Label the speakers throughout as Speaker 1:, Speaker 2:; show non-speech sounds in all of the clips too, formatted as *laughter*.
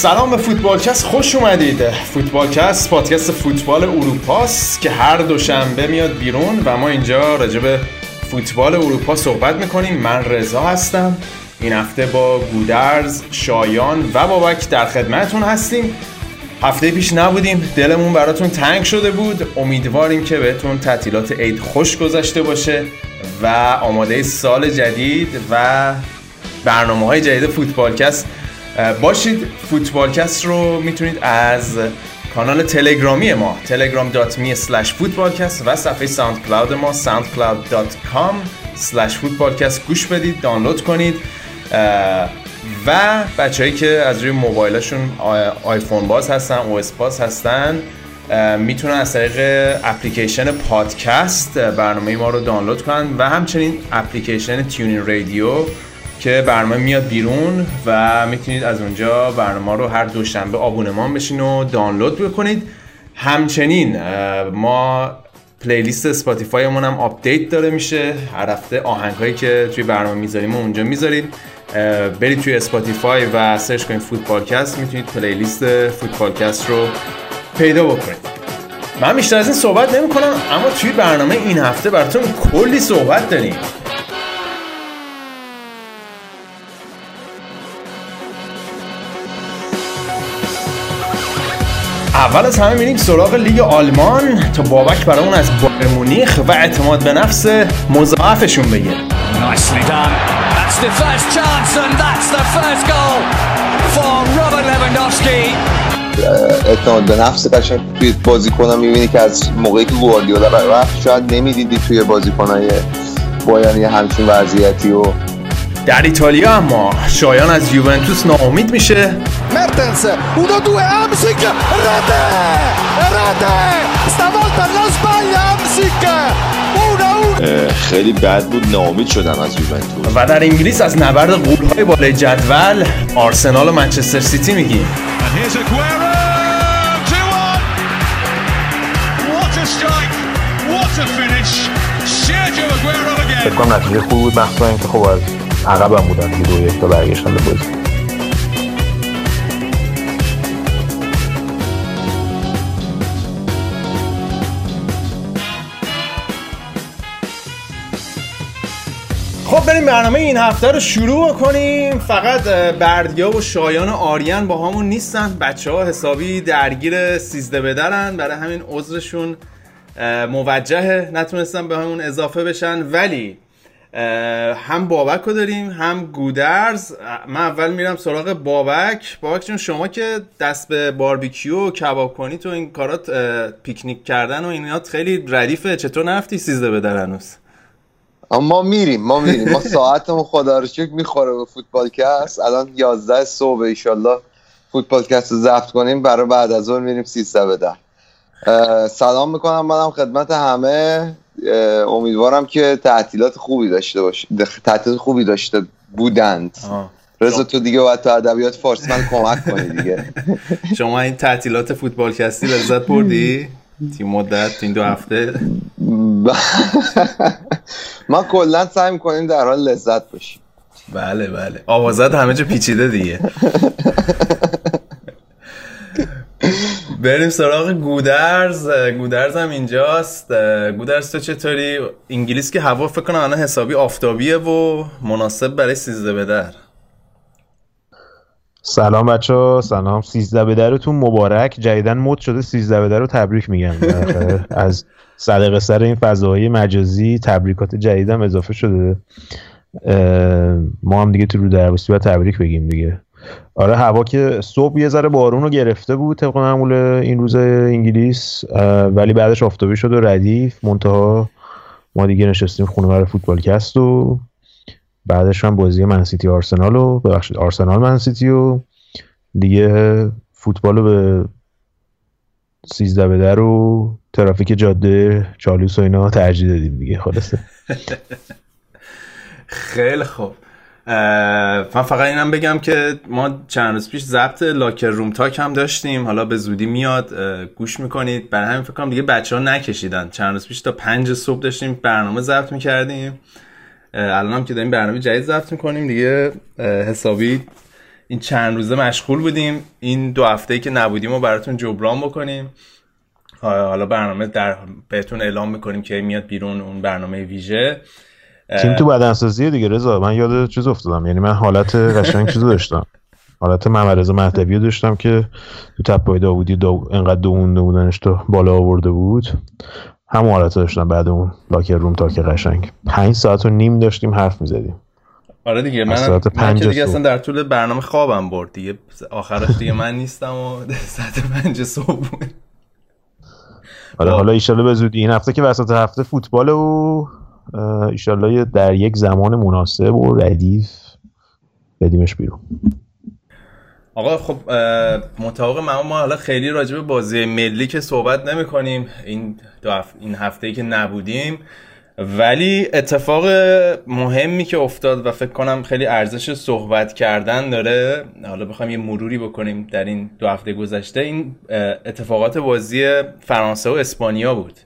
Speaker 1: سلام به فوتبالکست خوش اومدید. فوتبالکست پادکست فوتبال اروپاست که هر دوشنبه میاد بیرون و ما اینجا راجع به فوتبال اروپا صحبت می‌کنیم. من رضا هستم. این هفته با گودرز، شایان و بابک در خدمتتون هستیم. هفته پیش نبودیم دلمون براتون تنگ شده بود. امیدواریم که بهتون تعطیلات عید خوش گذشته باشه و آماده سال جدید و برنامه های جدید فوتبالکست باشید فوتبالکست رو می‌تونید از کانال تلگرامی ما telegram.me slash footballcast و صفحه SoundCloud ما soundcloud.com slash footballcast گوش بدید دانلود کنید. و بچههایی که از روی موبایلشون آیفون باز هستن OS باز هستن می‌تونن از طریق اپلیکیشن پادکست برنامه ما رو دانلود کنن و همچنین اپلیکیشن TuneIn Radio که برنامه میاد بیرون و می‌تونید از اونجا برنامه رو هر دوشنبه آبونمان بشین و دانلود بکنید. همچنین ما playlist Spotify هم update داره میشه. هر هفته آهنگ هایی که توی برنامه می‌ذاریم اونجا می‌ذاریم برید توی Spotify و search کنید فوتبالکست می‌تونید playlist فوتبالکست رو پیدا بکنید. من بیشتر از این صحبت نمی کنم اما توی برنامه این هفته براتون کلی صحبت داریم. اول از همه میریم سراغ لیگ آلمان. تا بابک برامون از بایر مونیخ و اعتماد به نفس مضاعفشون بگه.
Speaker 2: اعتماد به نفس قشنگ توی بازیکن‌ها می‌بینی که از موقعی که گواردیولا رفت شاید نمی‌دیدی توی بازیکن‌های بایرن همچین وضعیتی و
Speaker 1: در ایتالیا اما شایان از یوونتوس ناامید میشه.
Speaker 3: مرتنس اونو دو امسیک رده! رده! stavolta non sbaglia امسیک
Speaker 2: خیلی بد بود ناامید شدم از یوونتوس.
Speaker 1: و در انگلیس از نبرد قولهای بالای جدول آرسنال و منچستر سیتی میگیم.
Speaker 4: فکر کنم نتیجه خوب بود. مخصوصا اینکه خب از عقبم بودن دو یک تا برگشتن به بازی.
Speaker 1: خب بریم برنامه این هفته رو شروع کنیم. فقط بردیا و شایان و آریان با همون نیستن. بچه ها حسابی درگیر سیزده بدرن. برای همین عذرشون موجهه. نتونستن به همون اضافه بشن. ولی هم بابک رو داریم هم گودرز. من اول میرم سراغ بابک. بابک چون شما که دست به باربیکیو و کباب کنی تو این کارات پیکنیک کردن و اینات خیلی ردیفه. چطور نرفتی سیزده بدر هنوز؟
Speaker 2: ما میریم ما میریم. ما ساعتمون خدا رو شکر می‌خوره به فوتبالکست الان 11 صبح ایشالله فوتبالکست رو ضبط کنیم. برای بعد از اون میریم 13 بدر سلام می‌کنم منم خدمت همه. امیدوارم که تعطیلات خوبی داشته باشه تعطیلات خوبی داشته بودند. رضا تو دیگه باید تو ادبیات فارسی من کمک کنی دیگه. *laughs*
Speaker 1: شما این تعطیلات فوتبالکستی لذت بردی؟ تیم مدت این دو هفته؟ *laughs*
Speaker 2: ما کلا سعی می‌کنیم در حال لذت باشیم.
Speaker 1: بله بله. آوازت همه جا پیچیده دیگه. *laughs* بریم سراغ گودرز. گودرز هم اینجاست. گودرز تو چطوری؟ انگلیس که هوا فکر کنم الان حسابی آفتابیه و مناسب برای سیزده بدر
Speaker 4: سلام بچه سلام. سیزده بدرتون مبارک. جدیدن مد شده سیزده بدر رو تبریک میگم. *laughs* از صدقه سر این فضاهای مجازی تبریکات جدیدم اضافه شده. ما هم دیگه تو رو باید تبریک بگیم دیگه. آره هوا که صبح یه ذره بارون رو گرفته بود طبق معمول این روز انگلیس ولی بعدش آفتابی شد و ردیف منتها ما دیگه نشستیم خونه برای فوتبالکست و بعدش هم بازی منسیتی آرسنال و ببخشید آرسنال منسیتی و دیگه فوتبال رو به سیزده به و ترافیک جاده چالوس و اینا ترجیح دادیم دیگه خلاصه. *laughs*
Speaker 1: خیلی خوب. من فقط اینم بگم که ما چند روز پیش ضبط لاکر روم تاک هم داشتیم. حالا به زودی میاد گوش می‌کنید. برای همین فکر کنم دیگه بچه ها نکشیدن. چند روز پیش تا پنج صبح داشتیم برنامه ضبط می‌کردیم. الان هم که داریم برنامه جدید ضبط می‌کنیم دیگه. حسابی این چند روزه مشغول بودیم. این دو هفته که نبودیم و براتون جبران بکنیم. حالا برنامه در بهتون اعلام می‌کنیم که میاد بیرون اون برنامه ویژه.
Speaker 4: تیم تو بدنسازی دیگه رضا. من یاد چیز افتادم. یعنی من حالت قشنگ چیزو داشتم. حالت محمد رضا مهدوی داشتم که تو تپای داوودی دو... انقدر بودنش تو بالا آورده بود. همون حالت داشتم بعد اون لاکر روم تا که قشنگ. پنج ساعت و نیم داشتیم حرف می‌زدیم.
Speaker 1: آره دیگه من, من که دیگه اصلا در طول برنامه خوابم برد دیگه. آخرش دیگه من نیستم و *laughs* ساعت پنج صبح بود.
Speaker 4: آره حالا ایشالله به زودی. این هفته که وسط هفته فوتبال و ایشالله در یک زمان مناسب و ردیف بدیمش بیرون.
Speaker 1: آقا خب متفق ما ما حالا خیلی راجع به بازی ملی که صحبت نمی کنیم. این دو این هفته ای که نبودیم. ولی اتفاق مهمی که افتاد و فکر کنم خیلی ارزش صحبت کردن داره حالا بخوام یه مروری بکنیم در این دو هفته گذشته این اتفاقات بازی فرانسه و اسپانیا بود.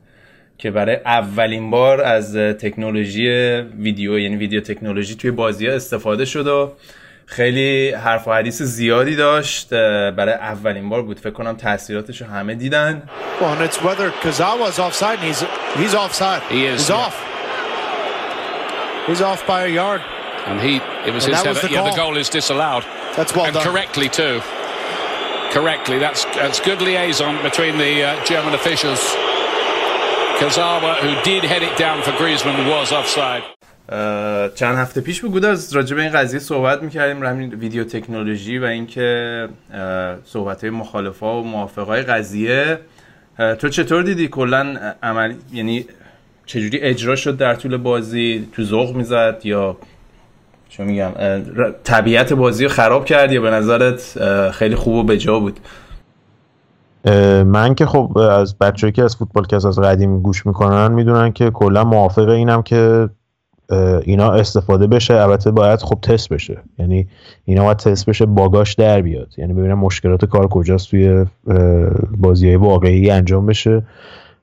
Speaker 1: که برای اولین بار از تکنولوژی ویدیو یعنی ویدیو تکنولوژی توی بازی ها استفاده شد و خیلی حرف و حدیث زیادی داشت. برای اولین بار بود. فکر کنم تاثیراتش رو همه دیدن.
Speaker 3: Well,
Speaker 5: Kazawa who did head it down for Griezmann was offside.
Speaker 1: چند هفته پیش بود از راجع به این قضیه صحبت می‌کردیم همین ویدیو تکنولوژی و اینکه صحبت های مخالفا و موافقای قضیه. تو چطور دیدی؟ کلا عمل یعنی چجوری اجرا شد در طول بازی؟ تو ذوق می‌زد یا چه میگم؟ طبیعت بازی رو خراب کرد یا به نظرت خیلی خوب و بجا بود؟
Speaker 4: من که خب از بچه‌ای که از فوتبال که از قدیم گوش می‌کنن می‌دونن که کلا موافق اینم که اینا استفاده بشه. البته باید خب تست بشه. یعنی اینا باید تست بشه باگاش در بیاد. یعنی ببینم مشکلات کار کجاست توی بازی واقعی انجام بشه.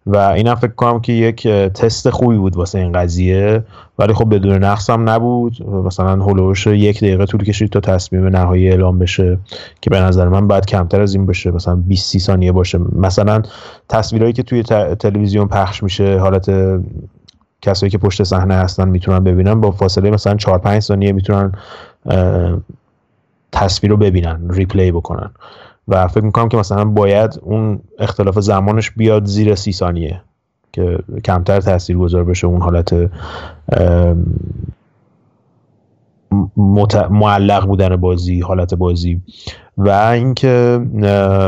Speaker 4: و اینم فکر کنم که یک تست خوبی بود واسه این قضیه. ولی خب بدون نقص هم نبود. مثلا هلوش یک دقیقه طول کشید تا تصمیم نهایی اعلام بشه که به نظر من باید کمتر از این بشه. مثلا 20 ثانیه باشه. مثلا تصویرهایی که توی تلویزیون پخش میشه حالت کسایی که پشت صحنه هستن می‌تونن ببینن با فاصله مثلا 4 5 ثانیه می‌تونن تصویر رو ببینن ریپلی بکنن. و فکر می‌کنم که مثلا باید اون اختلاف زمانش بیاد زیر سی ثانیه که کمتر تاثیر گذار بشه اون حالت معلق بودن بازی حالت بازی. و اینکه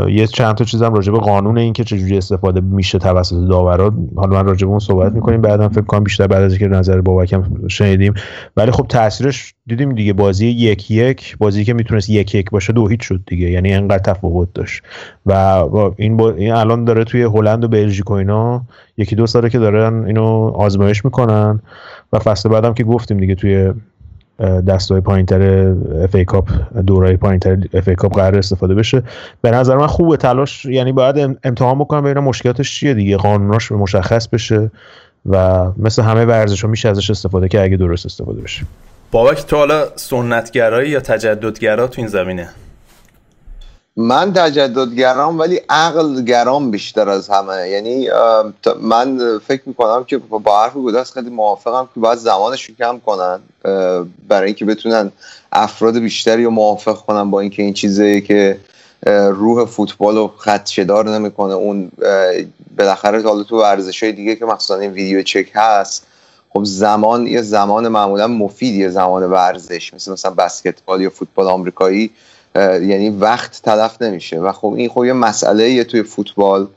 Speaker 4: یه چند تا چیزم راجع به قانون اینکه چجوری استفاده میشه توسط داورا. حالا من راجع به اون صحبت می‌کنیم بعدم فکر کنم بیشتر بعد از اینکه نظر بابکم شنیدیم. ولی خب تاثیرش دیدیم دیگه بازی یک یک بازی که می‌تونست یک یک باشه دو هیچ شد دیگه یعنی انقدر تفاوت داشت. و این, با این الان داره توی هلند و بلژیک و اینا یکی دو ساله که دارن اینو آزمایش می‌کنن. و فصل بعدم که گفتیم دیگه توی دستای پایینتر FA Cup دورای پایینتر FA Cup قرار استفاده بشه. به نظر من خوبه تلاش یعنی باید امتحان بکنم ببینم مشکلاتش چیه دیگه قانوناش مشخص بشه و مثل همه ورزش میشه ازش استفاده که اگه درست استفاده بشه.
Speaker 1: بابک تو حالا سنتگرایی یا تجددگرا تو این زمینه؟
Speaker 2: من تجددگرام ولی عقل گرام بیشتر از همه. یعنی من فکر می‌کنم که با حرف گوداس خیلی موافقم که باید زمانش رو کم کنن برای اینکه بتونن افراد بیشتری رو موافق کنن با اینکه این چیزی که روح فوتبال رو خدشدار نمی‌کنه. اون بالاخره حالا تو ورزش های دیگه که مثلا این ویدیو چک هست خب زمان یه زمان معمولا مفید یه زمان ورزش. مثل مثلا بسکتبال یا فوتبال آمریکایی. یعنی وقت تلف نمیشه. و خب این خب یه مسئله یه توی فوتبال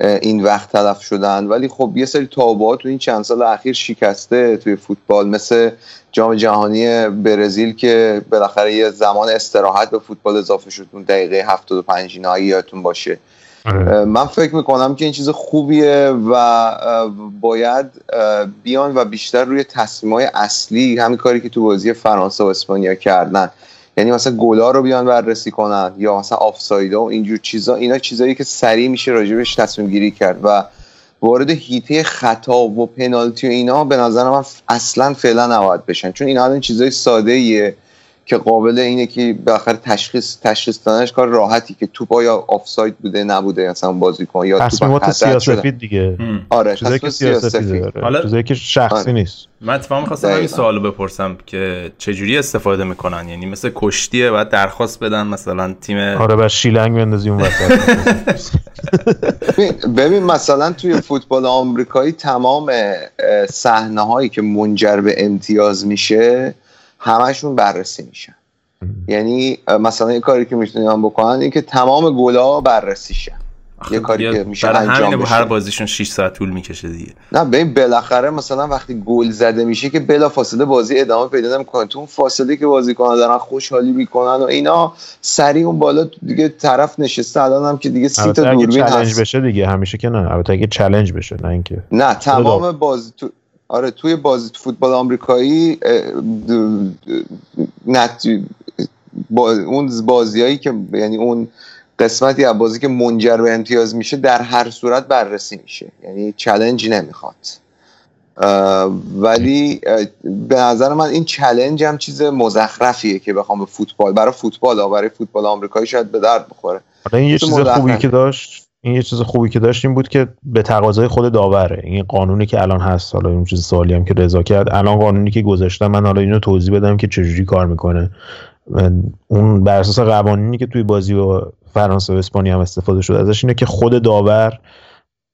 Speaker 2: این وقت تلف شدن. ولی خب یه سری تابعات تو این چند سال اخیر شکسته توی فوتبال. مثل جام جهانی برزیل که بالاخره یه زمان استراحت به فوتبال اضافه شد. اون دقیقه 75 نهایی یادتون باشه. آره. من فکر می‌کنم که این چیز خوبیه و باید بیان و بیشتر روی تصمیم های اصلی همین کاری که تو بازی فرانسه و اسپانیا کردن. یعنی مثلا گلا رو بیان بررسی کنن یا مثلا آفسایدا و اینجور چیزا اینا چیزایی که سریع میشه راجبش تصمیم گیری کرد و وارد هیته خطا و پنالتی و اینا به نظر من اصلا فعلا نباید بشن چون اینا الان چیزای ساده ایه که قابل اینه که بالاخره تشخیص تشخیص دادنش کار راحتی که توپ آیا آفساید بوده نبوده مثلا بازیکن یا
Speaker 4: تصمیمات سیاسفید دیگه.
Speaker 2: آره
Speaker 4: چیزایی که سیاسفید. حالا چیزایی که شخصی آره. نیست.
Speaker 1: من اتفاقا می‌خواستم این سوالو بپرسم که چه جوری استفاده می‌کنن؟ یعنی مثل کشتیه بعد درخواست بدن مثلا تیم
Speaker 4: آره بعد شیلنگ بندازی اون وسط. *laughs*
Speaker 2: ببین مثلا توی فوتبال آمریکایی تمام صحنه هایی که منجر به امتیاز میشه همشون بررسی میشن. یعنی مثلا یه کاری که می‌تونن بکنن این که تمام گلا بررسی شن یه کاری که میشه انجام
Speaker 1: بشه. هر بازیشون 6 ساعت طول می‌کشه دیگه.
Speaker 2: نه ببین بالاخره مثلا وقتی گل زده میشه که بلا فاصله بازی ادامه پیدا نمی‌کنه. تو اون فاصله که بازیکن‌ها دارن خوشحالی می‌کنن و اینا سریع اون بالا دیگه طرف نشسته. الان هم که دیگه سی تا دوربین
Speaker 4: هست. بشه دیگه همیشه که نه. البته اگه چالش بشه نه اینکه.
Speaker 2: نه تمام بازی تو آره توی بازی فوتبال آمریکایی نت با اون بازیایی که یعنی اون قسمتی از بازی که منجر به امتیاز میشه در هر صورت بررسی میشه. یعنی چلنج نمی‌خواد. ولی به نظر من این چلنج هم چیز مزخرفیه که بخوام به فوتبال برای فوتبال برای فوتبال آمریکایی شاید به درد بخوره.
Speaker 4: آره، این یه چیز خوبی که داشت. این یه چیز خوبی که داشت این بود که به تقاضای خود داوره. این قانونی که الان هست حالا این چیز سوالی هم که رضا کرد الان قانونی که گذاشتم من حالا اینو توضیح بدم که چجوری کار می‌کنه. اون بر اساس قوانینی که توی بازی و فرانسه و اسپانیا هم استفاده شده ازش اینه که خود داور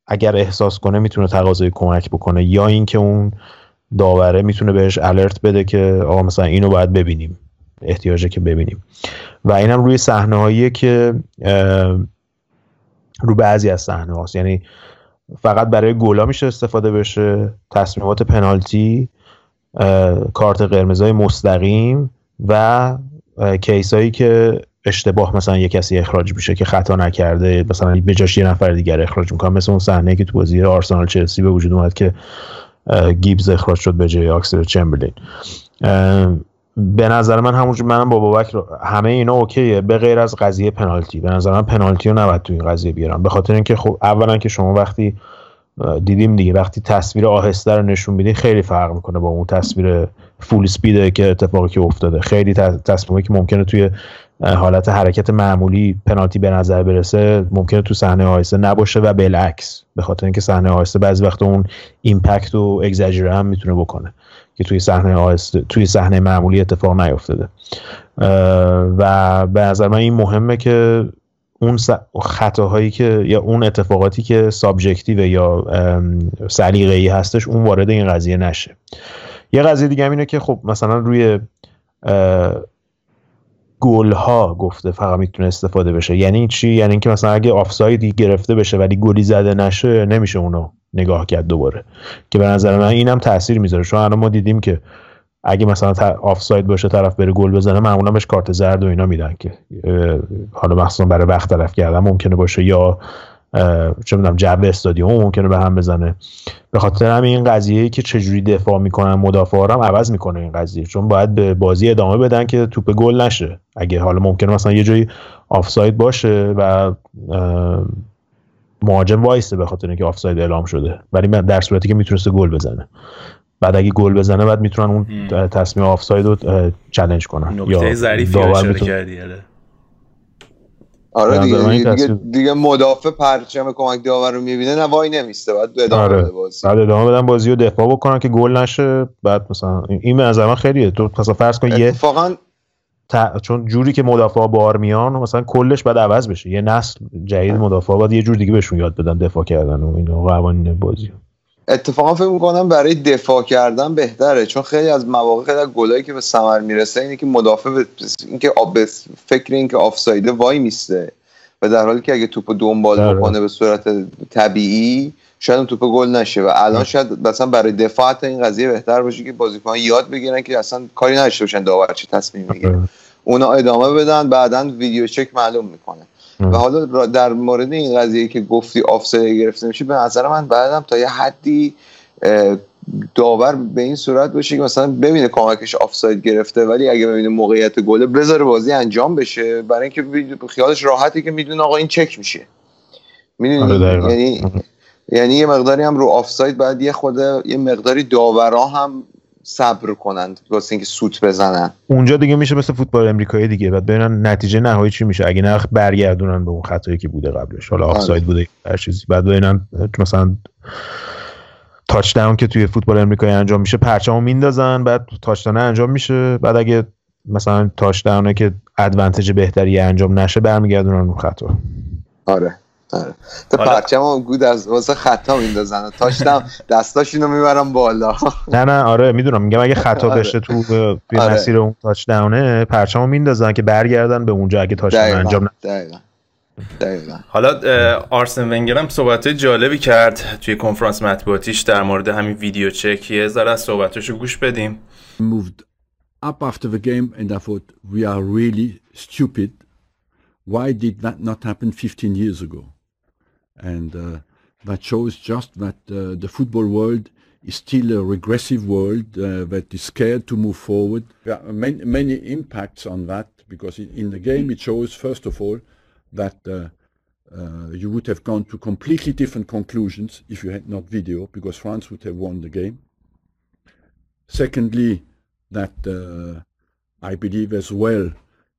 Speaker 4: اگر احساس کنه می‌تونه تقاضای کمک بکنه یا اینکه اون داوره می‌تونه بهش الرت بده که آقا مثلا اینو باید ببینیم احتیاجه که ببینیم. و اینم روی صحنه که رو بعضی از صحنه هاست. یعنی فقط برای گلا میشه استفاده بشه تصمیمات پنالتی کارت قرمزای مستقیم و کیسایی که اشتباه مثلا یه کسی اخراج میشه که خطا نکرده مثلا به جاش یه نفر دیگر اخراج می‌کنه. مثل اون صحنه که تو بازی آرسنال چلسی به وجود اومد که گیبز اخراج شد به جای آکسل چمبرلین. به نظر من همونجور منم با بابک همه اینا اوکیه. به غیر از قضیه پنالتی. به نظر من پنالتی رو نباید تو این قضیه بیارم. به خاطر اینکه خب اولا که شما وقتی دیدیم دیگه وقتی تصویر آهسته رو نشون میدی خیلی فرق می‌کنه با اون تصویر فول سپیده که اتفاقی که افتاده. خیلی تصمیمی که ممکنه توی حالت حرکت معمولی پنالتی به نظر برسه ممکنه تو صحنه آهسته نباشه و بالعکس. به خاطر اینکه صحنه آهسته بعضی وقت اون impact و exaggerate هم می‌تونه بکنه. که توی صحنه آهسته توی صحنه معمولی اتفاق نیفتاده و به نظر من این مهمه که اون خطاهایی که یا اون اتفاقاتی که subjective یا سلیقه‌ای هستش اون وارد این قضیه نشه. یه قضیه دیگه هم اینه که خب مثلا روی گل ها گفته فقط می‌تونه استفاده بشه. یعنی چی؟ یعنی اینکه مثلا اگه آفسایدی گرفته بشه ولی گلی زده نشه نمیشه اونو نگاه کرد دوباره. که به نظر من اینم تاثیر می‌ذاره. چون الان ما دیدیم که اگه مثلا آفساید باشه طرف بره گل بزنه معمولا بهش کارت زرد و اینا میدن که حالا مخصوصا برای وقت طرف کردن ممکنه باشه یا چه می‌دونم جو استادیوم ممکنه به هم بزنه. به خاطر همین این قضیه که چجوری دفاع می‌کنن مدافع هم عوض می‌کنه این قضیه. چون باید به بازی ادامه بدن که توپ گل نشه. اگه حالا ممکنه مثلا یه جایی آفساید باشه و مهاجم وایسته به خاطر اینکه آفساید اعلام شده. ولی من در صورتی که می‌تونسته گل بزنه. بعد اگه گل بزنه بعد می‌تونن اون تصمیم آفساید رو چالش کنن.
Speaker 1: نکته ظریفی اشاره کردی آره.
Speaker 2: آره دیگه دیگه, دیگه مدافع پرچم کمک داور رو می‌بینه نه وای نمیسته. بعد ادامه آره. بده بازی.
Speaker 4: بعد ادامه بدن بازی رو دفاع بکنن که گل نشه بعد مثلا این به نظر من خیلیه. تو مثلا فرض کن یه
Speaker 2: اتفاقا
Speaker 4: چون جوری که مدافع بار میان مثلا کلش بعد عوض بشه. یه نسل جدید مدافع باید یه جور دیگه بهشون یاد بدن دفاع کردن و اینو قوانین بازی.
Speaker 2: اتفاقا فکر می‌کنم برای دفاع کردن بهتره چون خیلی از مواقع خیلی از گلایی که به ثمر می‌رسه اینه که مدافع اینکه به فکر اینکه آفسایده وای میسته. و در حالی که اگه توپ دنبال داره. بکنه به صورت طبیعی شاید اون توپ گل نشه و الان شاید مثلا برای دفاع این قضیه بهتر باشه که بازیکن یاد بگیرن که اصلا کاری نداشته باشن داور چه تصمیم می‌گیره اونا ادامه بدن بعدا ویدیو چک معلوم می‌کنه. و حالا در مورد این قضیه که گفتی آفساید گرفته میشه به نظر من بعدم تا یه حدی داور به این صورت باشه که مثلا ببینه کمکش آفساید گرفته ولی اگه ببینه موقعیت گله بذاره بازی انجام بشه برای اینکه خیالش راحتی که می‌دونه آقا این چک میشه. می‌دونی؟ آره، یعنی یعنی یه مقداری هم رو آفساید بعد یه خود یه مقداری داورا هم صبر کنند واسه اینکه سوت بزنن.
Speaker 4: اونجا دیگه میشه مثل فوتبال امریکایی دیگه. بعد ببینن نتیجه نهایی چی میشه. اگه نه برگردونن به اون خطایی که بوده قبلش. حالا آفساید بوده هر چیزی. بعد ببینن مثلا تاچ داون که توی فوتبال امریکایی انجام میشه پرچمو میندازن بعد تاچ انجام میشه. بعد اگه مثلا تاچ داونه که ادوانتج بهتری انجام نشه برمیگردونن اون خطا.
Speaker 2: آره. آره. تا پرچم گود از واسه خطا میندازن. تاشتم دستاشونو می‌برم بالا.
Speaker 4: نه نه آره می‌دونم. میگم اگه خطا آره. بشه تو توی آره. مسیر اون تاچ داونه پرچمو میندازن که برگردن به اونجا اگه تاچ انجام
Speaker 2: دقیقا. دقیقا.
Speaker 1: حالا آرسن ونگر هم صحبت جالبی کرد. توی کنفرانس مطبوعاتیش در مورد همین ویدیو چک. یه ذره از صحبتاشو گوش بدیم.
Speaker 6: Moved up after the game and I thought we are really stupid. Why did that not happen 15 years ago? And uh, that shows just that uh, the football world is still a regressive world uh, that is scared to move forward. There are many, many impacts on that because in, in, the game it shows, first of all, that uh, uh, you would have gone to completely different conclusions if you had not video because France would have won the game. Secondly, that uh, I believe as well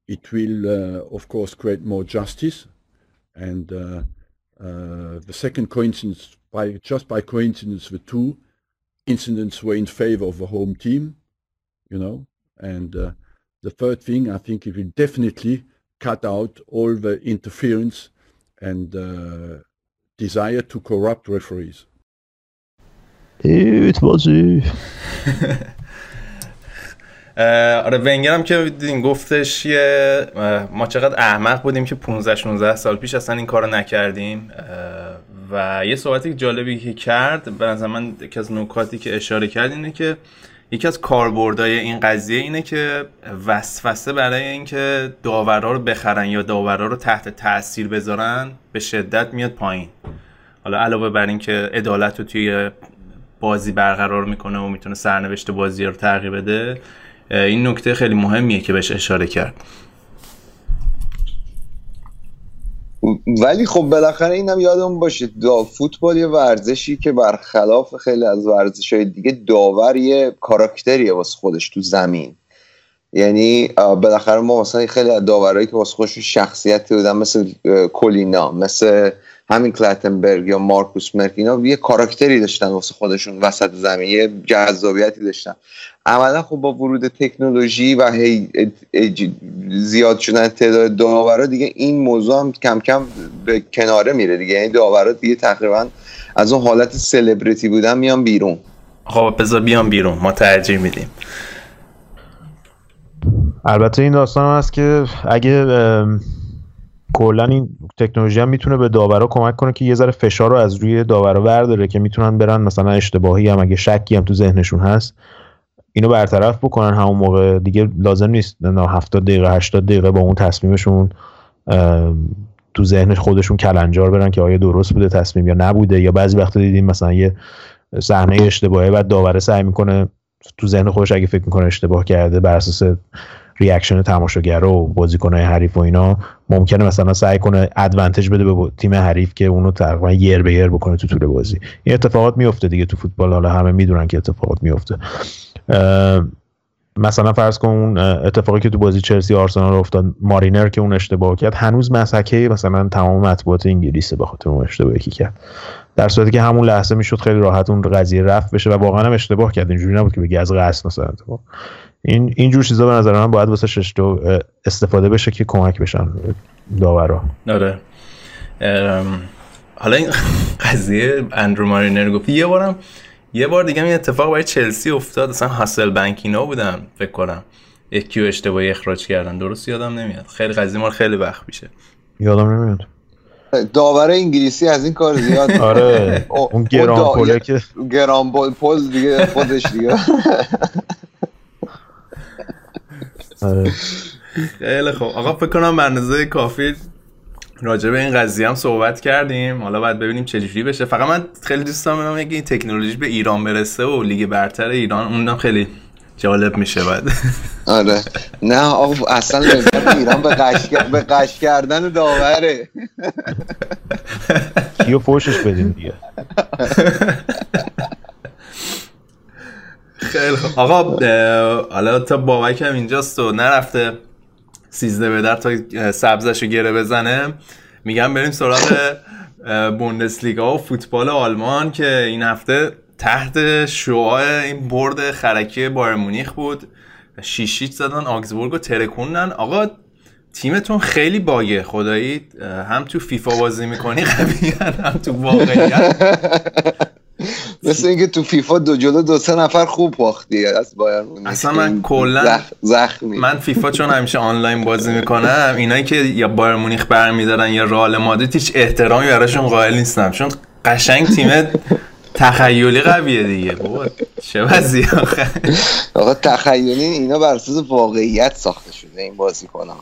Speaker 6: it will, of course, create more justice and uh, the second coincidence, by just by coincidence, the two incidents were in favor of the home team, you know. And uh, the third thing, I think it will definitely cut out all the interference and uh, desire to corrupt referees.
Speaker 4: It was *laughs*
Speaker 1: آره ونگر هم که دیدین گفتش یه ما چقدر احمق بودیم که 15 16 سال پیش اصلا این کارو نکردیم. و یه صحبتی جالبی که کرد به نظر من یکی از نکاتی که اشاره کرد اینه که یکی از کاربردهای این قضیه اینه که وسوسه برای اینکه داورا رو بخرن یا داورا رو تحت تاثیر بذارن به شدت میاد پایین. حالا علاوه بر اینکه عدالت رو توی بازی برقرار می‌کنه و می‌تونه سرنوشت بازی رو تغییر بده این نکته خیلی مهمیه که بهش اشاره کرد.
Speaker 2: ولی خب بالاخره اینم یادمون باشه دا فوتبال یه ورزشی که برخلاف خیلی از ورزش های دیگه داور یه کاراکتریه واسه خودش تو زمین. یعنی بالاخره ما مثلا خیلی از داورایی که واسه خودشون شخصیتی بودن مثل کولینا مثل همین کلاتنبرگ یا مارکوس مرک اینا یه کاراکتری داشتن واسه خودشون وسط زمین یه جذابیتی داشتن. عملا خب با ورود تکنولوژی و هی زیاد شدن تعداد داورا دیگه این موضوع هم کم کم به کناره میره دیگه. یعنی داورا دیگه تقریبا از اون حالت سلبریتی بودن میان بیرون.
Speaker 1: خب بذار بیان بیرون. ما ترجیح میدیم.
Speaker 4: البته این داستان هست که اگه کلا این تکنولوژی هم می‌تونه به داورا کمک کنه که یه ذره فشار رو از روی داورا برداره که می‌تونن برن مثلا اشتباهی هم اگه شکی هم تو ذهنشون هست اینو برطرف بکنن همون موقع. دیگه لازم نیست نه 70 دقیقه 80 دقیقه با اون تصمیمشون تو ذهن خودشون کلنجار برن که آیا درست بوده تصمیم یا نبوده. یا بعضی وقتا دیدیم مثلا یه صحنه اشتباهه بعد داوره سعی می‌کنه تو ذهن خودش اگه فکر می‌کنه اشتباه کرده بر اساس reaction تماشاگر و بازیکنهای حریف و اینا ممکنه مثلا سعی کنه advantage بده به تیم حریف که اونو تقریبا یر به یر بکنه تو طول بازی. این اتفاقات میفته دیگه تو فوتبال. حالا همه می‌دونن که اتفاقات میفته مثلا فرض کن اون اتفاقی که تو بازی چلسی آرسنال افتاد مارینر که اون اشتباه کرد هنوز مضحکه مثلا تمام مطبوعات انگلیسه به خاطر اون اشتباهی که کرد. در صورتی که همون لحظه می‌شد خیلی راحت اون قضیه رفع بشه و واقعا هم اشتباه کرد. اینجوری نبود که بگی از قصد مثلا اتفاق. این اینجور چیزا به نظر من باید واسه ششتو استفاده بشه که کمک بشن داورا.
Speaker 1: آره. حالا این قضیه اندرو مارینر گفت. یه بارم یه بار دیگه این اتفاق برای چلسی افتاد. اصلا هاسل بنکینا بودن فکر کنم. یکی اشتباهی اخراج کردن. درست یادم نمیاد. خیلی قضیه ما خیلی وقت میشه.
Speaker 4: یادم نمیاد.
Speaker 2: داور انگلیسی از این کار زیاد *laughs*
Speaker 4: آره. اون گران پول که
Speaker 2: گران پول دیگه خودش دیگه. *laughs*
Speaker 1: خیلی خوب. آقا فکر کنم برنامه کافی راجع به این قضیه هم صحبت کردیم. حالا باید ببینیم چجوری بشه. فقط من خیلی دوست دارم اگه این تکنولوژی به ایران برسه و لیگ برتر ایران اونم خیلی جالب میشه بعد.
Speaker 2: آره. نه آقا اصلا ایران به قش به قش کردن داوره.
Speaker 4: کیو فوشش بدیم دیگه؟ *laughs*
Speaker 1: آقا حالا تا بابک هم اینجاست و نرفته سیزده به در تا سبزش رو گره بزنه. میگم بریم سراغ بوندسلیگا و فوتبال آلمان که این هفته تحت شعاع این برد خرکی بایر مونیخ بود. شیشیت زدن آگزبورگ و ترکوندن. آقا تیمتون خیلی باگه. خدایی هم تو فیفا بازی می‌کنی قوی *laughs* هم تو واقعیت. *laughs*
Speaker 2: مثل اینکه تو فیفا دو جلو دو سه نفر خوب باختی از بایر مونیخ.
Speaker 1: اصلا من کلا
Speaker 2: زخمی.
Speaker 1: من فیفا چون همیشه آنلاین بازی می‌کنم اینایی که یا بایر مونیخ برمیدارن یا رئال مادرید هیچ احترامی براشون قائل نیستم. چون قشنگ تیم تخیلی قویه دیگه بابا. چه وضعی آخه.
Speaker 2: آقا تخیلی اینا بر اساس واقعیت ساخته شده این بازی کنم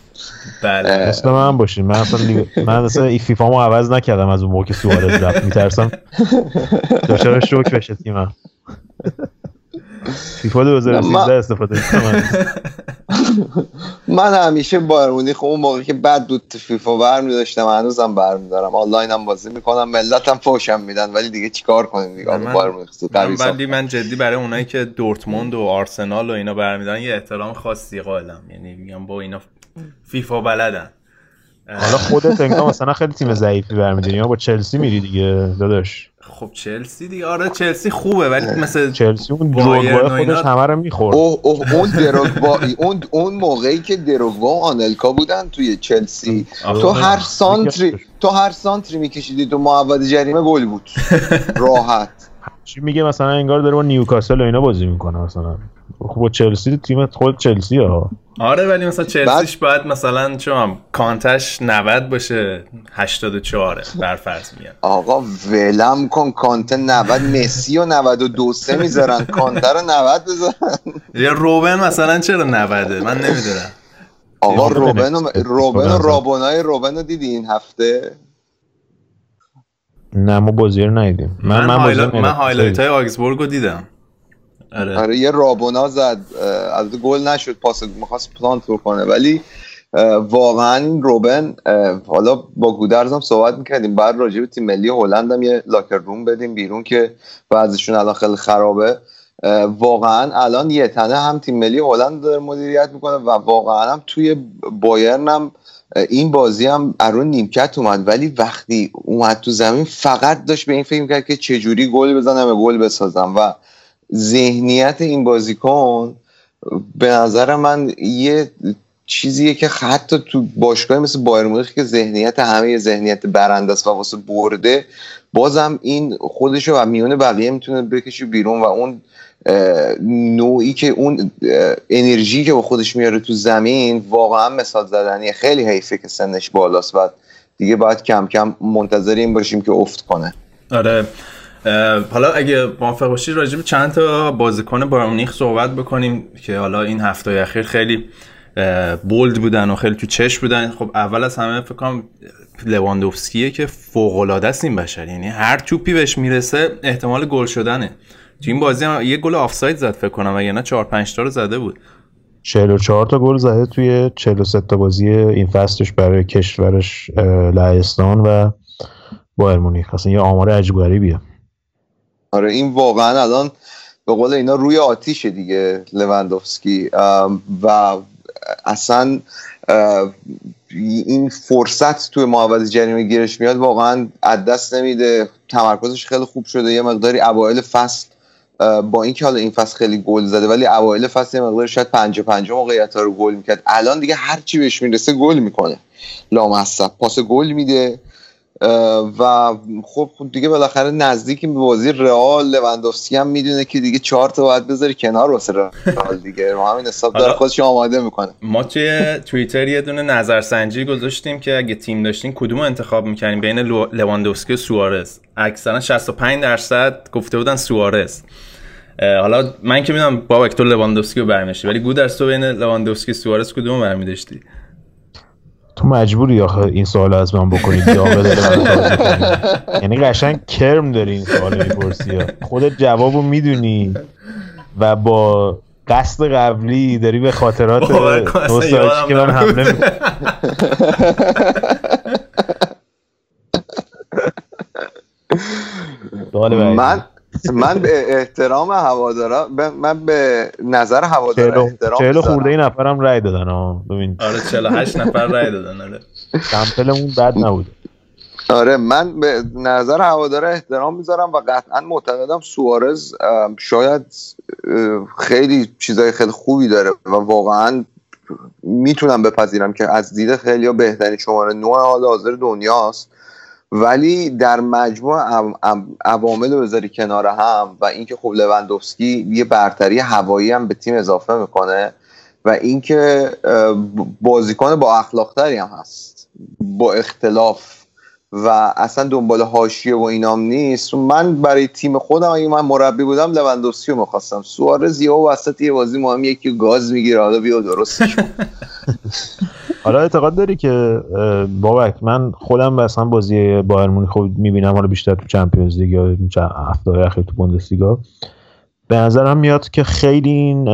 Speaker 1: بله
Speaker 4: اصلا من باشین. من اصلا. من اصلا این فیفا مو عوض نکردم از اون موقع که سوارز رفت. میترسم. *laughs* دچار شوک بشه تیمم. فیفا 2013 استفاده کنم *laughs*
Speaker 2: من همیشه بایر مونیخ اون موقع که بعد دو فیفا برمی داشتم هنوزم برمی دارم آنلاین هم بازی می‌کنم ملتم فوشم میدن ولی دیگه چیکار کنیم؟ دیگه
Speaker 1: من-
Speaker 2: بایر مونیخ
Speaker 1: من. ولی من جدی برای اونایی که دورتموند و آرسنال و اینا برمیدارن یه احترام خاصی قائلم. یعنی میگم با اینا فیفا بلدن.
Speaker 4: حالا خودت انگار مثلا خیلی تیم ضعیفی برمیداری. یا با چلسی میری دیگه داداش.
Speaker 1: خب چلسی دیگه آره چلسی خوبه ولی مثل
Speaker 4: چلسی اون
Speaker 1: اینا-
Speaker 4: خودش همه رو می‌خورد.
Speaker 2: اوه اوه اون دروگبا اون اون موقعی که دروگبا و آنلکا بودن توی چلسی
Speaker 1: آخه
Speaker 2: تو هر سانتری تو هر سانتری میکشیدی تو محوط جریمه گل بود. *laughs* راحت.
Speaker 4: چی میگه؟ مثلا انگار داره با نیوکاسل و اینا بازی می‌کنه مثلا. خب با چلسی تیم خود چلسی ها.
Speaker 1: آره ولی مثلا چلسیش باید مثلا چون کانتش 90 باشه 84 بر فرض میگم.
Speaker 2: آقا ولم کن کانته 90 مسی و 92 سه می‌ذارن کانته رو 90 بذارن.
Speaker 1: یا روبن مثلا چرا 90 من نمی‌دونم.
Speaker 2: آقا
Speaker 4: روبن
Speaker 2: روبن و
Speaker 4: اکسپرس
Speaker 2: روبن و. رابونای روبن رو دیدی این هفته؟
Speaker 4: نه ما بازی رو ندیدیم.
Speaker 1: من,
Speaker 4: من
Speaker 1: من. highlight های آگزبورگ رو دیدم. آره.
Speaker 2: آره یه رابونا زد از گل نشد پاس می‌خواست پلانت بکنه ولی واقعا روبن حالا با گودرز هم صحبت می‌کردیم بعد راجع به تیم ملی هلند هم یه locker room بدیم بیرون که بعضشون الان خیلی خرابه. واقعا الان یه تنه هم تیم ملی هلند داره مدیریت می‌کنه و واقعا هم توی بایرن هم این بازی هم ارون نیمکت اومد ولی وقتی اومد تو زمین فقط داشت به این فکر کرد که چجوری گل بزنم و گل بسازم و ذهنیت این بازیکن به نظر من یه چیزیه که حتی تو باشگاه مثل بایر مونیخ که ذهنیت همه ذهنیت برنده است و واسه برده بازم این خودشو و میون بقیه می‌تونه بکشه بیرون و اون نوعی که اون انرژی که با خودش میاره تو زمین واقعا مثال زدنیه. خیلی حیفه که سنش بالاست و دیگه باید کم کم منتظر این باشیم که افت کنه.
Speaker 1: آره. حالا اگه موافق باشی راجع به چند تا بازیکن بایر مونیخ صحبت بکنیم که حالا این هفته اخیر خیلی بولد بودن و خیلی تو چش بودن. خب اول از همه فکر کنم لواندوفسکیه که فوق العاده است این بشر. یعنی هر توپی بهش می‌رسه احتمال گل شدنه. تو این بازی هم یه گل آفساید زد فکر کنم وگرنه 4 5 تا رو زده بود.
Speaker 4: 44 تا گل زده توی 43 تا بازی این فصلش برای کشورش لهستان و بایر مونیخ. اصلا یه آمار عجیب غریبیه.
Speaker 2: آره این واقعا الان به قول اینا روی آتیشه دیگه لوندوفسکی و اصلا این فرصت توی محوض جریمه گیرش میاد واقعا از دست نمیده. تمرکزش خیلی خوب شده. یه مقداری اوایل فصل با اینکه حالا این فصل خیلی گل زده ولی اوایل فصل یه مقداری شاید پنج پنج موقعیت رو گل می‌کرد. الان دیگه هر چی بهش می‌رسه گل می‌کنه. لامصب. پاس گل میده. و خب دیگه بالاخره نزدیکی به بازی رئال. لوندوفسکی هم می‌دونه که دیگه چهار تا باید بذاری کنار واسه رئال دیگه. رو همین حساب داره خودش آماده می‌کنه.
Speaker 1: ما توی توییتر یه دونه نظرسنجی گذاشتیم که اگه تیم داشتین کدوم انتخاب می‌کنیم بین لو- لواندوفسکی و سوارز. اکثرا 65 درصد گفته بودن سوارز. حالا من که می‌دونم بابک تو لواندوفسکی رو برمیشتی ولی گودرز تو بین لواندوفسکی سوارز کدوم برمیداشتی؟
Speaker 4: تو مجبوری آخه این سوال از من بکنی جواب داره. *laughs* یعنی قشنگ کرم داری این سوال می‌پرسی خودت جوابو می‌دونی و با قصد قبلی داری به خاطرات نوستالژی که من. حمله می-. *laughs*
Speaker 2: من من به احترام هوادارا من به نظر هوادارا احترام
Speaker 4: چهل خورده ای نفرم رای دادن ها ببین.
Speaker 1: آره 48 نفر رای دادن آره.
Speaker 4: سمپلمون بد نبود.
Speaker 2: آره من به نظر هوادارا احترام می‌ذارم و قطعا معتقدم سوارز شاید خیلی چیزای خیلی خوبی داره و واقعا می‌تونم بپذیرم که از دید خیلی بهترین شماره نوع حال حاضر دنیاست. ولی در مجموع عوامل رو بذاری کنار هم و اینکه خب لوندوفسکی یه برتری هوایی هم به تیم اضافه می‌کنه و اینکه بازیکن با اخلاقتری هم هست با اختلاف و اصلا دنبال حاشیه و اینام نیست. من برای تیم خودم اگه من مربی بودم لوندوفسکی رو می‌خواستم. سوارز یه وسط یه بازی مهم یکی گاز می‌گیره. حالا بیا درستش *laughs*
Speaker 4: حالا اعتقاد داری که بابک من خودم مثلا بازی بایر مونیخ خب می‌بینم حالا بیشتر تو چمپیونز لیگ یا هفته اخیر تو بوندسلیگا. به نظرم میاد که خیلی این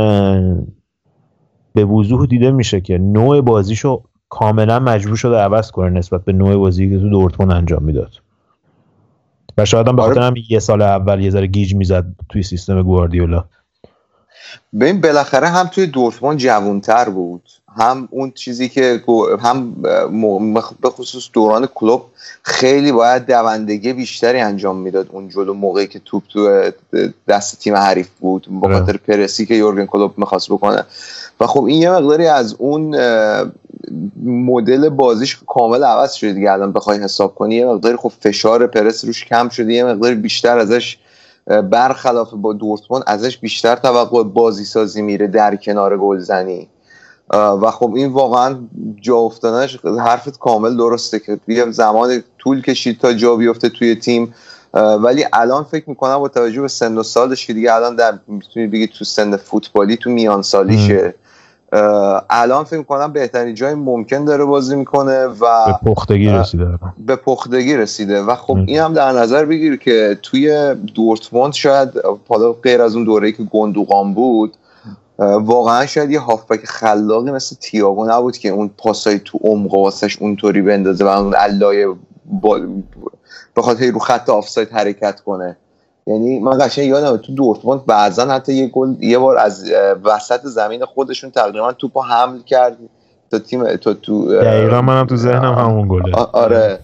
Speaker 4: به وضوح دیده میشه که نوع بازیشو کاملا مجبور شده عوض کنه نسبت به نوع بازی که تو دورتموند انجام می‌داد. و شاید هم بخاطر هم یه سال اول یه ذره گیج می‌زد توی سیستم گواردیولا.
Speaker 2: ببین بالاخره هم توی دورتموند جوانتر بود. هم اون چیزی که هم به خصوص دوران کلوب خیلی باید دوندگی بیشتری انجام می‌داد اون جلو موقعی که توپ تو دست تیم حریف بود با آره. خاطر پرسی که یورگن کلوب می‌خواست بکنه. و خب این یه مقداری از اون مدل بازیش کامل عوض شده دیگه الان بخوای حساب کنی. یه مقداری خب فشار پرس روش کم شده یه مقداری بیشتر ازش برخلاف با دورتموند ازش بیشتر توقع بازی سازی میره در کنار گلزنی. و خب این واقعا جا افتادنش حرفت کامل درسته که یه زمان طول کشید تا جا بیفته توی تیم. ولی الان فکر می‌کنم با توجه به سن و سالش که دیگه الان در می‌تونی بگی تو سن فوتبالی تو میان سالیشه. الان فکر کنم بهترین جای ممکن داره بازی می‌کنه و
Speaker 4: به پختگی رسیده
Speaker 2: به پختگی رسیده و خب این هم در نظر بگیر که توی دورتموند شاید حالا غیر از اون دوره‌ای که گندوقان بود واقعا شاید یه هافبک خلاقی مثل تییاگو نبود که اون پاسای تو عمق واسش اونطوری بندازه و اون علای با... بخاطر رو خط آفساید حرکت کنه. یعنی من قشنگ یادم تو دورتموند بعضا حتی یه گل یه بار از وسط زمین خودشون تقریبا توپو حمل کرد تا تیم تو تو
Speaker 4: دقیقا منم تو ذهنم همون گله.
Speaker 2: آره.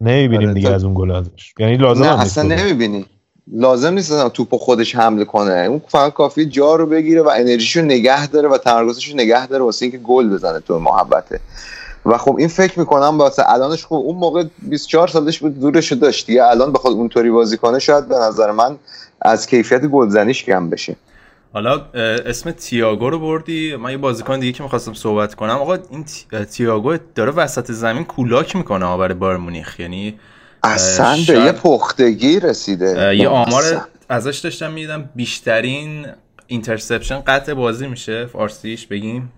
Speaker 4: نمی‌بینیم آره دیگه از اون گل ازش. یعنی لازم
Speaker 2: نه اصلا نمی‌بینی. لازم نیست توپو خودش حمله کنه. اون فقط کافی جا رو بگیره و انرژیشو نگه داره و تمرکزش نگه داره واسه اینکه گل بزنه تو محبته. و خب این فکر می‌کنم واسه الانش خب اون موقع 24 سالش بود دورش داشت دیگه. الان بخواد اونطوری بازی کنه شاید به نظر من از کیفیت گلزنیش کم بشه.
Speaker 1: حالا اسم تییاگو رو بردی؟ من یه بازیکن دیگه که می‌خواستم صحبت کنم. آقا این تییاگو داره وسط زمین کولاک می‌کنه برای بایر مونیخ. یعنی
Speaker 2: اصلا به یه پختگی رسیده.
Speaker 1: یه آمار ازش داشتم میدم بیشترین اینترسپشن قطع بازی میشه. فارسیش بگیم.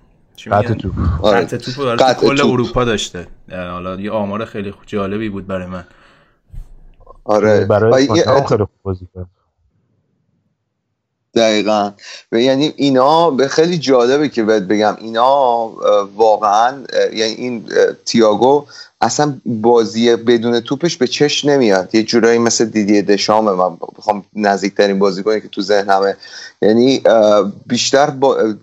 Speaker 4: قطع توپ.
Speaker 1: آره. قطع توپ. کل اروپا داشته. حالا یه آمار خیلی جالبی بود برای من.
Speaker 2: آره.
Speaker 4: برای خیلی خوب بازی کرد.
Speaker 2: دقیقا. و یعنی اینا به خیلی جالبه که بهت بگم. اینا واقعا یعنی این تیاگو اصلا بازی بدون توپش به چش نمیاد. یه جورایی مثل دیدی دشامه من بخوام نزدیکترین بازیکنی که تو ذهنمه. یعنی بیشتر با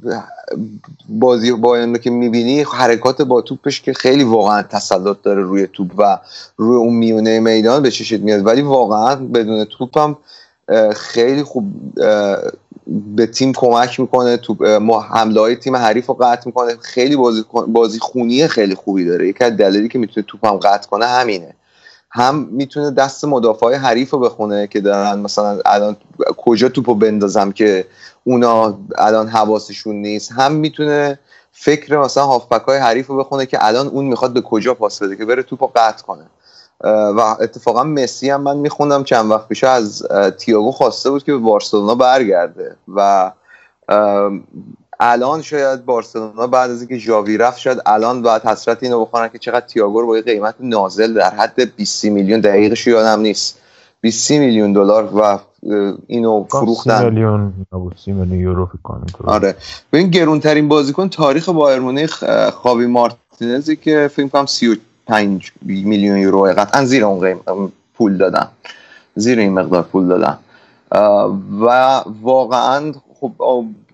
Speaker 2: بازی با که می‌بینی حرکات با توپش که خیلی واقعا تسلط داره روی توپ و روی اون میونه میدان به چشت میاد. ولی واقعا بدون توپ هم خیلی خوب به تیم کمک می‌کنه تو حمله های تیم حریف رو قطع می‌کنه. خیلی بازی, بازی خونی خیلی خوبی داره. یکی از دلیلی که می‌تونه توپ هم قطع کنه همینه. هم می‌تونه دست مدافع حریف رو بخونه که دارن مثلا الان کجا توپ رو بندازم که اونا الان حواسشون نیست. هم می‌تونه فکر مثلا هافبک های حریف رو بخونه که الان اون می‌خواد به کجا پاس بده که بره توپ رو قطع کنه. و اتفاقا مسی هم من میخوندم چند وقت پیش از تیاگو خواسته بود که به بارسلونا برگرده و الان شاید بارسلونا بعد از اینکه ژاوی رفت شاید الان باید حسرت اینو بخورن که چقدر تییاگو رو با قیمت نازل در حد 20 میلیون دقیقش یادم نیست. 20 میلیون دلار و اینو فروختن.
Speaker 4: میلیون 30 میلیون یورو
Speaker 2: آره. ببین گرونترین بازیکن تاریخ بایر مونیخ خاوی مارتینزی که فکر کنم 35 میلیون یورو قطعا زیر اون پول دادن. زیر این مقدار پول دادن. و واقعا خب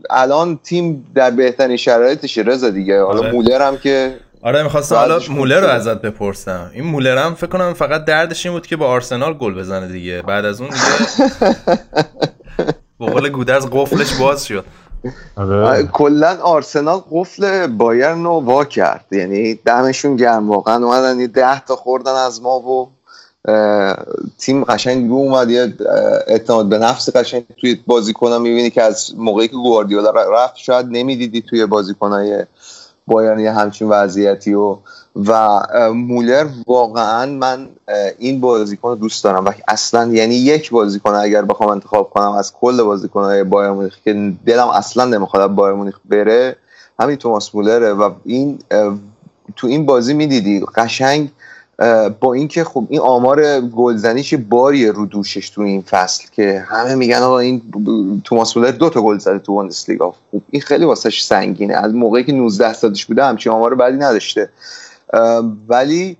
Speaker 2: الان تیم در بهترین شرایطشه رضا دیگه. حالا
Speaker 1: آره.
Speaker 2: مولر هم که
Speaker 1: آره می‌خواستم حالا مولر رو ازت بپرسم. این مولر هم فکر کنم فقط دردش این بود که با آرسنال گل بزنه دیگه. بعد از اون دیگه *laughs* به قول گودرز قفلش باز شد.
Speaker 2: کلا آرسنال قفل بایرن رو وا کرد. یعنی دمشون گرم. واقعا اومدن یه ده تا خوردن از ما و تیم قشنگ رو اومد. یه اعتماد به نفس قشنگ توی بازیکن‌ها. می‌بینی که از موقعی که گواردیولا رفت شاید نمی‌دیدی توی بازیکن‌های بایرن یه همچین وضعیتی و و مولر واقعا من این بازیکن رو دوست دارم. و اصلا یعنی یک بازیکن اگر بخوام انتخاب کنم از کل بازیکن‌های بایر مونیخ که دلم اصلا نمی‌خواد بایر مونیخ بره همین توماس مولره. و این تو این بازی می‌دیدی قشنگ با اینکه خب این آمار گلزنیش باریه رو دوشش تو این فصل که همه میگن آقا این توماس مولر دو تا گل زده تو بوندسلیگا. خب این خیلی واسش سنگینه. از موقعی که 19 سالش بوده همچین آمار بدی نداشته. ولی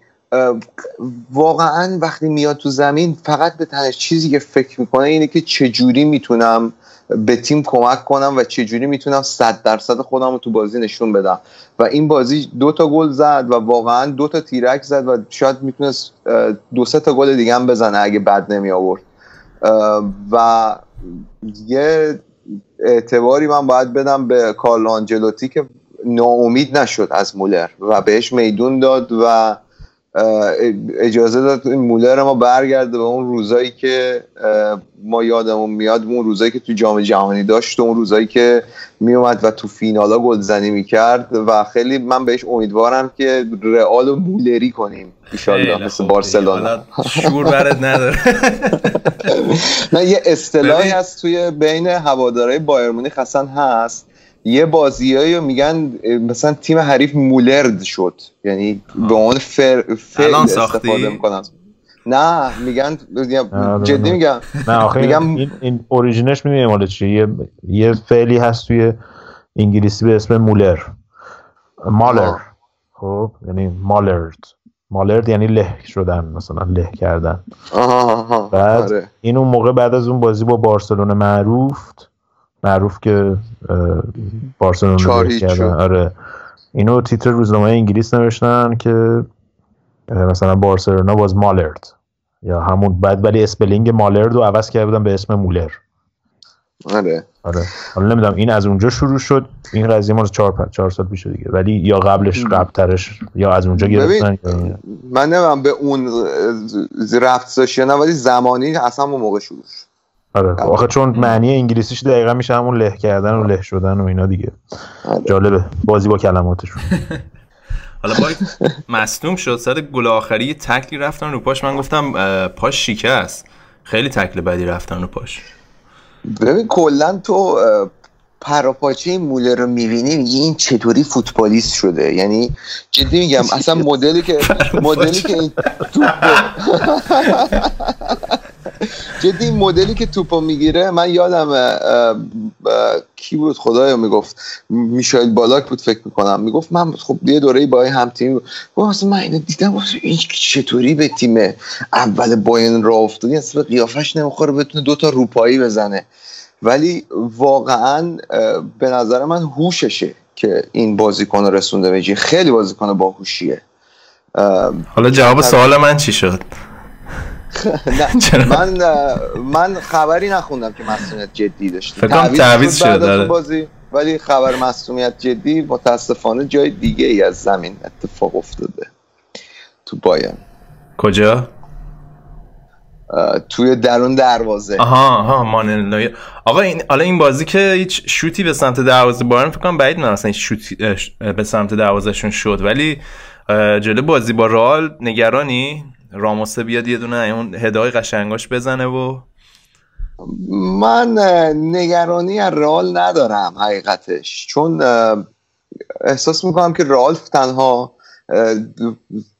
Speaker 2: واقعا وقتی میاد تو زمین فقط به تنش چیزی که فکر می‌کنه اینه که چجوری می‌تونم به تیم کمک کنم و چجوری می‌تونم صد درصد خودم رو تو بازی نشون بدم. و این بازی دو تا گل زد و واقعا دو تا تیرک زد و شاید می‌تونست دو سه تا گل دیگه هم بزنه اگه بد نمی آورد و یه اعتباری من باید بدم به کارل آنجلوتی که ناامید نشد از مولر و بهش میدون داد و اجازه داد این مولر ما برگرده به اون روزایی که ما یادمون میاد اون روزایی که تو جام جهانی داشت و اون روزایی که میومد و تو فینالا گلزنی می‌کرد و خیلی من بهش امیدوارم که رئال رو مولری کنیم ایشالله مثل بارسلونا.
Speaker 1: شور برد نداره. *laughs*
Speaker 2: نه یه اصطلاحی. هست توی بین هوادارهای بایر مونیخ اصلا هست. یه بازیایی میگن مثلا تیم حریف مولرد شد. یعنی به عنوان فر... فعل
Speaker 1: الان
Speaker 2: استفاده؟ می‌کنن. نه میگن جدی. میگم.
Speaker 4: نه آخه
Speaker 2: میگم-
Speaker 4: این, این اوریجینش می‌دونی مال چیه. یه یه فعلی هست توی انگلیسی به اسم مولر. مالر. خب یعنی مالرد. مالرد یعنی له شدن مثلا له کردن.
Speaker 2: آها آها
Speaker 4: بعد
Speaker 2: آره.
Speaker 4: این اون موقع بعد از اون بازی با بارسلona معروف معروف که بارسلونا کردن. آره. اینو تیتر روزنامه انگلیس نوشتن که مثلا بارسلونا was mullered یا همون بعد ولی spelling mullered رو عوض کرده بودن به اسم مولر.
Speaker 2: آره.
Speaker 4: آره. حالا نمی‌دونم این از اونجا شروع شد. این قضیه مال چهار چهار سال پیش دیگه. ولی یا قبلش قبلترش یا از اونجا گرفتن.
Speaker 2: من نمیم به اون ربط داشت یا نه ولی زمانی اصلا اون موقع شروع شد.
Speaker 4: آره. آخه چون معنی انگلیسیش دقیقا میشه همون له کردن و له شدن و اینا دیگه.
Speaker 2: آره.
Speaker 4: جالبه. بازی با کلماتشون. *laughs*
Speaker 1: حالا باید مصدوم شد. سر گل آخری یه تکلی رفتن رو پاش. من گفتم پاش شکست. خیلی تکل بدی رفتن رو پاش.
Speaker 2: ببین کلا تو پراپاچه این مولر رو می‌بینی میگی این چطوری فوتبالیست شده؟ یعنی جدی میگم اصلا مدلی که *laughs* مدلی که این *laughs* جدی این مدلی که توپو می‌گیره من یادم کی بود؟ خدایا می‌گفت. میشایل بالاک بود فکر می‌کنم. می‌گفت من خب یه دوره با هم تیم اصلا من اینو دیدم. این چطوری به تیم اول باین را افتادی اصلا قیافش نمی‌خوره بتونه دوتا روپایی بزنه. ولی واقعا به نظر من هوششه که این بازیکن رسونده به جای. خیلی بازیکن باهوشیه. اه،
Speaker 1: حالا جواب سوال من چی شد؟
Speaker 2: نه؟ *laughs* من من خبری نخوندم که مسئولیت جدی داشت
Speaker 1: تعویض شد،
Speaker 2: بعد از اون
Speaker 1: آره.
Speaker 2: بازی ولی خبر مسئولیت جدی متاسفانه جای دیگه ای از زمین اتفاق افتاده. تو باین
Speaker 1: کجا؟
Speaker 2: توی درون دروازه.
Speaker 1: آها آها مانلای. آقا این حالا این بازی که هیچ شوتی به سمت دروازه بارن فکر کنم بعید می‌دونم اصلا شوتی به سمت دروازهشون شد ولی جلو بازی با رئال نگرانی؟ راموسه بیاد یه دونه اون هدای قشنگاش بزنه و
Speaker 2: من نگرانی از رئال ندارم حقیقتش. چون احساس می‌کنم که رئال تنها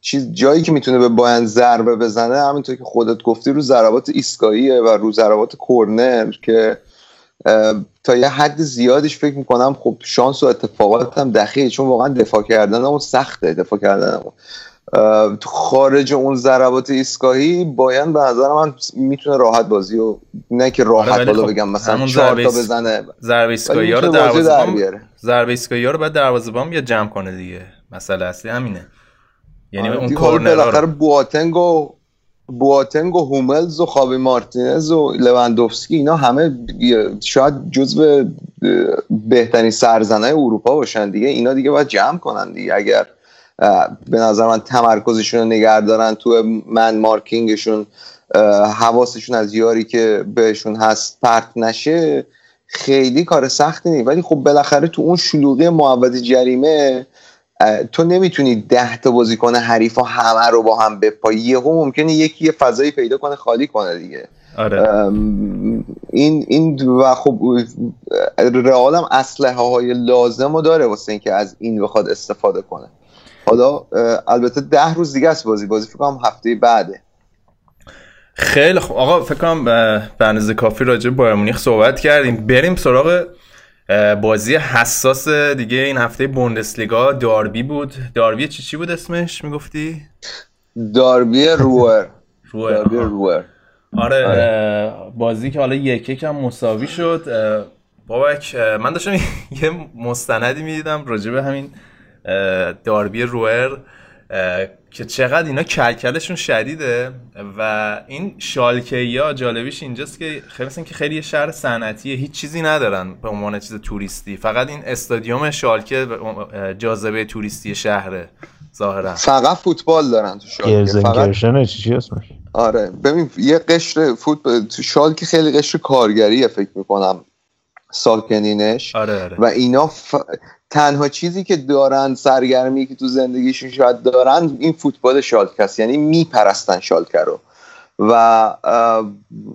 Speaker 2: چیز جایی که می‌تونه به باین ضربه بزنه همینطور که خودت گفتی رو ضربات ایستگاهیه و رو ضربات کورنر که تا یه حد زیادیش فکر می‌کنم خب شانس و اتفاقات هم دخیله چون واقعا دفاع کردن اون سخته دفاع کردن اون خارج اون ضربات ایستگاهی باید به نظر من می‌تونه راحت بازی و نه که راحت
Speaker 1: آره،
Speaker 2: بالا
Speaker 1: خب
Speaker 2: بگم مثلا چهار تا بزنه.
Speaker 1: ضربه ایستگاهی رو
Speaker 2: می‌تونه بازی در
Speaker 1: دروازه‌بان
Speaker 2: بیاره.
Speaker 1: ضربه ایستگاهی رو بعد دروازه‌بان بیا جمع کنه دیگه. مسئله اصلی همینه. یعنی
Speaker 2: آره
Speaker 1: اون کورنرها
Speaker 2: بالاخره بواتنگ و بواتنگ و هوملز و خاوی مارتینز و لوندوفسکی اینا همه شاید جزو بهترین سرزنای اروپا باشن دیگه. اینا دیگه باید جمع کنن دیگه اگر به نظر من تمرکزشون رو نگه دارن تو من مارکینگشون حواسشون از یاری که بهشون هست پرت نشه خیلی کار سختی نیست. ولی خب بالاخره تو اون شلوغی محوط جریمه تو نمی‌تونی ده تا بازیکن حریفا همه رو با هم بپایی یهو ممکنه یکی یه فضایی پیدا کنه خالی کنه دیگه.
Speaker 1: آره.
Speaker 2: این این و خب رئال هم اسلحه های لازم رو داره واسه اینکه از این بخواد استفاده کنه. حالا البته ده روز دیگه است بازی. بازی فکر کنم هفته بعده.
Speaker 1: خیلی خوب آقا فکر کنم به اندازه کافی راجع به بایر مونیخ صحبت کردیم. بریم سراغ بازی حساس دیگه این هفته بوندسلیگا. داربی بود. داربی چی چی بود اسمش؟ می‌گفتی؟
Speaker 2: داربی
Speaker 1: روه *laughs*
Speaker 2: داربی. روور
Speaker 1: آره اه، بازی که حالا یک یک هم مساوی شد. بابک من داشتم *laughs* یه مستندی می‌دیدم راجع به همین داربی روئر که چقدر اینا کلکلشون شدیده و این شالکه یا جالبیش اینجاست که خیلی که خیلی یه شهر صنعتیه هیچ چیزی ندارن به عنوان چیز توریستی. فقط این استادیوم شالکه جاذبه توریستی شهره ظاهرا.
Speaker 2: فقط فوتبال دارن تو شالکه فقط
Speaker 4: چی اسمش؟
Speaker 2: آره ببین یه قشر فوتبال تو شالکه خیلی قشر کارگریه فکر می‌کنم ساکنینش.
Speaker 1: آره آره.
Speaker 2: و اینا ف... تنها چیزی که دارن سرگرمی که تو زندگیشون شاید دارن این فوتبال شالکه است. یعنی میپرستن شالکه رو. و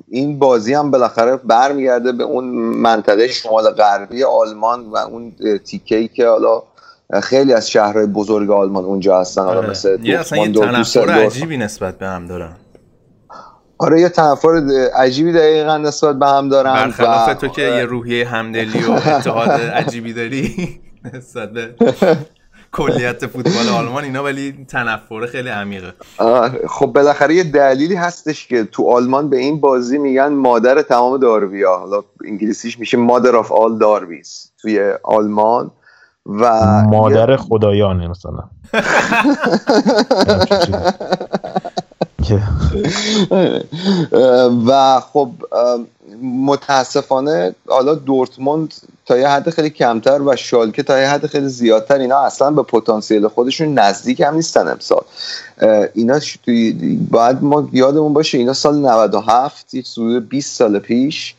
Speaker 2: این بازی هم بالاخره برمیگرده به اون منطقه شمال غربی آلمان و اون تیکه‌ای که حالا خیلی از شهرهای بزرگ آلمان اونجا هستن. حالا
Speaker 1: آره.
Speaker 2: مثل
Speaker 1: یه اصلا یه تنفر. عجیبی نسبت به هم دارن.
Speaker 2: آره یه تنفر عجیبی دقیقا نسبت به هم دارن
Speaker 1: برخلاف
Speaker 2: و-
Speaker 1: تو که یه روحیه همدلی و *laughs* اتحاد عجیبی داری. نسبت به کلیت فوتبال آلمان اینا ولی تنفر خیلی عمیقه.
Speaker 2: خب بالاخره یه دلیلی هستش که تو آلمان به این بازی میگن مادر تمام دارویا حالا انگلیسیش میشه مادر آف آل دارویز توی آلمان و
Speaker 4: مادر خدایانه مثلا. *laughs*
Speaker 2: و خب متاسفانه حالا دورتموند تا یه حد خیلی کمتر و شالکه تا یه حد خیلی زیادتر. اینا اصلا به پتانسیل خودشون نزدیک هم نیستن امسال. اینا باید ما یادمون باشه اینا سال 97 یک حدود 20 سال پیش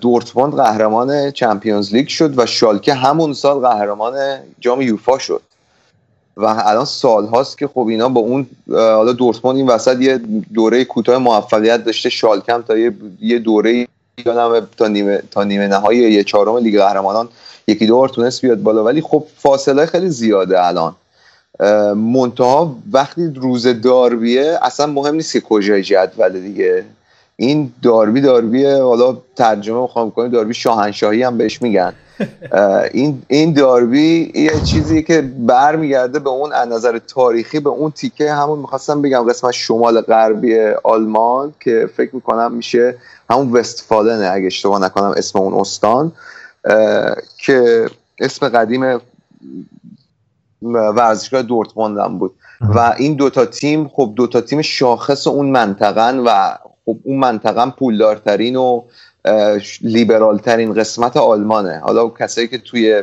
Speaker 2: دورتموند قهرمان چمپیونز لیگ شد و شالکه همون سال قهرمان جام یوفا شد. و الان سال هاست که خب اینا با اون حالا دورتموند این وسط یه دوره کوتاه موفقیت داشته شالکم تا یه دوره یادم تا نیمه تا نیمه نهایی یه چهارم لیگ قهرمانان یکی دو بار تونست بیاد بالا. ولی خب فاصله خیلی زیاده الان. منتها وقتی روز داربیه اصلا مهم نیست که کجای جدول دیگه. این داربی داربیه حالا ترجمه می‌خوام کنیم داربی شاهنشاهی هم بهش میگن. این این داربی یه چیزی که برمیگرده به اون از نظر تاریخی به اون تیکه همون می‌خواستم بگم قسمت شمال غربی آلمان که فکر می‌کنم میشه همون وستفالنه اگه اشتباه نکنم اسم اون استان که اسم قدیم ورزشگاه دورتموند هم بود. و این دوتا تیم خب دوتا تیم شاخص اون منطقن و خب اون منطقه پولدارترین و لیبرال ترین قسمت آلمانه. حالا کسایی که توی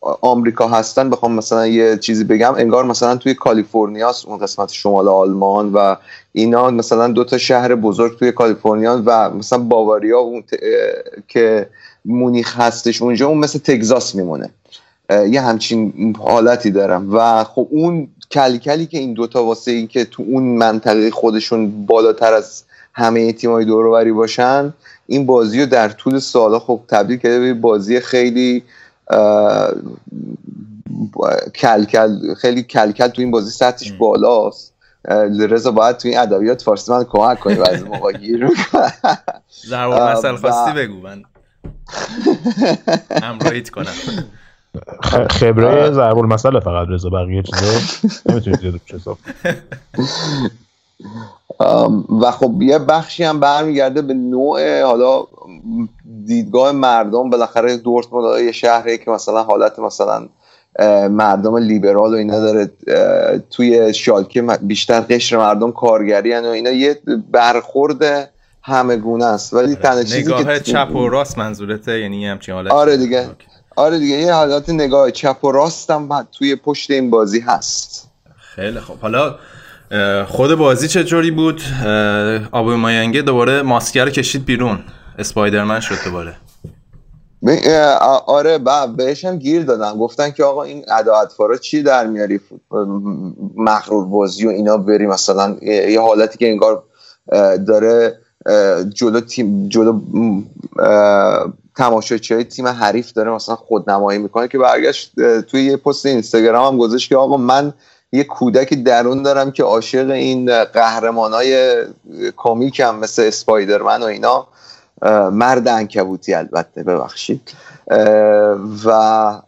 Speaker 2: آمریکا هستن بخوام مثلا یه چیزی بگم. انگار مثلا توی کالیفرنیاست اون قسمت شمال آلمان و اینا مثلا دو تا شهر بزرگ توی کالیفرنیا و مثلا باواریا اون ت- که مونیخ هستش اونجا اون مثل تگزاس میمونه. یه همچین حالتی دارم. و خب اون کلکلی که این دوتا واسه این که تو اون منطقه خودشون بالاتر از همه تیمای دوروبری باشن این بازی رو در طول سالها خب تبدیل کرده به بازی خیلی کلکل خیلی کلکل تو این بازی سطحش بالاست. رضا باید تو این ادبیات فارسی من کمک کنی و از موقع گیر
Speaker 1: مثل خواستی بگو من همراهیت کنم.
Speaker 4: خبره ضرب المثل فقط رضا بقیه چیزا نمی‌تونید زیاد حساب *laughs*
Speaker 2: و خب یه بخشی هم برمیگرده به نوع حالا دیدگاه مردم بالاخره دورتموند یه شهری که مثلا حالت مثلا مردم لیبرال و اینا داره توی شالکه بیشتر قشر مردم کارگری و اینا یه برخورد همه گونه است. ولی تنها چیزی
Speaker 1: نگاه چپ و راست منظورته یعنی همچین حالت
Speaker 2: آره دیگه. آره دیگه یه حالت نگاه چپ و راست هم توی پشت این بازی هست.
Speaker 1: خیلی خب حالا خود بازی چطوری بود؟ آبو ماینگه دوباره ماسکر کشید بیرون. اسپایدرمن شد دوباره.
Speaker 2: آره بهش هم گیر دادن گفتن که آقا این ادا اطفارا چی در میاری؟ مغرور بازی و اینا بری مثلا. یه حالتی که انگار داره جلو تیم جلو تماشاچی تیم حریف داره مثلا خودنمایی می‌کنه که برگشت توی یه پست اینستاگرام هم گذاشت که آقا من یه کودک درون دارم که عاشق این قهرمان های کمیکم مثل اسپایدرمن و اینا. مرد انکبوتی البته ببخشید. و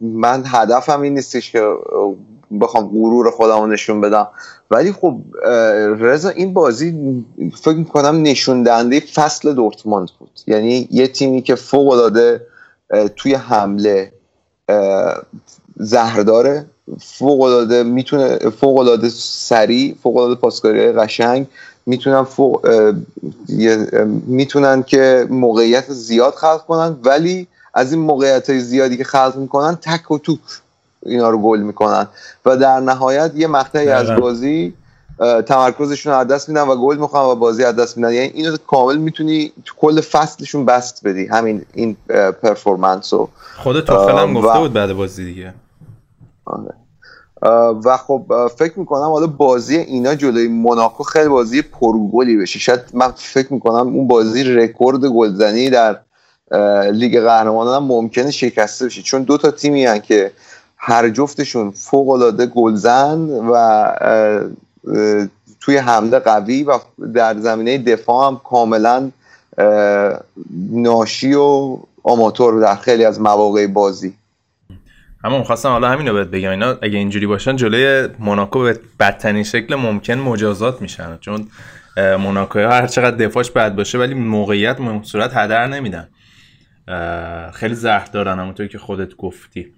Speaker 2: من هدفم این نیستش که بخوام غرور خودم نشون بدم. ولی خب رضا این بازی فکر می‌کنم نشون دهنده فصل دورتموند بود. یعنی یه تیمی که فوق العاده توی حمله زهرداره فوق العاده می‌تونه فوق العاده سریع فوق العاده پاسکاری قشنگ می‌تونن فوق می‌تونن که موقعیت زیاد خلق کنن ولی از این موقعیت های زیادی که خلق می‌کنن تک و توپ اینا رو گل می‌کنن. و در نهایت یه مقطعی از بازی تمرکزشون رو دست میدن و گل می‌خوان و بازی از دست میدن. یعنی اینو کامل می‌تونی تو کل فصلشون بست بدی. همین این پرفورمنس رو.
Speaker 1: خود توخل هم گفته بود بعد بازی دیگه.
Speaker 2: آره. و خب فکر می‌کنم حالا بازی اینا جلوی موناکو خیلی بازی پرگلی بشه. شاید من فکر می‌کنم اون بازی رکورد گلزنی در لیگ قهرمانان هم ممکنه شکسته بشه. چون دو تا تیمی هن که هر جفتشون فوق العاده گلزن و توی حمله قوی و در زمینه دفاع هم کاملا ناشی و آماتور در خیلی از مواقع بازی.
Speaker 1: اما خواستم حالا همین رو بهت بگم اینا اگه اینجوری باشن جلوی موناکو به بدترین شکل ممکن مجازات میشن چون موناکو هر چقدر دفاعش بد باشه ولی موقعیت به صورت هدر نمیدن. خیلی زهر دارن همونطوری که خودت گفتی.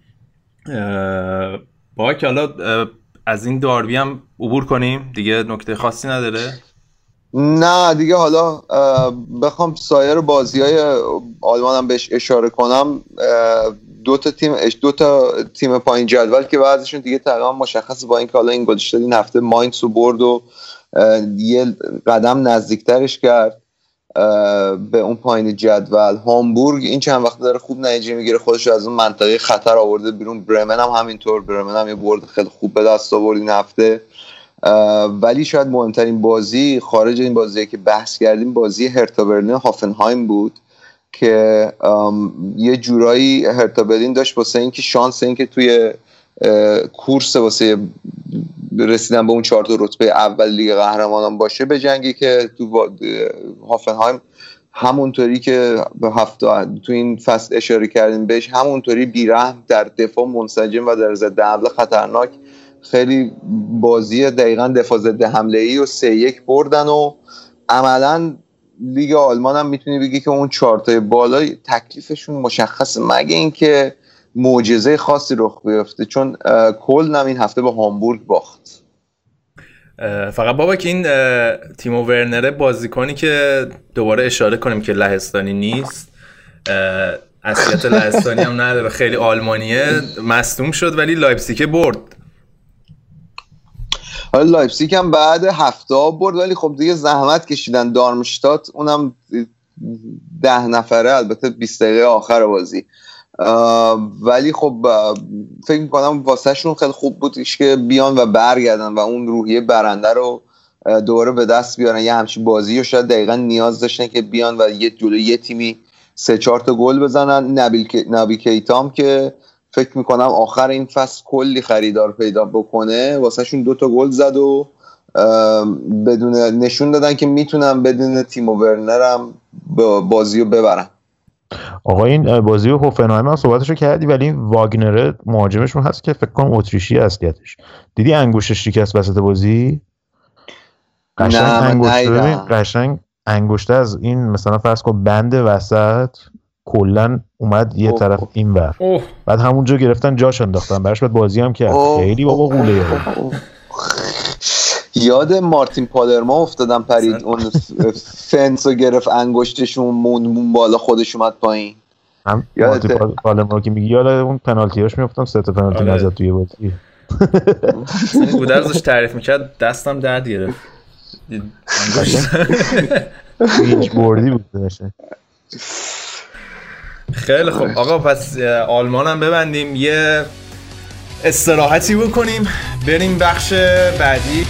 Speaker 1: با که حالا از این داربی هم عبور کنیم. دیگه نکته خاصی نداره؟
Speaker 2: نه دیگه حالا بخوام سایر بازی های آلمان هم بهش اشاره کنم. دو تا تیم دو تا تیم پایین جدول که بعضیشون دیگه تقریبا مشخص با اینکه حالا این گذشته این هفته ماینس و برد و یه قدم نزدیکترش کرد به اون پایین جدول. هامبورگ این چند وقت داره خوب نتیجه می‌گیره خودش از اون منطقه خطر آورده بیرون. برمن هم همینطور برمن هم یه برد خیلی خوب به دست آورد این هفته. ولی شاید مهمترین بازی خارج این بازی که بحث کردیم بازی هرتا برلین هافنهایم بود. که یه جورایی هرتا برلین داشت واسه اینکه شانس اینکه توی کورس واسه رسیدن به اون چهار رتبه اول لیگ قهرمانان باشه به جنگی که تو هافنهایم همونطوری که به هفته تو این فصل اشاره کردیم بهش همونطوری بیرحم در دفاع منسجم و در ضد حمله خطرناک خیلی بازی دقیقا دفاع ضد حمله ای و سه یک بردن و عملا لیگ آلمان هم می‌تونی بگی که اون چارتای بالا تکلیفشون مشخصه مگه اینکه معجزه خاصی رخ بیفته چون کل این هفته به هامبورگ باخت.
Speaker 1: فقط بابا که این تیمو ورنره بازیکنی که دوباره اشاره کنیم که لهستانی نیست اصلیت لهستانی هم نداره خیلی آلمانیه مصدوم شد ولی لایپسیکه برد.
Speaker 2: حالا لایپسیک هم بعد هفته برد ولی خب دیگه زحمت کشیدن دارمشتات اونم ده نفره البته 20 دقیقه آخر بازی. ولی خب فکر می‌کنم واسهشون خیلی خوب بودش که بیان و برگردن و اون روحیه برنده رو دوباره به دست بیارن. یه همچین بازی رو شاید دقیقا نیاز داشتن که بیان و یه جلو یه تیمی سه چهار تا گل بزنن. نبیل نبی کیتام که فکر می‌کنم آخر این فصل کلی خریدار پیدا بکنه. واسهشون دو تا گل زد و بدون نشون دادن که می‌تونن بدون تیم ورنر هم بازی رو ببرن
Speaker 4: آقا این بازی هوفنهایم هم صحبتشو کردی ولی این واگنر مهاجمشون هست که فکر کنم اتریشی اصلیتش دیدی انگوشش شکست وسط بازی؟ قشنگ انگشته قشنگ انگشته از این مثلا فرض کن بند وسط کلا اومد یه طرف این بر بعد همونجا گرفتن جاش انداختن. براش بعد بازی هم کرد. خیلی بابا قوله.
Speaker 2: یاد مارتین پالرما افتادم پرید. اون فنس رو گرفت انگشتشون مون مون بالا خودش اومد پایین.
Speaker 4: هم مارتین پالرما که میگی یاد اون پنالتیاش میافتم سه تا پنالتی آره. نزد توی بازی. *laughs*
Speaker 1: گودرزش تعریف می‌کرد. دستم درد گرفت.
Speaker 4: هیچ بردی بود.
Speaker 1: خیلی خوب. آقا پس آلمان هم ببندیم. یه استراحتی بکنیم. بریم بخش بعدی.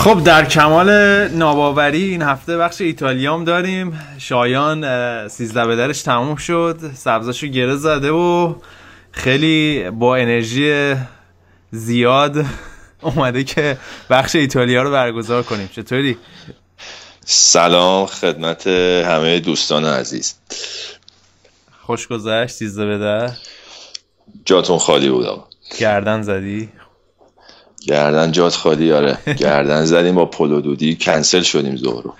Speaker 1: خب در کمال ناباوری این هفته بخش ایتالیام داریم. شایان سیزده به درش تموم شد. سبزاشو گره زده و خیلی با انرژی زیاد اومده که بخش ایتالیا رو برگزار کنیم. چطوری؟
Speaker 7: سلام خدمت همه دوستان عزیز.
Speaker 1: خوش گذشت سیزده به در
Speaker 7: جاتون خالی بود
Speaker 1: گردن زدی؟
Speaker 7: گردن جات خالی آره. *laughs* گردن زدیم با پلو دودی. کنسل شدیم زهرو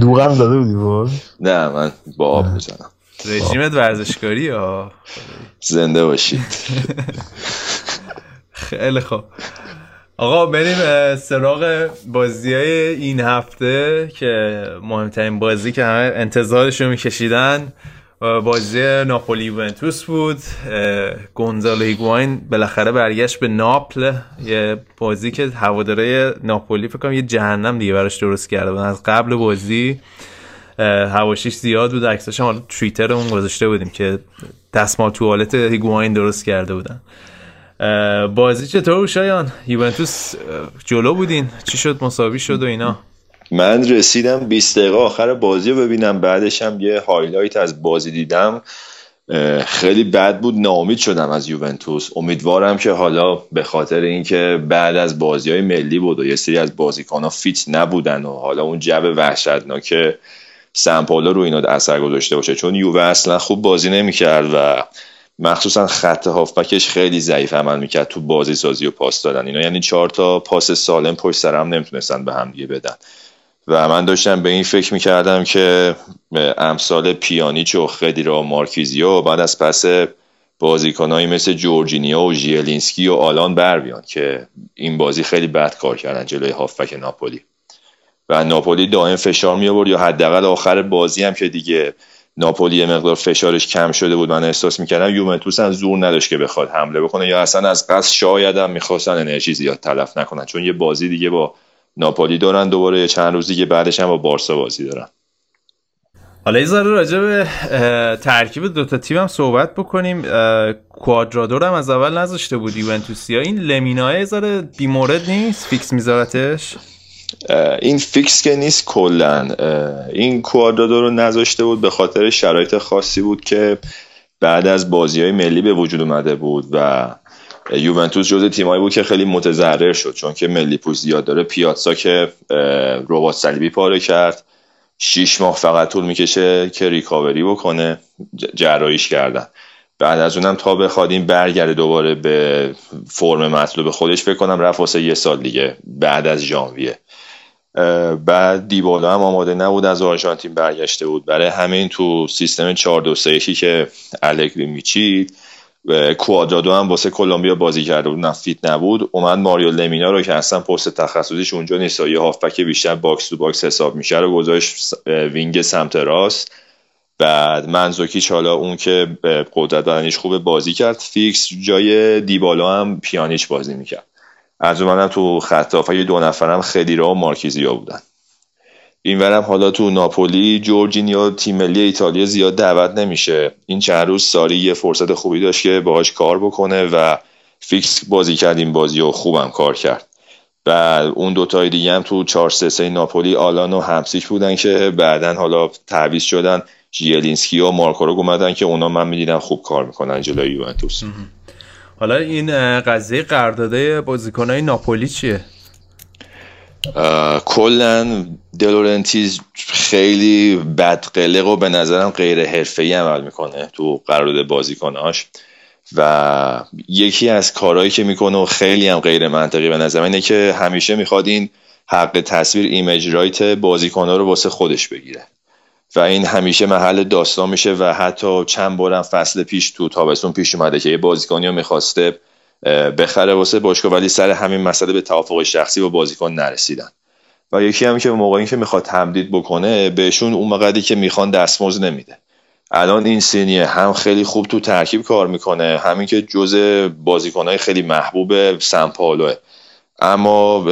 Speaker 4: دوغم زده بودی بود
Speaker 7: نه من با آب می‌زنم.
Speaker 1: رژیمت ورزشکاری یا؟
Speaker 7: زنده باشید. *laughs*
Speaker 1: خیلی خوب. آقا بریم سراغ بازی های این هفته که مهمترین بازی که همه انتظارش رو میکشیدن. بازی ناپولی یوونتوس بود. گونزالو هیگواین بالاخره برگشت به ناپل. یه بازی که هواداره ناپولی فکر کنم یه جهنم دیگه براش درست کرده بودن از قبل بازی هواشیش زیاد بود. عکساش هم توییتر اون گذاشته بودیم که دستمال توالت هیگواین درست کرده بودن. بازی چطور شایان؟ یوونتوس جلو بودین؟ چی شد؟ مساوی شد و اینا؟
Speaker 7: من رسیدم 20 دقیقه آخر بازی رو ببینم بعدش هم یه highlight از بازی دیدم. خیلی بد بود ناامید شدم از یوونتوس. امیدوارم که حالا به خاطر اینکه بعد از بازی های ملی بود و یه سری از بازیکن ها fit نبودن و حالا اون جو وحشتناک سمپالا رو اینا اثر گذاشته باشه چون یووه اصلا خوب بازی نمی‌کرد و مخصوصا خط هافبکش خیلی ضعیف عمل می‌کرد تو بازی سازی و پاس دادن. اینا یعنی چهار تا پاس سالم پشت سر هم نمی‌تونستن به هم دیگه بدن. و من داشتم به این فکر می‌کردم که امثال پیانیچ و خدیرا مارکیزیو بعد از پس بازیکنهایی مثل جورجینیو و زیلینسکی و آلان بر بیان که این بازی خیلی بد کار کردن جلوی هافبک ناپولی. و ناپولی دائم فشار می آورد یا حداقل آخر بازی هم که دیگه ناپولی یه مقدار فشارش کم شده بود من احساس می‌کردم یوونتوس هم زور نداشت که بخواد حمله بکنه یا اصلا از قصد شاید هم می‌خواستن انرژی زیاد تلف نکنن چون یه بازی دیگه با ناپولی دارن دوباره چند روزی که بعدش هم با بارسا بازی دارن.
Speaker 1: حالا یه ذره راجع به ترکیب دوتا تیم هم صحبت بکنیم. کوادرادو هم از اول نذاشته بود یوونتوسیا این لمینای یه ذره بیمورد نیست؟ فیکس میذارتش؟
Speaker 7: این فیکس که نیست کلا این کوادرادو رو نذاشته بود به خاطر شرایط خاصی بود که بعد از بازی های ملی به وجود اومده بود و یوونتوس جزء تیمایی بود که خیلی متضرر شد چون که ملی پوش زیاد داره. پیاتسا که ربات صلیبی پاره کرد. شیش ماه فقط طول می‌کشه که ریکاوری بکنه جراحیش کردن. بعد از اونم تا بخواد این برگرده دوباره به فرم مطلوب خودش فکر کنم رفت واسه یه سال دیگه بعد از ژانویه. بعد دیبالا هم آماده نبود از آرژانتین برگشته بود. برای همین تو سیستم 4 2 3 که الگری میچید کوادرادو هم واسه کلمبیا بازی کرده بود fit نبود. اومد ماریو لمینا رو که اصلا پست تخصصیش اونجا نیست. یه هافبک بیشتر box to box حساب میشه رو گذاشت wing سمت راست. بعد مانزوکیچ حالا اون که قدرت بدنیش خوب بازی کرد. فیکس جای دیبالا هم پیانیچ بازی می‌کرد. از اون تو خط دو نفرم خدیرا و مارکیزیو بودن. اینورم حالا تو ناپولی جورجینیو تیم ملی ایتالیا زیاد دعوت نمیشه. این چند روز ساری یه فرصت خوبی داشت که باهاش کار بکنه و فیکس بازی کرد این بازی و خوبم کار کرد. بعد اون دوتای دیگه هم تو 4 3 ناپولی آلان و همسیک بودن که بعدا حالا تعویض شدن. زیلینسکی و روگ اومدن که اونا من می‌دیدم خوب کار می‌کنن جلوی یوونتوس.
Speaker 1: حالا این قضیه قرارداد بازیکنای ناپولی چیه؟
Speaker 7: کلا دلورنتیس خیلی بدقلق و به نظرم غیر حرفه‌ای عمل می‌کنه تو قرارداد بازیکناش. و یکی از کارهایی که می‌کنه خیلی هم غیر منطقی به نظر اینه که همیشه می‌خواد این حق تصویر ایمیج رایت بازیکنها رو واسه خودش بگیره. و این همیشه محل داستان میشه و حتی چند بارم فصل پیش تو تابستون پیش اومده که یه بازیکنی رو می‌خواسته بخره واسه باشگاه ولی سر همین مسئله به توافق شخصی با بازیکن نرسیدن. و یکی هم که موقعی که می‌خواد تمدید بکنه بهشون اون مقدی که می‌خوان دستمزد نمیده. الان این سینیه هم خیلی خوب تو ترکیب کار می‌کنه همین که جزء بازیکنهای خیلی محبوب سمپالوه اما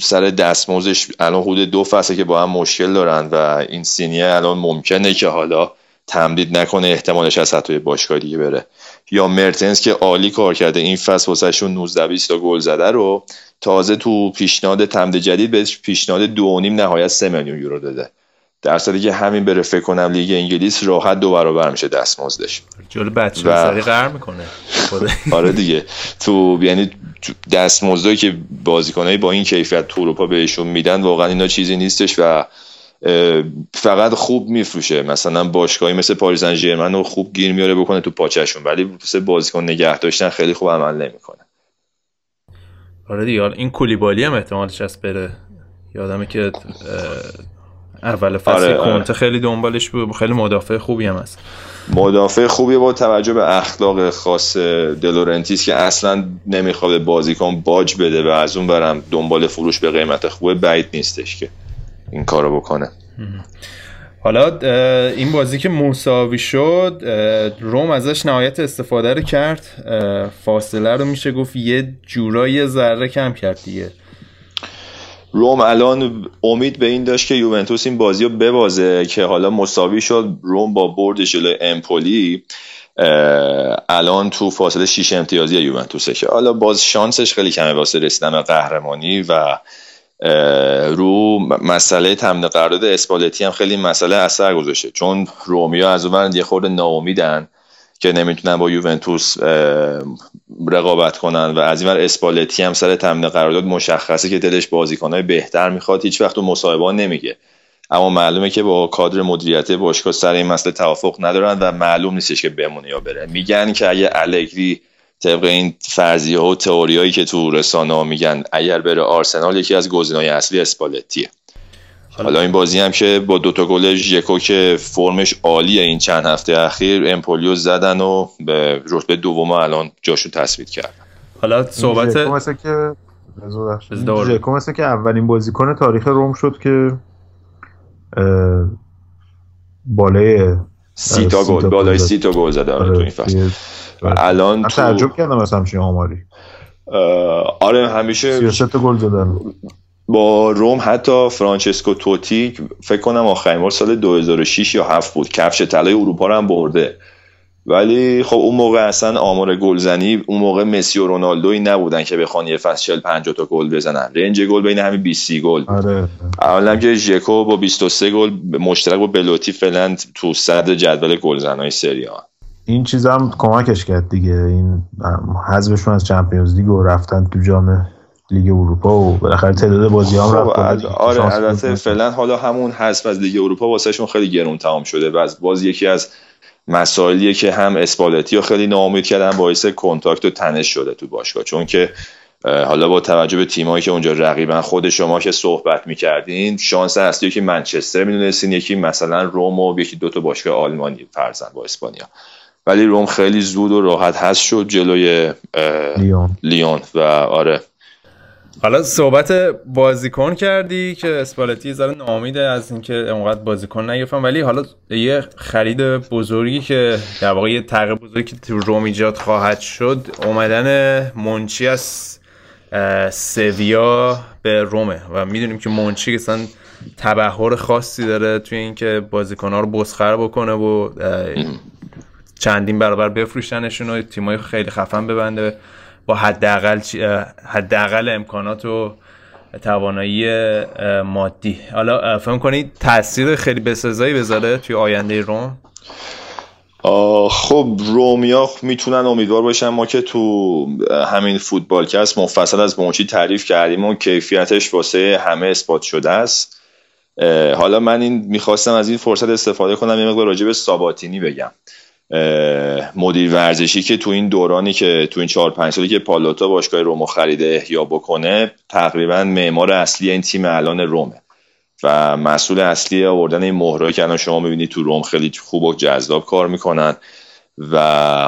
Speaker 7: سر دستموزش الان حدود دو فصله که با هم مشکل دارن و این سینیه الان ممکنه که حالا تمدید نکنه احتمالش از حتی باشگاه دیگه بره. یا مرتنس که عالی کار کرده این فصل واسهشون 19 20 تا گل زده رو تازه تو پیشنهاد تمدید جدید بهش پیشنهاد دو نیم نهایت 3 میلیون یورو داده. در صورتی که همین بره فکر کنم لیگ انگلیس راحت دو برابر میشه دستمزدش.
Speaker 1: جلو بچه و... قهر می‌کنه. *laughs*
Speaker 7: آره دیگه. تو یعنی دستمزدی که بازیکنایی با این کیفیت تو اروپا بهشون میدن واقعا اینا چیزی نیستش و فقط خوب میفروشه. مثلا باشگاهی مثل پاریس سن رو خوب گیر میاره بکنه تو پاچشون ولی مثل بازیکن نگه داشتن خیلی خوب عمل نمی‌کنه.
Speaker 1: آره دیگه. این کولیبالی هم احتمالش هست بره. یادمه که اول فصل آره،, آره، خیلی دنبالش بود. خیلی مدافع خوبی هم هست.
Speaker 7: مدافع خوبی با توجه به اخلاق خاص دلورنتیس که اصلا نمی‌خواد بازیکن باج بده و از اون برم دنبال فروش به قیمت خوبه بعید نیستش که. این کارو بکنه.
Speaker 1: حالا این بازی که مساوی شد روم ازش نهایت استفاده رو کرد. فاصله رو میشه گفت یه جورایی ذره کم کرد دیگه.
Speaker 7: روم الان امید به این داشت که یوونتوس این بازی رو ببازه که حالا مساوی شد روم با برد جلوی امپولی الان تو فاصله 6 امتیازی یوونتوسه که حالا باز شانسش خیلی کمه واسه رسیدن به قهرمانی و رو مسئله تمدید قرارداد اسپالتی هم خیلی مسئله اثر گذاشته. چون رومیا از اون یه خورده ناامیدن که نمی‌تونن با یوونتوس رقابت کنن و از این اسپالتی هم سر تمدید قرارداد مشخصه که دلش بازیکنهای بهتر می‌خواد هیچ وقت تو مصاحبه نمیگه. اما معلومه که با کادر مدیریت باشگاه سر این مسئله توافق ندارن و معلوم نیستش که بمونه یا بره. میگن که اگه الگری طبق این فرضیه و تئوریایی که تو رسانه ها میگن اگر بره آرسنال یکی از گزینه‌های اصلی اسپالتیه. حالا این بازی هم که با دوتا گل ژکو که فرمش عالیه این چند هفته اخیر امپولیو زدن و به رتبه دوم الان جاشو تثبیت کرد
Speaker 1: حالا صحبت
Speaker 4: ژکو مثل که ژکو مثل که اولین بازیکن تاریخ روم شد که بالای
Speaker 7: سی تا گل بالای سی تا گل زده آره تو این فصل. الان
Speaker 4: تو تعجب کردم از همچین آماری.
Speaker 7: آره همیشه
Speaker 4: 33 گل زدن.
Speaker 7: با روم حتی فرانچسکو توتی فکر کنم آخرین بار سال 2006 یا 7 بود کفش طلای اروپا رو هم برده. ولی خب اون موقع اصلا آمار گلزنی اون موقع مسی و رونالدوی نبودن که بخوان یه فصل 40 50 تا گل بزنن. range گل بین همین 20 گل.
Speaker 4: آره.
Speaker 7: اولا که ژکو با 23 گل مشترک با بلوتی فعلا تو صدر جدول گلزنای سری آ
Speaker 4: این چیز هم کمکش کرد دیگه. این حذفشون از Champions League و رفتن تو جام لیگ اروپا و بالاخره تعداد بازی هم
Speaker 7: خب آره البته فعلا حالا همون حذف از لیگ اروپا واسهشون خیلی گرون تمام شده و باز یکی از مسائلیه که هم اسپالتی رو خیلی ناامید کردن باعث کنتاکت و تنش شده تو باشگاه. چون که حالا با توجه به تیمایی که اونجا رقیبن خود شما که صحبت می‌کردین شانس اصلی که منچستر می‌دونستین یکی مثلا روم و یکی دو تا باشگاه آلمانی فرزن با اسپانیا. ولی روم خیلی زود و راحت هست شد جلوی لیون, لیون و آره.
Speaker 1: حالا صحبت بازیکن کردی که اسپالتی ذره نامیده از اینکه اونقدر بازیکن نگرفتن ولی حالا یه خرید بزرگی که در واقع یه تغییر بزرگی که تو روم ایجاد خواهد شد اومدن منچی از سویا به رومه و می‌دونیم که منچی اصلا تبهر خاصی داره توی اینکه بازیکن‌ها رو بسخر بکنه و چندین برابر بفروشنشون و تیمای خیلی خفن ببنده. با حداقل حداقل امکانات و توانایی مادی. حالا فهم کنید تاثیر خیلی بسزایی بذاره توی آینده روم
Speaker 7: خب رومیا می‌تونن امیدوار باشن ما که تو همین فوتبال کست مفصل از مونچی تعریف کردیم و کیفیتش واسه همه اثبات شده است. حالا من این می‌خواستم از این فرصت استفاده کنم یه مقدار راجع به ساباتینی بگم. مدیر ورزشی که تو این دورانی که تو این چهار پنج سالی که پالوتا باشگاه رومو خریده احیا بکنه تقریبا معمار اصلی این تیم الان رومه. و مسئول اصلی آوردن این مهره که الان شما می‌بینید تو روم خیلی خوب و جذاب کار می‌کنن. و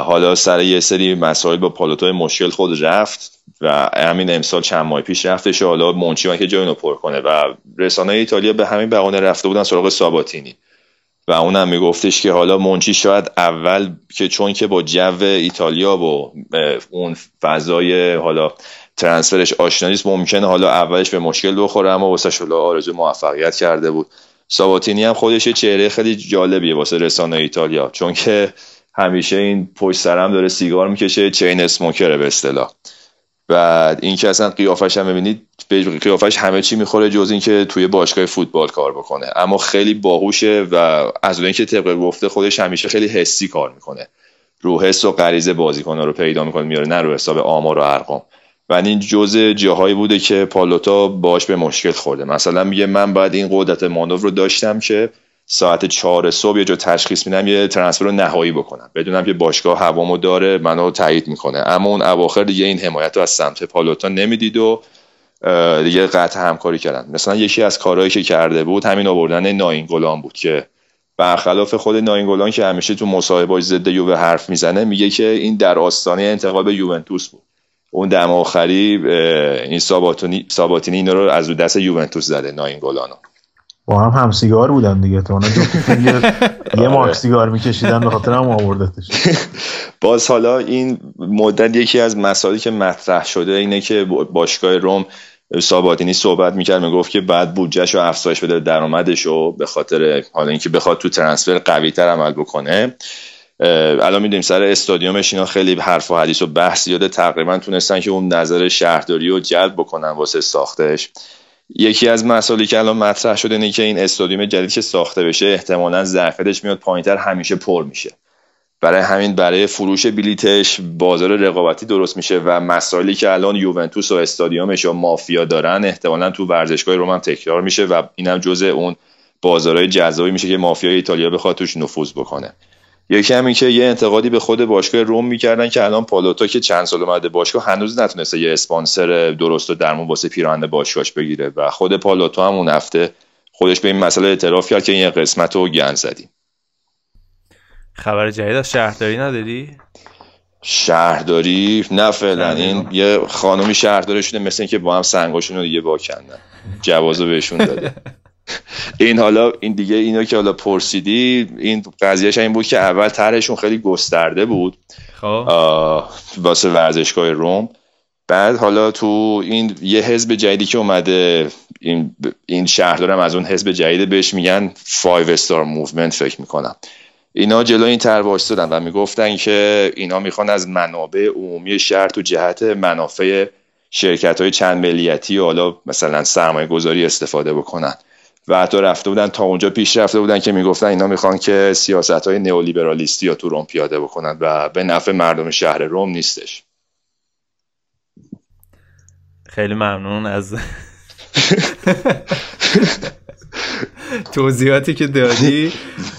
Speaker 7: حالا سر یه سری مسائل با پالوتا مشکل خود رفت و همین امسال چند ماه پیش رفتش. حالا منچی که جای پر کنه. و رسانه ایتالیا به همین بهانه رفته بودن سراغ ساباتینی. و اونم میگفتش که حالا منچی شاید اول که چون که با جو ایتالیا و اون فضای حالا ترانسفرش آشنا نیست ممکنه حالا اولش به مشکل بخوره اما واسه شلا آرزو موفقیت کرده بود. ساباتینی هم خودش چهره خیلی جالبیه واسه رسانه ایتالیا چون که همیشه این پشت سرم داره سیگار می‌کشه چین اسموکره به اصطلاح. بعد این که اصلا قیافش هم ببینید قیافش همه چی می‌خوره جز اینکه توی باشگاه فوتبال کار بکنه. اما خیلی باهوشه و از اون که طبق گفته خودش همیشه خیلی حسی کار می‌کنه. رو حس و غریزه بازیکن‌ها رو پیدا می‌کنه میاره نه رو حساب آمار و ارقام. و این جزء جاهایی بوده که پالوتا باش به مشکل خورده. مثلا میگه من باید این قدرت مانور رو داشتم که ساعت چهار صبح یه جا تشخیص میدم یه ترنسفر رو نهایی بکنم. بدونم که باشگاه هوامو داره منو تایید می‌کنه. اما اون اواخر دیگه این حمایت رو از سمت پالوتا نمی‌دید و دیگه قطع همکاری کردن. مثلا یکی از کارهایی که کرده بود همین آوردن ناینگولان بود که برخلاف خود ناینگولان که همیشه تو مصاحبه ضد یووه حرف می‌زنه میگه که این در آستانه انتقال به یوونتوس بود. اون دم آخری این ساباتینی ساباتینی اینا رو از دست یوونتوس زده ناینگولانو.
Speaker 4: با هم هم سیگار بودن دیگه تو. یه, *laughs* یه مارک آره. سیگار میکشیدن به خاطر هم آوردتش. *laughs*
Speaker 7: باز حالا این مدت یکی از مسائلی که مطرح شده اینه که باشگاه روم ساباتینی صحبت می‌کرد می‌گفت که بعد بودجهش رو افزایش بده درآمدش رو به خاطر حالا اینکه بخواد تو ترنسفر قوی تر عمل بکنه. الان می‌دونیم سر استادیومش اینا خیلی حرف و حدیث و بحث یاده تقریبا تونستن که اون نظر شهرداری رو جلب بکنن واسه ساختش. یکی از مسائلی که الان مطرح شده اینه که این استادیوم جدید که ساخته بشه احتمالا ظرفیتش میاد پایینتر همیشه پر میشه. برای همین برای فروش بلیتش بازار رقابتی درست میشه و مسائلی که الان یوونتوس و استادیومش و مافیا دارن احتمالا تو ورزشگاه روم هم تکرار میشه و اینم جزء اون بازارهای جذابی میشه که مافیای ایتالیا بخواد توش نفوذ بکنه. یکی هم که یه انتقادی به خود باشگاه روم می‌کردن که الان پالوتا که چند سال اومده باشگاه هنوز نتونسته یه اسپانسر درست و درمون واسه پیراهن باشگاهش بگیره و خود پالوتا هم اون هفته خودش به این مسئله اعتراف کرد که این قسمت رو گن زدیم.
Speaker 1: خبر جدید از شهرداری نداری؟
Speaker 7: شهرداری؟ نه فعلا این یه خانمی شهرداری شده مثل اینکه با هم سنگاشون رو دیگه با کندن جوازو بهشون داده *laughs* این حالا این دیگه اینا که حالا پرسیدی این قضیهش این بود که اول طرحشون خیلی گسترده بود. خب. واسه ورزشگاه روم. بعد حالا تو این یه حزب جدیدی که اومده این این شهردارم از اون حزب جدید بهش میگن Five Star Movement فکر می‌کنم. اینا جلو این طرح وایسادن و می‌گفتن که اینا می‌خوان از منابع عمومی شهر تو جهت منافع شرکت های چند ملیتی و حالا مثلا سرمایه گذاری استفاده بکنن. و حتی رفته بودن تا اونجا پیش رفته بودن که می‌گفتن اینا می‌خوان که سیاست های نئولیبرالیستی یا تو روم پیاده بکنن و به نفع مردم شهر روم نیستش.
Speaker 1: خیلی ممنون از *laughs* توضیحاتی که دادی.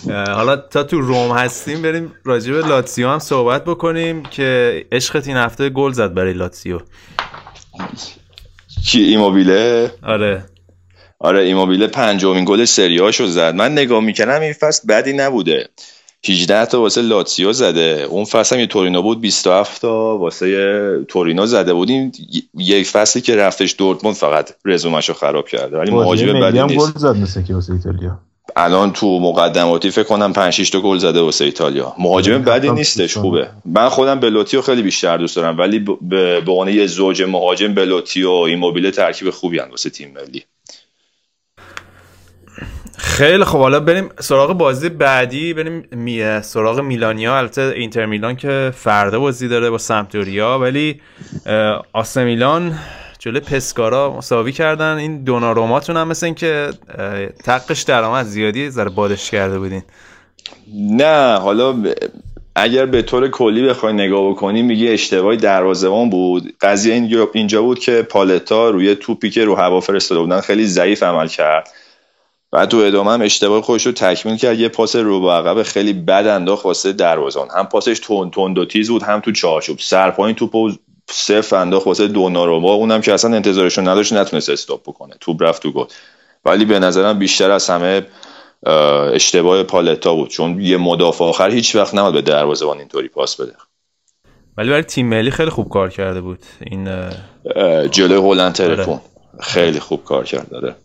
Speaker 1: حالا تا تو روم هستیم بریم راجع به لاتسیو هم صحبت بکنیم که عشقت این هفته گل زد برای لاتسیو
Speaker 7: کی؟ ایموبیله؟
Speaker 1: آره.
Speaker 7: آره ایموبیله پنجمین گل سریاشو زد. من نگاه می‌کنم این فصل بدی نبوده. 18 تا واسه لاتسیو زده. اون فصل هم یه تورینو بود 27 تا واسه تورینو زده بودیم یک فصلی که رفتش دورتموند فقط رزومشو خراب کرده. ولی مهاجم بدی نیست
Speaker 4: گل زد مثل که واسه ایتالیا.
Speaker 7: الان تو مقدماتی فکر کنم 5 6 تا گل زده واسه ایتالیا. مهاجم بدی نیستش خوبه. من خودم بلوتیو خیلی بیشتر دوست دارم ولی به عنوان یه زوج مهاجم بلوتیو ایموبیله ترکیب خوبی واسه تیم ملی.
Speaker 1: خیلی خب حالا بریم سراغ بازی بعدی بریم می... سراغ میلانیا. البته اینتر میلان که فردا بازی داره با سمتوریا ولی آسه میلان جلوی پسکارا مساوی کردن. این دوناروماتون هم مثل این که تقش درآمد زیادی ذره بادش کرده بودین.
Speaker 7: نه حالا اگر به طور کلی بخوای نگاه بکنی میگه اشتباهی دروازه‌بان بود. قضیه اینجا بود که پالتا روی توپی که رو هوا فرستاده بودن خیلی ضعیف عمل کرد. و تو ادامه هم اشتباه خودش رو تکمیل کرد. یه پاس رو به عقب خیلی بد انداخت واسه دروازان هم پاسش تون تون و تیز بود هم تو چارچوب. سر پایین توپو صفر انداخت واسه دوناروما اونم که اصلا انتظارشون نداشت نتونست استاپ بکنه. توپ رفت تو گل. ولی به نظرم بیشتر از همه اشتباه پالتا بود. چون یه مدافع آخر هیچ وقت نباید به دروازه‌بان اینطوری پاس بده.
Speaker 1: ولی برای تیم ملی خیلی خوب کار کرده بود. این
Speaker 7: جلوی هلند ترکون خیلی خوب کار کرد داره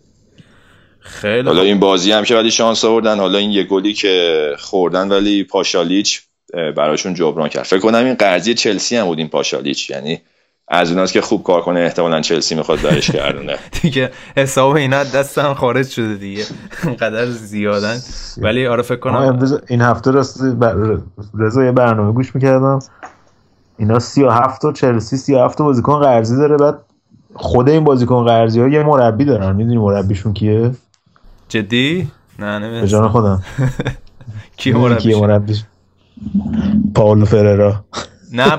Speaker 1: خیلی
Speaker 7: حالا این بازی هم که ولی شانس آوردن. حالا این یه گلی که خوردن ولی پاشالیچ براشون جبران کرد. فکر کنم این قضیه چلسی هم بود این پاشالیچ. یعنی از اوناست که خوب کار کنه احتمالا چلسی می‌خواد برش گردونه. *laughs*
Speaker 1: دیگه حساب اینا دستم خارج شده دیگه. انقدر زیادن. ولی آره فکر کنم
Speaker 4: این هفته راست رضا یه برنامه گوش می‌کردم. اینا 37 تا چلسی 37 تا بازیکن قرضی داره. بعد خود این بازیکن قرضی ها یه مربی دارن. می‌دونی مربیشون کیه؟
Speaker 1: جدی؟ نه نمی‌دونم
Speaker 4: به جان خودم. *laughs*
Speaker 1: کی مربیش؟
Speaker 4: کیه مربیش. پاولو فررا.
Speaker 1: نه *laughs*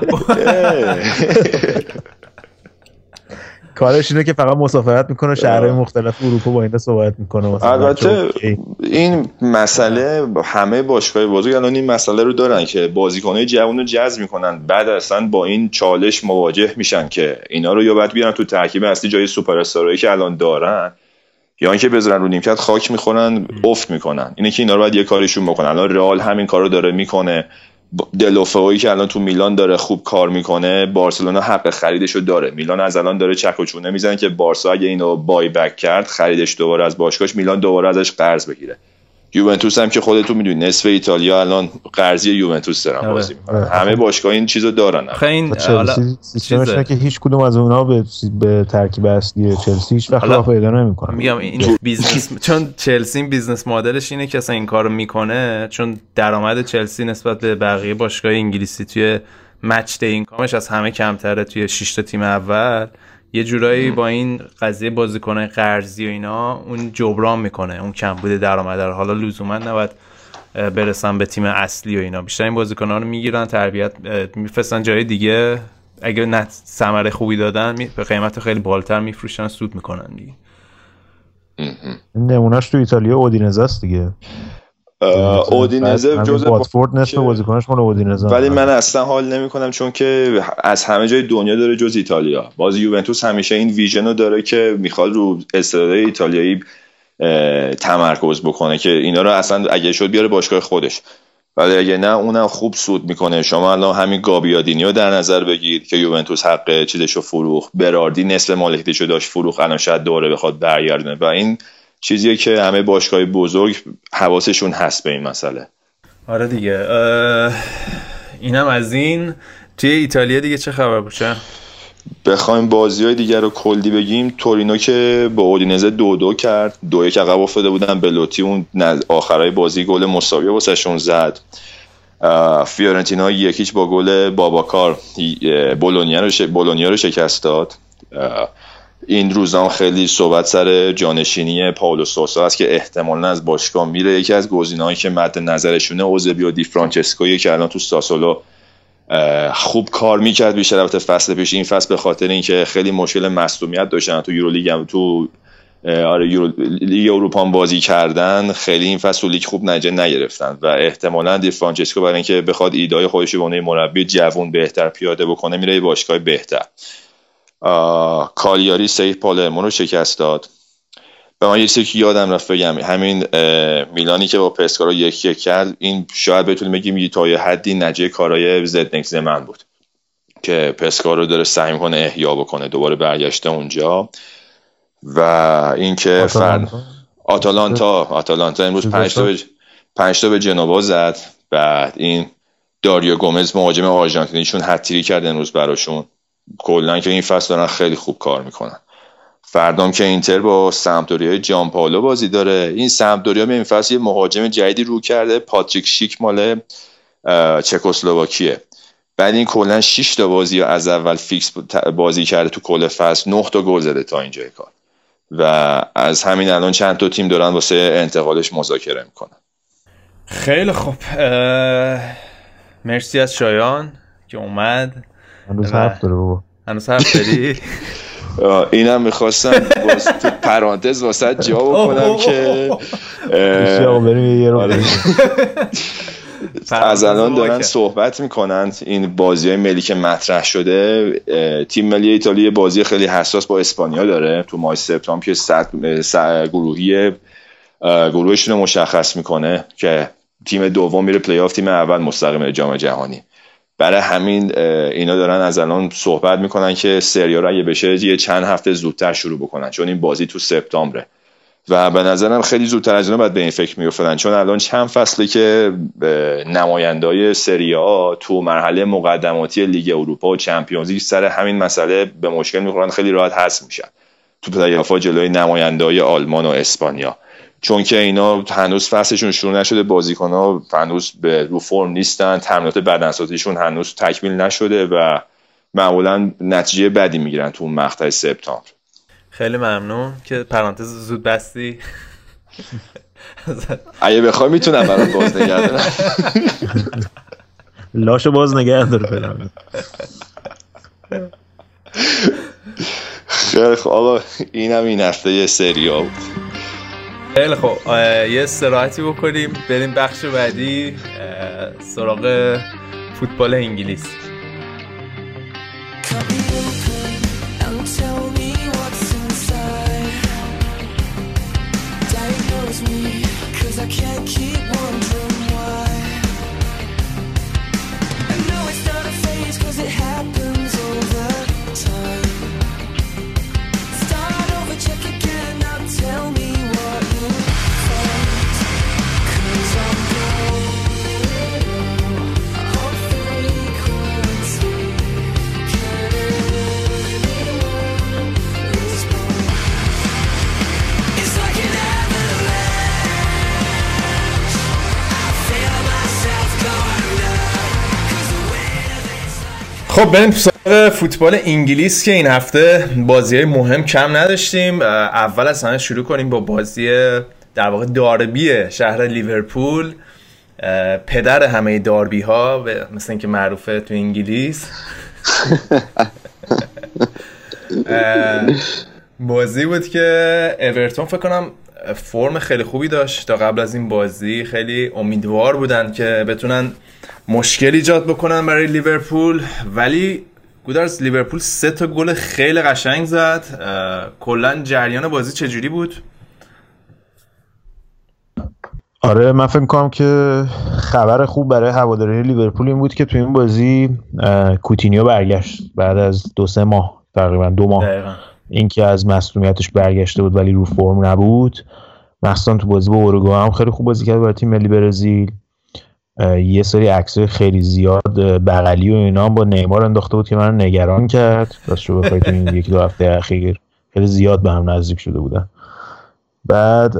Speaker 4: کارش اینه که فقط مسافرت می‌کنه شهرهای مختلف اروپا با اینها صحبت می‌کنه.
Speaker 7: البته این مسئله همه باشگاه بزرگ الان این مسئله رو دارن که بازیکنهای جوان رو جذب می‌کنن. بعد اصلا با این چالش مواجه میشن که اینا رو یا باید بیارن تو ترکیب اصلی جای سوپر استارایی که الان دارن. یا اینکه بذارن رو نیمکت خاک می‌خورن افت می‌کنن. اینه که اینا رو باید یه کارشون بکنن. الان رئال همین کارو داره می‌کنه. دلوفوی که الان تو میلان داره خوب کار می‌کنه بارسلونا حق خریدش رو داره. میلان از الان داره چک و چونه می‌زنه که بارسا اگه اینو بای بک کرد خریدش دوباره از باشگاهش میلان دوباره ازش قرض بگیره. یوونتوس هم که خودتون می‌دونید نصف ایتالیا الان قرضی یوونتوس دارن
Speaker 4: آره.
Speaker 7: بازی می‌کنن. همه باشگاه این چیزو دارن
Speaker 1: خیلی
Speaker 4: سیستمش اینه که هیچ کدوم از اونها به به ترکیب اصلی چلسی هیچ وقت راه پیدا نمی‌کنه
Speaker 1: میگم این بیزنس *laughs* چون چلسی این business model ش اینه که اصلا این کارو می‌کنه چون درآمد چلسی نسبت به بقیه باشگاه انگلیسی توی matchday income ش از همه کمتره توی 6 تا تیم اول. یه جورایی با این قضیه بازیکنای قرضی و اینا اون جبران می‌کنه اون کمبود درآمد رو. حالا لزوما نباید برسن به تیم اصلی و اینا. بیشتر این بازیکن‌ها رو می‌گیرن تربیت میفرستن جای دیگه. اگه نه ثمره خوبی دادن به قیمت خیلی بالاتر میفروشن سود می‌کنن دیگه.
Speaker 4: نمونهش تو ایتالیا اودینزه است دیگه.
Speaker 7: اودینزه جزء
Speaker 4: واتفورد نصف بازیکنش مال اودینزه
Speaker 7: ولی من اصلا حال نمی کنم چون که از همه جای دنیا داره جز ایتالیا. باز یوونتوس همیشه این ویژن رو داره که می‌خواد رو استعدادهای ایتالیایی تمرکز بکنه که اینا رو اصلا اگه شد بیاره باشگاه خودش. ولی اگه نه اونم خوب سود می‌کنه. شما الان همین گابیادینیو در نظر بگیر که یوونتوس حق چیزشو فروخ براردی نصف مالکیتشو داشت فروخ الان شاید دوره بخواد برگردونه. و این چیزیه که همه باشگاه بزرگ حواسشون هست به این مسئله.
Speaker 1: آره دیگه اینم از این. توی ایتالیا دیگه چه خبر باشه؟
Speaker 7: بخوایم بازی های دیگر رو کلدی بگیم. تورینو که با اودینزه دو دو کرد دو یک عقب افتاده بودن. بلوتی اون آخرای بازی گل مساوی واسهشون زد. فیورنتینا یک هیچ با گل باباکار بولونیا رو, بولونیا رو شکست داد. این روزان خیلی صحبت سر جانشینی پاولو سوسا است که احتمالا از باشگاه میره. یکی از گزینه‌هایی که مد نظرشونه اوزبیو دی فرانچسکو که الان تو ساسولو خوب کار می‌کرد بیشتر. البته فصل پیش این فصل به خاطر اینکه خیلی مشکل مصدومیت داشتن. تو یورولیگ هم تو آره یورو لیگ اروپا بازی کردن. خیلی این فصل لیگ خوب نتیجه نگرفتن و احتمالا دی فرانچسکو برای اینکه بخواد ایده‌های خودش به مربی جوون بهتر پیاده بکنه میره باشگاه بهتر. کالیاری سه یک پالرمو رو شکست داد. و من یه چیزی که یادم رفت بگم همین میلانی که با پسکارا یکی یک کرد این شاید بتونیم بگیم تا یه حدی نتیجه کارای زدنک زمان بود که پسکارو داره سعی کنه احیا بکنه دوباره برگشته اونجا. و اینکه فرد آتالانتا آتالانتا امروز 5 تا به 5 تا به جنوا زد. بعد این داریو گومز مهاجم آرژانتینیشون هت‌تریک کرد امروز براشون. کلا که این فصل دارن خیلی خوب کار می‌کنن. فردام که اینتر با سمپدوریا جامپائولو بازی داره. این سمپدوریا به این فصل یه مهاجم جدیدی رو کرده. پاتریک شیک مال چکسلواکیه. بعد این کلا 6 تا بازی از اول فیکس بازی کرده تو کل فصل. 9 تا گل زده تا اینجای کار. و از همین الان چند تا تیم دارن واسه انتقالش مذاکره می‌کنن.
Speaker 1: خیلی خوب. مرسی از شایان که اومد.
Speaker 4: هنوز حرف داره بابا.
Speaker 1: هنوز حرف داری؟ *laughs*
Speaker 7: اینم می‌خواستم تو پرانتز واسه جا بکنم که
Speaker 4: آره.
Speaker 7: از الان دارن صحبت می‌کنند این بازی های ملی که مطرح شده تیم ملی ایتالیا بازی خیلی حساس با اسپانیا داره تو ماه سپتامبر که صد گروهی گروهشون رو مشخص می‌کنه که تیم دوم میره پلی آف تیم اول مستقیم جام جهانی. برای همین اینا دارن از الان صحبت می‌کنن که سری آ رو اگه بشه یه چند هفته زودتر شروع بکنن چون این بازی تو سپتامبره. و به نظرم خیلی زودتر از اینا باید به این فکر میافتادن چون الان چند فصله که نمایندای سری آ تو مرحله مقدماتی لیگ اروپا و Champions سر همین مسئله به مشکل می‌خورن خیلی راحت حذف میشن. تو پلی‌آف جلوی نمایندای آلمان و اسپانیا. چون که اینا هنوز فصلشون شروع نشده بازیکن ها هنوز به رو فرم نیستن تمرینات بدنسازیشون هنوز تکمیل نشده و معمولا نتیجه بدی می‌گیرن تو اون مقطع سپتامبر.
Speaker 1: خیلی ممنون که پرانتز زود بستی.
Speaker 7: اگه بخوای می‌تونم برات باز نگه
Speaker 4: لاشو باز نگه داره
Speaker 7: خیلی خوب آقا اینم این هفته یه سریا بود.
Speaker 1: خیلی خب یه استراحتی بکنیم بریم بخش بعدی سراغ فوتبال انگلیس خب بریم سراغ فوتبال انگلیس که این هفته بازی مهم کم نداشتیم. اول از همه شروع کنیم با بازی در واقع داربی شهر لیورپول. پدر همه داربی ها مثل اینکه معروفه تو انگلیس. بازی بود که اورتون فکر کنم فرم خیلی خوبی داشت. تا قبل از این بازی خیلی امیدوار بودن که بتونن مشکل ایجاد بکنن برای لیورپول. ولی گودرز لیورپول سه تا گل خیلی قشنگ زد. کلا جریان بازی چجوری بود؟
Speaker 4: آره من فکر کنم که خبر خوب برای هواداری لیورپول این بود که تو این بازی کوتینیو برگشت بعد از دو سه ماه تقریبا دو ماه. اینکه از مصونیتش برگشته بود ولی رو فرم نبود. مخصوصا تو بازی با اورگو هم خیلی خوب بازی کرد برای تیم ملی برزیل. یه سری عکس خیلی زیاد بغلی و اینا با نیمار انداخته بود که من نگران کرد. راست رو بخوای این یکی دو هفته اخیر. خیلی زیاد به هم نزدیک شده بودن. بعد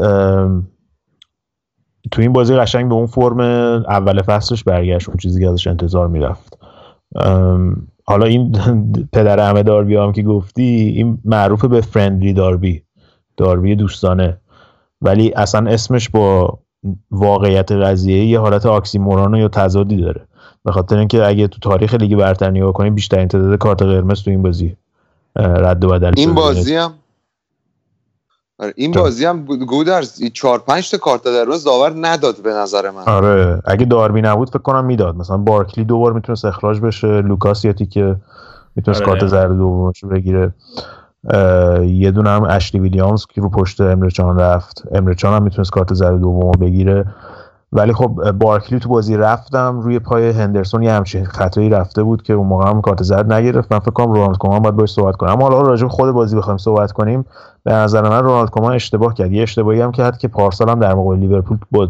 Speaker 4: تو این بازی قشنگ به اون فرم اول فصلش برگشت. اون چیزی که ازش انتظار می‌رفت. حالا این *laughs* پدر همه داربی هم که گفتی این معروف به فرندلی داربی داربی دوستانه. ولی اصلا اسمش با واقعیت قضیه یه حالت oxymoron یا تضادی داره. به خاطر اینکه اگه تو تاریخ لیگ برتر نگاه کنیم بیشترین تعداد کارت قرمز تو این بازی رد و بدل
Speaker 2: این بازی هم آره این بازی هم گودرز 4 5 تا کارت قرمز داور نداد به نظر من.
Speaker 4: آره اگه داربی نبود فکر کنم می‌داد. مثلا بارکلی دوبار می‌تونست اخراج بشه لوکاس یاتی که می‌تونست آره. کارت زرد دومش بگیره. یه دونه هم اشلی ویلیامز که رو پشت امرچان رفت. امرچان هم می‌تونست کارت زرد دوم بگیره. ولی خب بارکلی تو بازی رفتم روی پای هندرسون یه همچین خطایی رفته بود که اون موقع هم کارت زرد نگرفت. من فکر کنم رونالد کومان باید باش صحبت کنم اما حالا راجع خود بازی بخوایم صحبت کنیم. به نظر من رونالد کومان اشتباه کرد. یه اشتباهی هم کرد که پارسال هم در موقع لیورپول با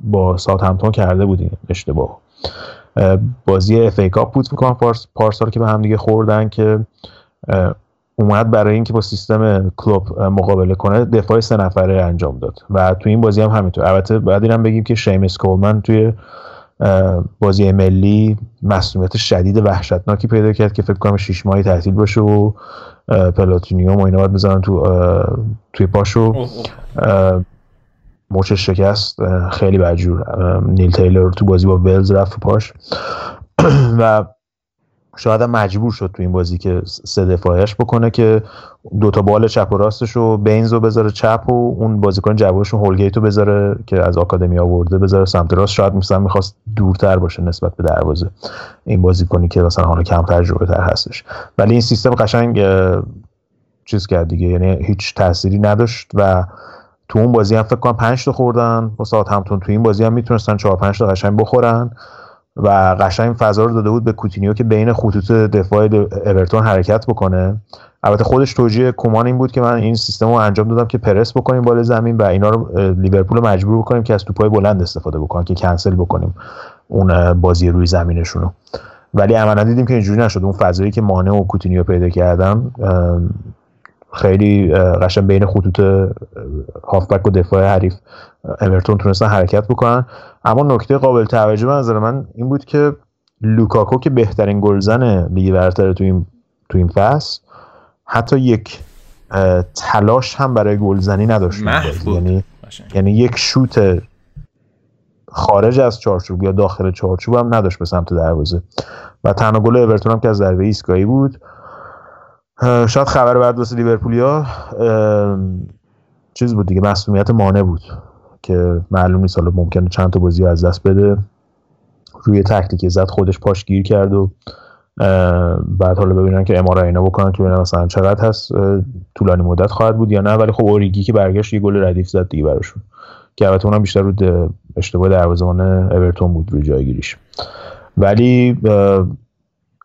Speaker 4: با همتون کرده بودیم اشتباه. بازی اف ای کاپ بود می‌کنم پارس پارسال که به هم دیگه خوردن که اومد برای اینکه با سیستم کلوب مقابله کنه دفاع سه نفره انجام داد. و تو این بازی هم همینطور. البته بعد اینم بگیم که شیمس کولمن توی بازی ملی مسئولیت شدید وحشتناکی پیدا کرد که فکر کنم شیش ماهی تعطیل باشه و پلاتونیوم و اینا باید بزنن تو توی پاشو. مچش شکست خیلی بدجور. نیل تیلر تو بازی با ولز رفت پاش. *clears throat* و شاید مجبور شد تو این بازی که سه دفاعش بکنه که دوتا بال چپ و راستش رو بینز رو بذاره چپ و اون بازیکن جوابش هولگیت رو بذاره که از آکادمی آورده بذاره سمت راست. شاید مثلا می‌خواست دورتر باشه نسبت به دروازه این بازیکنی که مثلا حالا کم تجربه تر هستش. ولی این سیستم قشنگ چیز کرد دیگه. یعنی هیچ تأثیری نداشت و تو اون بازی هم فکر کنم 5 تا خوردن. با همتون تو این بازی هم می‌تونستن 4 5 تا قشنگ بخورن. و قشنگ فضا رو داده بود به کوتینیو که بین خطوط دفاع اورتون حرکت بکنه. البته خودش توجیه کومان این بود که من این سیستم رو انجام دادم که پرس بکنیم بالا زمین و اینا رو لیورپول مجبور بکنیم که از توپای بلند استفاده بکنن که کنسل بکنیم اون بازی روی زمینشون رو ولی عملا دیدیم که اینجوری نشد. اون فضایی که مانه و کوتینیو پیدا کردن خیلی قشنگ بین خطوط هافبک و دفاع حریف اورتون تونستن حرکت بکنن. اما نکته قابل توجه به نظر من این بود که لوکاکو که بهترین گلزن لیگ برتر تو این تو این فصل حتی یک تلاش هم برای گلزنی نداشت یعنی یعنی یک شوت خارج از چارچوب یا داخل چارچوب هم نداشت به سمت دروازه. و تنها گل اورتون هم که از ضربه ایستگاهی بود شاید خبر بعد واسه لیورپولیا چیز بود دیگه مسئولیت مانع بود که معلوم نیست حالا ممکنه چند تا بازی از دست بده. روی تکتیک زد خودش پاش گیر کرد و بعد حالا ببینن که امارا اینا بکنن که ببینن مثلا چقدر هست طولانی مدت خواهد بود یا نه. ولی خب اوریگی که برگشت یه گل ردیف زد دیگه براشون. که البته اونم بیشتر رو اشتباه دروازه‌بان اورتون بود روی جایگیریش. ولی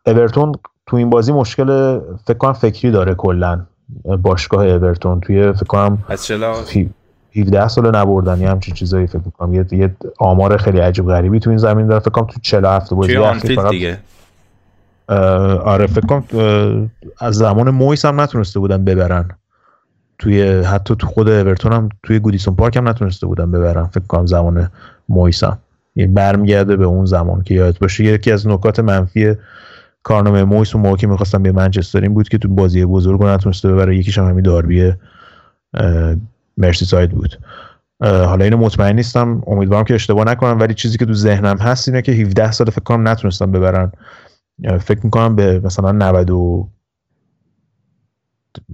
Speaker 4: اورتون تو این بازی مشکل فکر کنم فکری داره کلا باشگاه اورتون توی فکر کنم
Speaker 1: از چلا؟
Speaker 4: 17 سال نبردن یه همچین چیزایی فکر کنم یه, یه آمار خیلی عجیب غریبی تو این زمین داره. فکر کنم تو 47 بازی
Speaker 1: اخیر فقط دیگه.
Speaker 4: آره فکر کنم از زمان مویس هم نتونسته بودن ببرن. توی حتی تو خود اورتون هم توی گودیسون پارک هم نتونسته بودن ببرن. فکر کنم زمان مویس هم. برمیگرده به اون زمان که یادت باشه. یکی از نکات منفی کارنامه مویس اون موقع که می‌خواستم به منچستر این بود که تو بازی بزرگ نتونسته ببره. یکیش هم همین داربی مرسی ساید بود. حالا اینو مطمئن نیستم. امیدوارم که اشتباه نکنم ولی چیزی که تو ذهنم هست اینه که 17 سال فکر کنم نتونستم ببرن. فکر می‌کنم به مثلا 90 و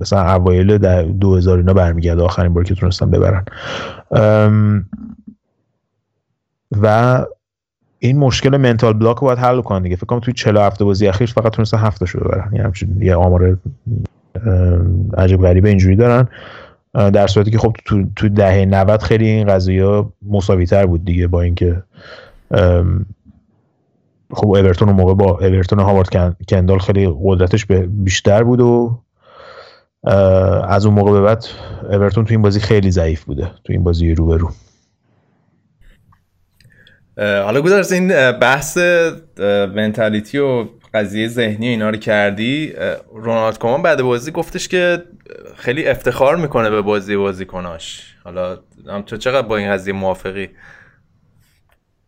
Speaker 4: مثلا اوایل در 2000 اینا برمیگرده آخرین بار که تونستم ببرن. و این مشکل منتال بلاک رو باید حل کنن دیگه. فکر کنم توی 47 بازی اخیر فقط تونستن 7 شو ببرن. یعنی همچین یه آمار عجب غریبه اینجوری دارن. در صورتی که خب تو, تو دهه 90 خیلی این قضیه مساوی تر بود دیگه با اینکه خب اورتون موقع با اورتون هاوارد کندال خیلی قدرتش بیشتر بود و از اون موقع به بعد اورتون تو این بازی خیلی ضعیف بوده. تو این بازی رو به رو
Speaker 1: حالا گذارس این بحث منتالیتی و قضیه ذهنی اینا رو کردی رونالد کومان بعد بازی گفتش که خیلی افتخار می‌کنه به بازی بازیکناش. حالا تو چقدر با این قضیه موافقی؟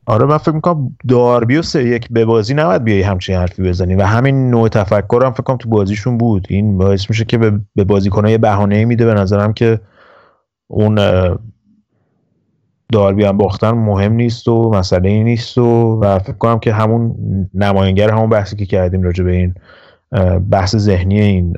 Speaker 4: آره من فکر می‌کنم داربی و سه یک به بازی نباید بیای همچین حرفی بزنی و همین نوع تفکر هم فکر کنم تو بازیشون بود. این باعث میشه که به بازیکنها یه بهانه میده. به نظرم که اون داربی هم باختن مهم نیست و مسئله ای نیست و, و فکر کنم که همون نماینگر همون بحثی که کردیم راجع به این بحث ذهنی این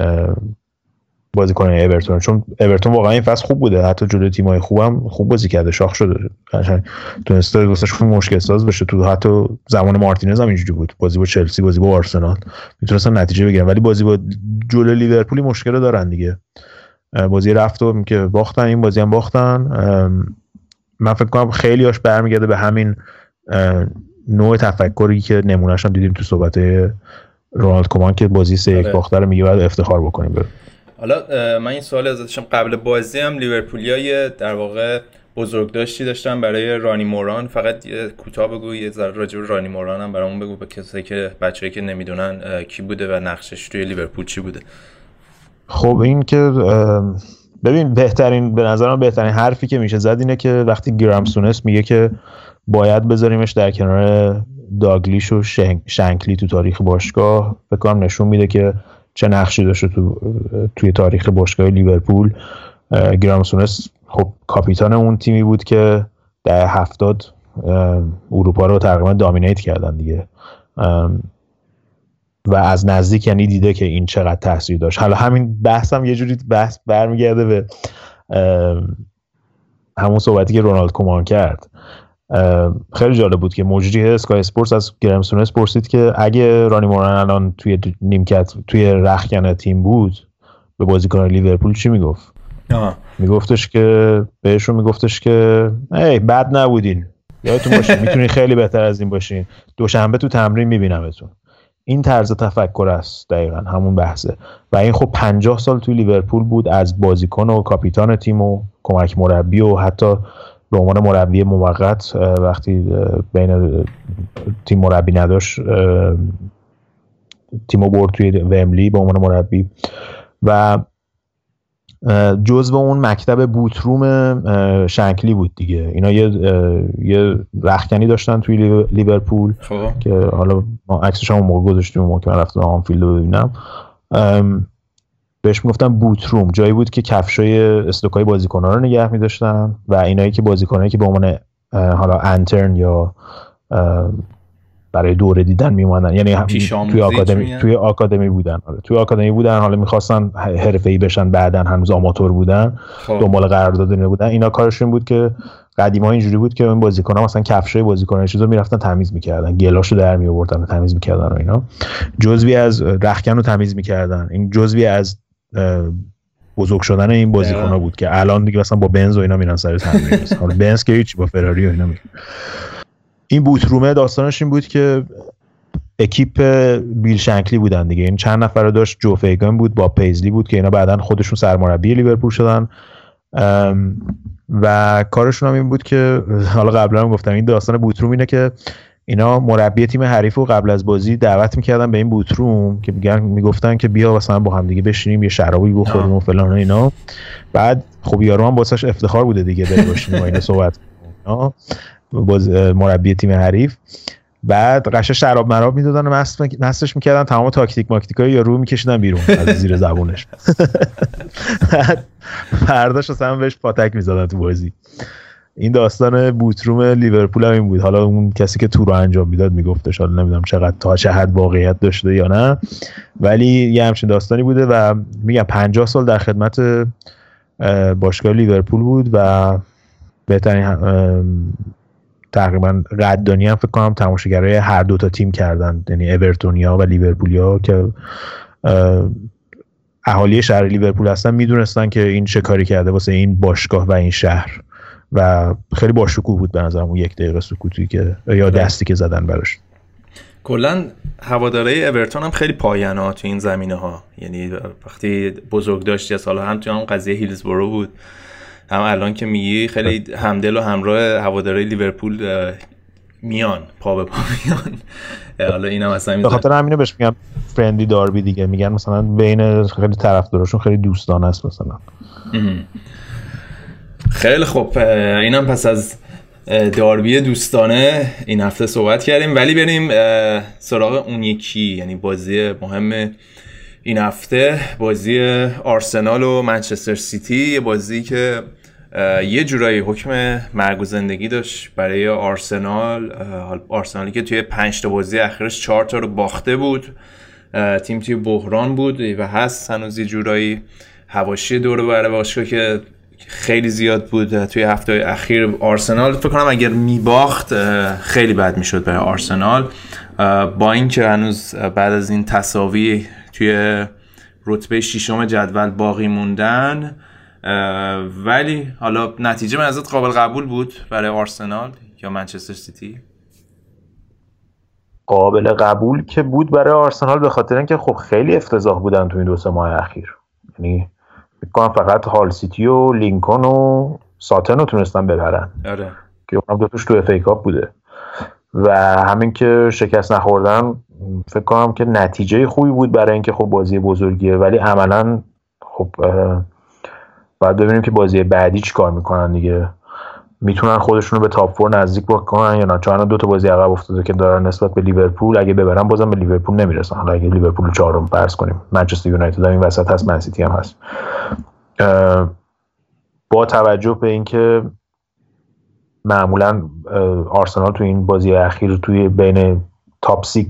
Speaker 4: بازیکن اورتون. چون اورتون واقعا این فصل خوب بوده. حتی جلوی تیمای خوبم خوب بازی کرده. شاخ شده. قشنگ. تونسته واسش مشکل ساز بشه. تو حتی زمان مارتینز هم اینجوری بود. بازی با چلسی بازی با آرسنال. می‌تونستن نتیجه بگیرن. ولی بازی با جلوی لیورپول مشکل دارن دیگه. بازی رفت و که باختن این بازی هم باختن. من فکر کنم خیلی هاش برمیگرده به همین نوع تفکری که نمونهش هم دیدیم تو صحبت رونالد کومان که بازی سه یک آره. باخته رو میگه باید افتخار بکنیم بره.
Speaker 1: حالا من این سوال ازشم قبل بازی هم لیورپولیا در واقع بزرگ داشتی داشتن برای رانی موران فقط یه کوتاه بگو یه ذره راجع رانی موران هم برامون بگو به کسایی که بچه‌ای که نمی‌دونن کی بوده و نقشش توی لیورپول چی بوده
Speaker 4: خب این که ببین بهترین به نظرم بهترین حرفی که میشه زد اینه که وقتی گرامسونس میگه که باید بذاریمش در کنار داگلیش و شنکلی تو تاریخ باشگاه فکر کنم نشون میده که چه نقشی داشته تو توی تاریخ باشگاه لیورپول. گرامسونس خب کاپیتان اون تیمی بود که در هفتاد اروپا رو تقریبا دامینیت کردن دیگه. و از نزدیک یعنی دیده که این چقدر تاثیر داشت. حالا همین بحثم یه جوری بحث برمیگرده به همون صحبتی که رونالد کومان کرد. خیلی جالب بود که مجری اسکای اسپورتس از گرمسونس پرسید که اگه رانی موران الان توی نیمکت توی رخکن تیم بود به بازیکن لیورپول چی می‌گفت؟ میگفتش که بهشون میگفتش که ای بد نبودین. یادتون باشه می‌تونین خیلی بهتر از این باشین. دوشنبه تو تمرین میبینمتون. این طرز تفکر است دقیقا همون بحثه. و این خب پنجاه سال توی لیورپول بود از بازیکن و کاپیتان تیم و کمک مربی و حتی به عنوان مربی موقت وقتی بین تیم مربی نداشت تیم برد توی وملی به عنوان مربی. و جزو اون مکتب بوتروم شنکلی بود دیگه. اینا یه یه رخکنی داشتن توی لیورپول خب. که حالا ما عکسش هم موقع گذاشتیم موقع که من رفتم آنفیلد رو ببینم. بهش می‌گفتن بوتروم. جایی بود که کفشای استوکای بازیکن‌ها رو نگه می‌داشتن و اینایی که بازیکنایی که به عنوان حالا انترن یا برای دوره دیدن میومدن یعنی توی آکادمی توی آکادمی بودن. آره. توی آکادمی بودن حالا می‌خواستن حرفه‌ای بشن بعدا هنوز آماتور بودن خب. دنبال قرارداد بودن. اینا کارشون بود که قدیما اینجوری بود که این بازیکن‌ها مثلا کفشای بازیکن‌ها چیزو می‌رفتن تمیز می‌کردن. گلاشو در می آوردن و تمیز می‌کردن و اینا. جزوی از رخکن رو تمیز می‌کردن. این جزوی از بزرگ شدن این بازیکن ها بود که الان دیگه مثلا با بنز و اینا میرن سر تمرین. *laughs* حالا بنز که هیچ با فراری و اینا میرن. این بوترومه داستانش این بود که اکیپ بیل شنکلی بودن دیگه. این چند نفر داشت جو فیگن بود با پیزلی بود که اینا بعدا خودشون سرمربی لیورپول شدن. و کارشون هم این بود که حالا قبلا هم گفتم این داستان بوتروم اینه که اینا مربی تیم حریف رو قبل از بازی دعوت می‌کردن به این بوتروم که میگن می‌گفتن که بیا مثلا با هم دیگه بشینیم یه شرابی بخوریم و فلان و اینا. بعد خب یارو هم واسش افتخار بوده دیگه بره باشیم و اینا صحبت باز مربی تیم حریف. بعد قشه شراب مراب می‌دادن و مستش می‌کردن تمام تاکتیک ماکتیک های یا رو میکشیدن بیرون از زیر زبونش. فرداش اصلا بهش پاتک می‌زدن تو بازی. این داستان بوتروم لیورپول هم این بود. حالا اون کسی که تو رو انجام می‌داد میگفتش. حالا نمی‌دونم چقدر تا چه حد واقعیت داشته یا نه. ولی یه همچین داستانی بوده و میگم 50 سال در خدمت باشگاه لیورپول بود و بهترین تقریبا قدردانی هم فکر کنم تماشاگرای هر دو تا تیم کردن. یعنی اورتونیا و لیورپولیا که اهالی شهر لیورپول هستن می‌دونستن که این چه کاری کرده واسه این باشگاه و این شهر. و خیلی باشکوه بود به نظرم اون یک دقیقه سکوتی که یا دستی که زدن براش.
Speaker 1: کلا هواداره اورتون هم خیلی پاینا ها تو این زمینه ها یعنی وقتی بزرگ داشتی از حالا هم تو هم قضیه هیلزبورو بود. هم الان که میگی خیلی همدل و همراه هواداره لیورپول میان پا به پا میان. حالا اینم اصلا
Speaker 4: به خاطر همینو بهش میگم فرندی داربی دیگه. میگن مثلا بین خیلی طرفداراشون خیلی دوستانه است مثلا.
Speaker 1: خیلی خوب. اینم پس از داربی دوستانه این هفته صحبت کردیم. ولی بریم سراغ اون یکی یعنی بازی مهم این هفته بازی آرسنال و منچستر سیتی یه بازی که یه جورایی حکم مرگ و زندگی داشت برای آرسنال. آرسنالی که توی پنج تا بازی اخیرش چهار تا رو باخته بود. تیم توی بحران بود و هست هنوز یه جورایی هواشی دور برای باشگاه که خیلی زیاد بود. توی هفته اخیر آرسنال فکر کنم اگر میباخت خیلی بد می‌شد برای آرسنال. با اینکه هنوز بعد از این تصاوی توی رتبه ششم جدول باقی موندن. ولی حالا نتیجه من قابل قبول بود برای آرسنال یا منچستر سیتی؟
Speaker 4: قابل قبول که بود برای آرسنال به خاطر اینکه خب خیلی افتضاح بودن تو این دو سه ماه اخیر. یعنی کنم فقط هال سیتی و لینکن و ساتن رو تونستن ببرن.
Speaker 1: آره.
Speaker 4: که اونم دو توش تو FA Cup بوده. و همین که شکست نخوردن فکر کنم که نتیجه خوبی بود برای اینکه خب بازی بزرگیه ولی عملا خب باید ببینیم که بازی بعدی چی کار می‌کنن دیگه. می‌تونن خودشون رو به top four نزدیک بکنن یا نه؟ چون دو تا بازی عقب افتاده که دارن نسبت به لیورپول اگه ببرن بازم به لیورپول نمی‌رسن. حالا اگه لیورپول چهارم فرض کنیم. منچستر یونایتد این وسط هست منسیتی هم هست. با توجه به اینکه معمولا آرسنال تو این بازی اخیر توی بین top 6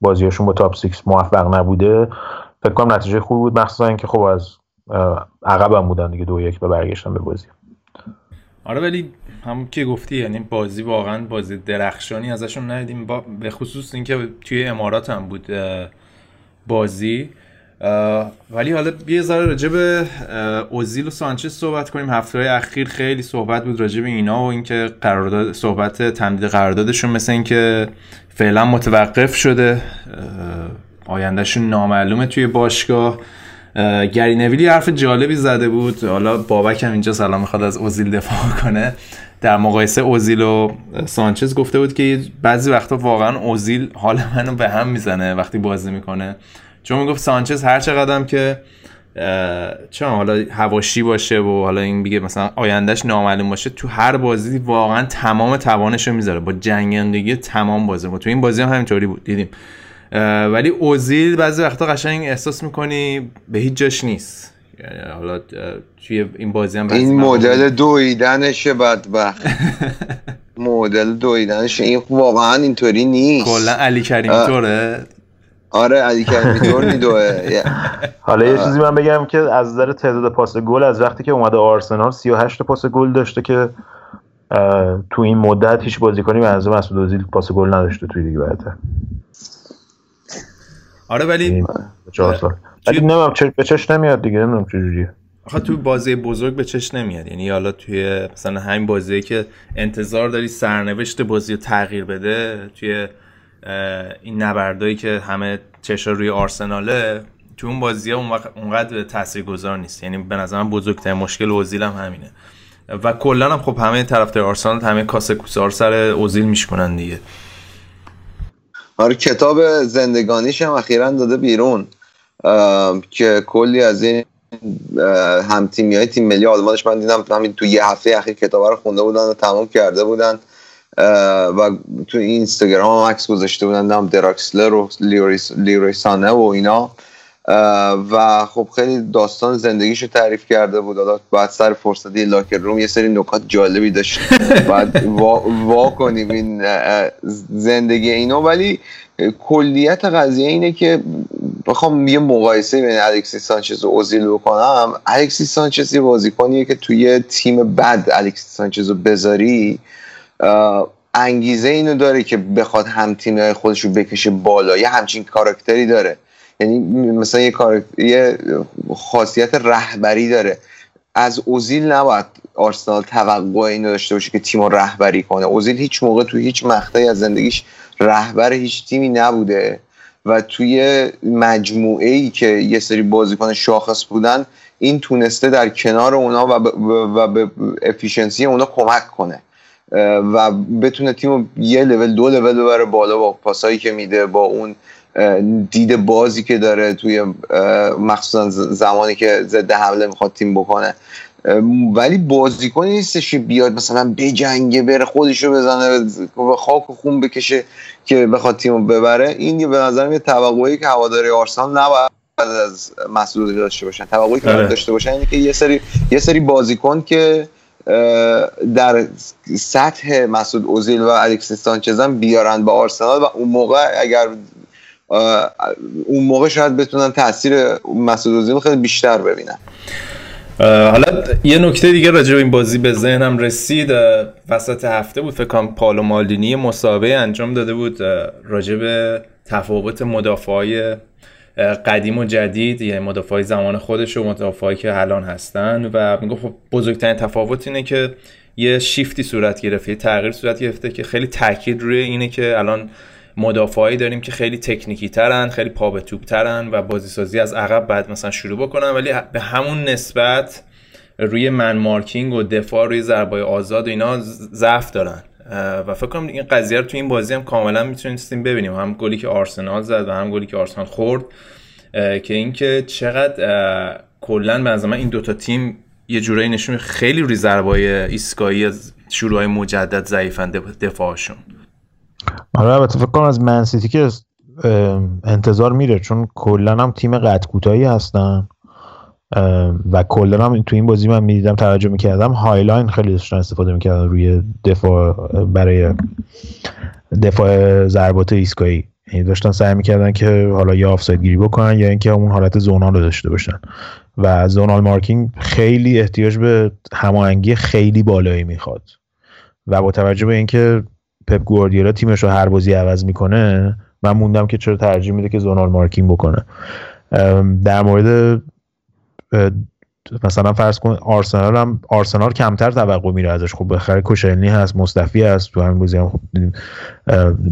Speaker 4: بازیاشون با top 6 موفق نبوده. فکر کنم نتیجه خوبی بود مخصوصا اینکه خب از عقب هم بودن دیگه دو یک به برگشتن به بازی.
Speaker 1: آره ولی همون که گفتی یعنی بازی واقعا بازی درخشانی ازشون ندیدیم. به خصوص اینکه توی امارات هم بود بازی. ولی حالا یه ذره راجع به اوزیل و سانچز صحبت کنیم. هفته های اخیر خیلی صحبت بود راجع به اینا و اینکه قرارداد صحبت تمدید قراردادشون مثل اینکه فعلا متوقف شده. آیندهشون نامعلومه توی باشگاه. گری نویلی حرف جالبی زده بود. حالا بابک هم اینجا سلام می‌خواد از اوزیل دفاع کنه. در مقایسه اوزیل و سانچز گفته بود که بعضی وقتا واقعا اوزیل حال منو به هم می‌زنه وقتی بازی می‌کنه. چون می‌گفت سانچز هر چقدرم که چون حالا هواشی باشه و حالا این بگه مثلا آیندهش نامعلوم باشه تو هر بازی واقعا تمام توانش رو می‌ذاره. با جنگندگی تمام بازی. ما تو این بازی هم همینطوری بود دیدیم. ولی اوزیل بعضی وقتا قشنگ احساس می‌کنی به هیچ جاش نیست. یعنی حالا توی این بازی هم
Speaker 2: این مدل دویدنشه بدبخت. *laughs* مدل دویدنش این واقعا اینطوری نیست.
Speaker 1: کلا علی کریمی طوره.
Speaker 2: آره علی کریمی طور میدوه. *laughs*
Speaker 4: حالا یه چیزی من بگم که از نظر تعداد پاس گل از وقتی که اومده آرسنال 38 پاس گل داشته که تو این مدت هیچ بازیکنی منظور مسعود اوزیل پاس گل نداشته توی لیگ برتر.
Speaker 1: آره ولی
Speaker 4: چهار سال. ولی نمیم به چش نمیاد دیگه نمی‌دونم چجوریه
Speaker 1: آخه تو بازی بزرگ به چش نمیاد. یعنی حالا توی مثلا همین بازی که انتظار داری سرنوشت بازی رو تغییر بده توی این نبردایی که همه چشا روی آرسناله تو اون بازی ها اونقدر تاثیرگذار نیست. یعنی به نظرم بزرگترین مشکل اوزیل هم همینه. و کلا هم خب همه طرفدار آرسنال همه کاسه کوسار سر اوزیل میشکنن دیگه.
Speaker 2: آره کتاب زندگانیش هم اخیرا داده بیرون. که کلی از این هم تیمی های تیم ملی آلمانش من دیدم همین تو یه هفته اخیر کتاب رو خونده بودن و تمام کرده بودن. و تو اینستاگرام هم عکس گذاشته بودن دم دراکسلر و لیوریسانه و اینا. و خب خیلی داستان زندگیشو تعریف کرده بود. حالا بعد سر فرصتی لاکر روم یه سری نکات جالبی داشت. *laughs* بعد وا, وا کنیم این زندگی اینا ولی کلیت قضیه اینه که بخوام یه مقایسه بین الکسی سانچز و اوزیل بکنم. الکسی سانچز یه بازیکنیه که توی تیم بد الکسی سانچز رو بذاری. انگیزه اینو داره که بخواد هم تیمی خودش رو بکشه بالا. یه همچین کاراکتری داره. یعنی مثلا یه کار یه خاصیت رهبری داره. از اوزیل نباید آرسنال توقع اینو داشته باشه که تیم رهبری کنه. اوزیل هیچ موقع تو هیچ مقطعی از زندگیش رهبر هیچ تیمی نبوده و توی مجموعه ای که یه سری بازیکن شاخص بودن این تونسته در کنار اونا و به افیشنسی اونا کمک کنه. و بتونه تیم یه لول دو لول ببره بالا با پاسایی که میده با اون دید بازی که داره توی مخصوصا زمانی که ضد حمله می‌خواد تیم بکنه. ولی بازیکن نیستش بیاد مثلا بجنگه بره خودشو بزنه به خاک و خون بکشه که بخواد تیم ببره. این به نظر یه توقعی که هواداری آرسنال نباید از مسئول داشته باشن. توقعی که داشته باشن اینه که یه سری یه سری بازیکن که در سطح مسعود اوزیل و الکسیس سانچز بیارن با آرسنال و اون موقع اگر اون موقع شاید بتونن تاثیر مسعود اوزیل خیلی بیشتر ببینن.
Speaker 1: حالا یه نکته دیگه راجع به این بازی به ذهنم رسید وسط هفته بود فکر کنم پالو مالدینی مسابقه انجام داده بود راجع به تفاوت مدافعای قدیم و جدید یعنی مدافعای زمان خودش و مدافعایی که الان هستن و میگه خب بزرگترین تفاوت اینه که یه شیفتی صورت گرفته یه تغییر صورت گرفته که خیلی تاکید روی اینه که الان مدافعایی داریم که خیلی تکنیکی ترن خیلی پا به توپ ترن و بازی سازی از عقب بعد مثلا شروع بکنن ولی به همون نسبت روی من مارکینگ و دفاع روی ضربای آزاد و اینا ضعف دارن. و فکر کنم این قضیه رو تو این بازی هم کاملا می‌تونستیم ببینیم. هم گلی که آرسنال زد و هم گلی که آرسنال خورد که اینکه چقدر کلا به من این دوتا تیم یه جورایی نشون خیلی روی ضربای ایستگاهی از شروع مجدد ضعیفن دفاعشون.
Speaker 4: آره البته فکر کنم از منسیتی که انتظار میره چون کلا هم تیم قد کوتاهی هستن. و کلا هم تو این بازی من می‌دیدم توجه می‌کردم. high line خیلی داشتن استفاده می‌کردن روی دفاع برای دفاع ضربات ایستگاهی. یعنی داشتن سعی می‌کردن که حالا یا آفساید گیری بکنن یا اینکه اون حالت zonal رو داشته باشن. و zonal marking خیلی احتیاج به هماهنگی خیلی بالایی می‌خواد. و با توجه به اینکه پپ گواردیولا تیمش رو هر بازی عوض می‌کنه من موندم که چرا ترجیح میده که زونال مارکینگ بکنه. در مورد مثلا فرض کن آرسنال هم آرسنال کمتر توقع میره ازش. خب بخره کوشلنی هست مصطفی هست. تو همین بازی هم خب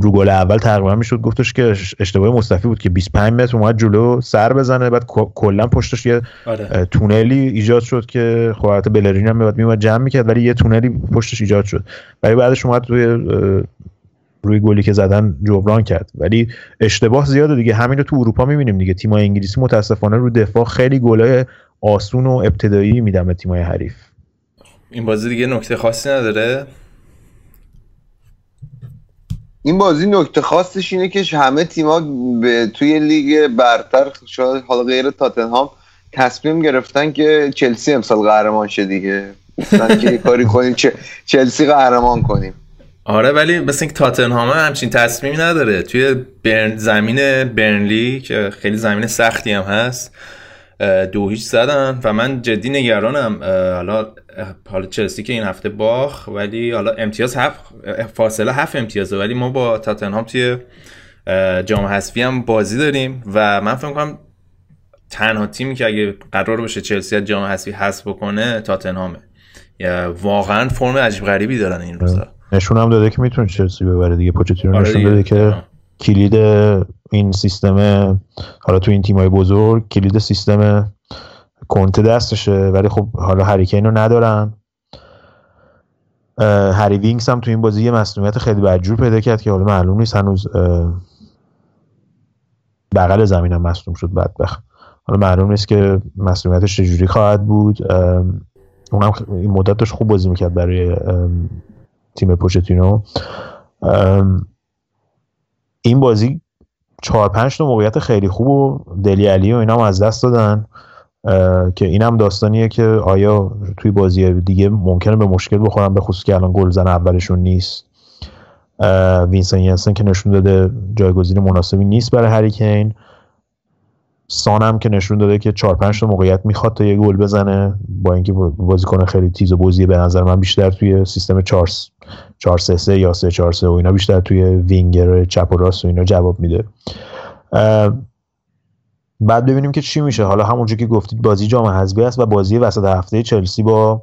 Speaker 4: رو گل اول تقریبا می‌شد. گفتش که اشتباه مصطفی بود که 25 متر اومد جلو سر بزنه بعد کلا پشتش یه آره. تونلی ایجاد شد که خب البته بلرین هم میومد جمع می‌کرد ولی یه تونلی پشتش ایجاد شد. ولی بعدش اومد توی روی گلی که زدن جبران کرد. ولی اشتباه زیاده دیگه. همین رو تو اروپا می‌بینیم دیگه. تیمای انگلیسی متاسفانه رو دفاع خیلی گلای آسون و ابتدایی میدم به تیمای حریف.
Speaker 1: این بازی دیگه نکته خاصی نداره؟
Speaker 2: این بازی نکته خاصش اینه که همه تیما به توی لیگ برتر شاید حالا غیر تاتنهام تصمیم گرفتن که چلسی امسال قهرمان شه دیگه. که کاری کنیم چلسی قهرمان کنیم.
Speaker 1: آره ولی مثل اینکه تاتنهام همچین تصمیمی نداره. توی برن زمین برنلی که خیلی زمین سختی هم هست دو هیچ زدن و من جدی نگرانم. حالا حالا چلسی که این هفته باخ ولی حالا امتیاز هفت فاصله هفت امتیازه. ولی ما با تاتنهام توی جام حذفی هم بازی داریم و من فکر کنم تنها تیمی که اگه قرار باشه چلسی از جام حذفی حذف بکنه تاتنهامه. یا واقعا فرم عجیب غریبی دارن این روزا.
Speaker 4: نشون هم داده که می‌تونه چلسی ببره دیگه. پوچتینو آره نشون داده که کلید این سیستم حالا تو این تیمای بزرگ کلید سیستم کنته دستشه ولی خب حالا هریکین رو ندارن. هری وینگز هم تو این بازی یه مسئولیت خیلی بدجور پیدا کرد که حالا معلوم نیست هنوز بغل زمین هم مصدوم شد بدبخت. حالا معلوم نیست که مسئولیتش چجوری خواهد بود. اونم این مدت داشت خوب بازی می‌کرد برای تیم پوچتینو. این بازی چهار پنج تا موقعیت خیلی خوب و دلی علی و اینا هم از دست دادن که اینم داستانیه که آیا توی بازی دیگه ممکنه به مشکل بخورن به خصوص که الان گلزن اولشون نیست. وینسن ینسن که نشون داده جایگزین مناسبی نیست برای هریکین سانم که نشون داده که 4 5 تا موقعیت می‌خواد تا یه گل بزنه با اینکه بازیکن خیلی تیز و بازی به نظر من بیشتر توی سیستم 4 4 3 3 یا 3 4 3 و اینا بیشتر توی وینگر چپ و راست و اینا جواب میده. بعد ببینیم که چی میشه. حالا همونجا که گفتید بازی جام حذفی است و بازی وسط هفته چلسی با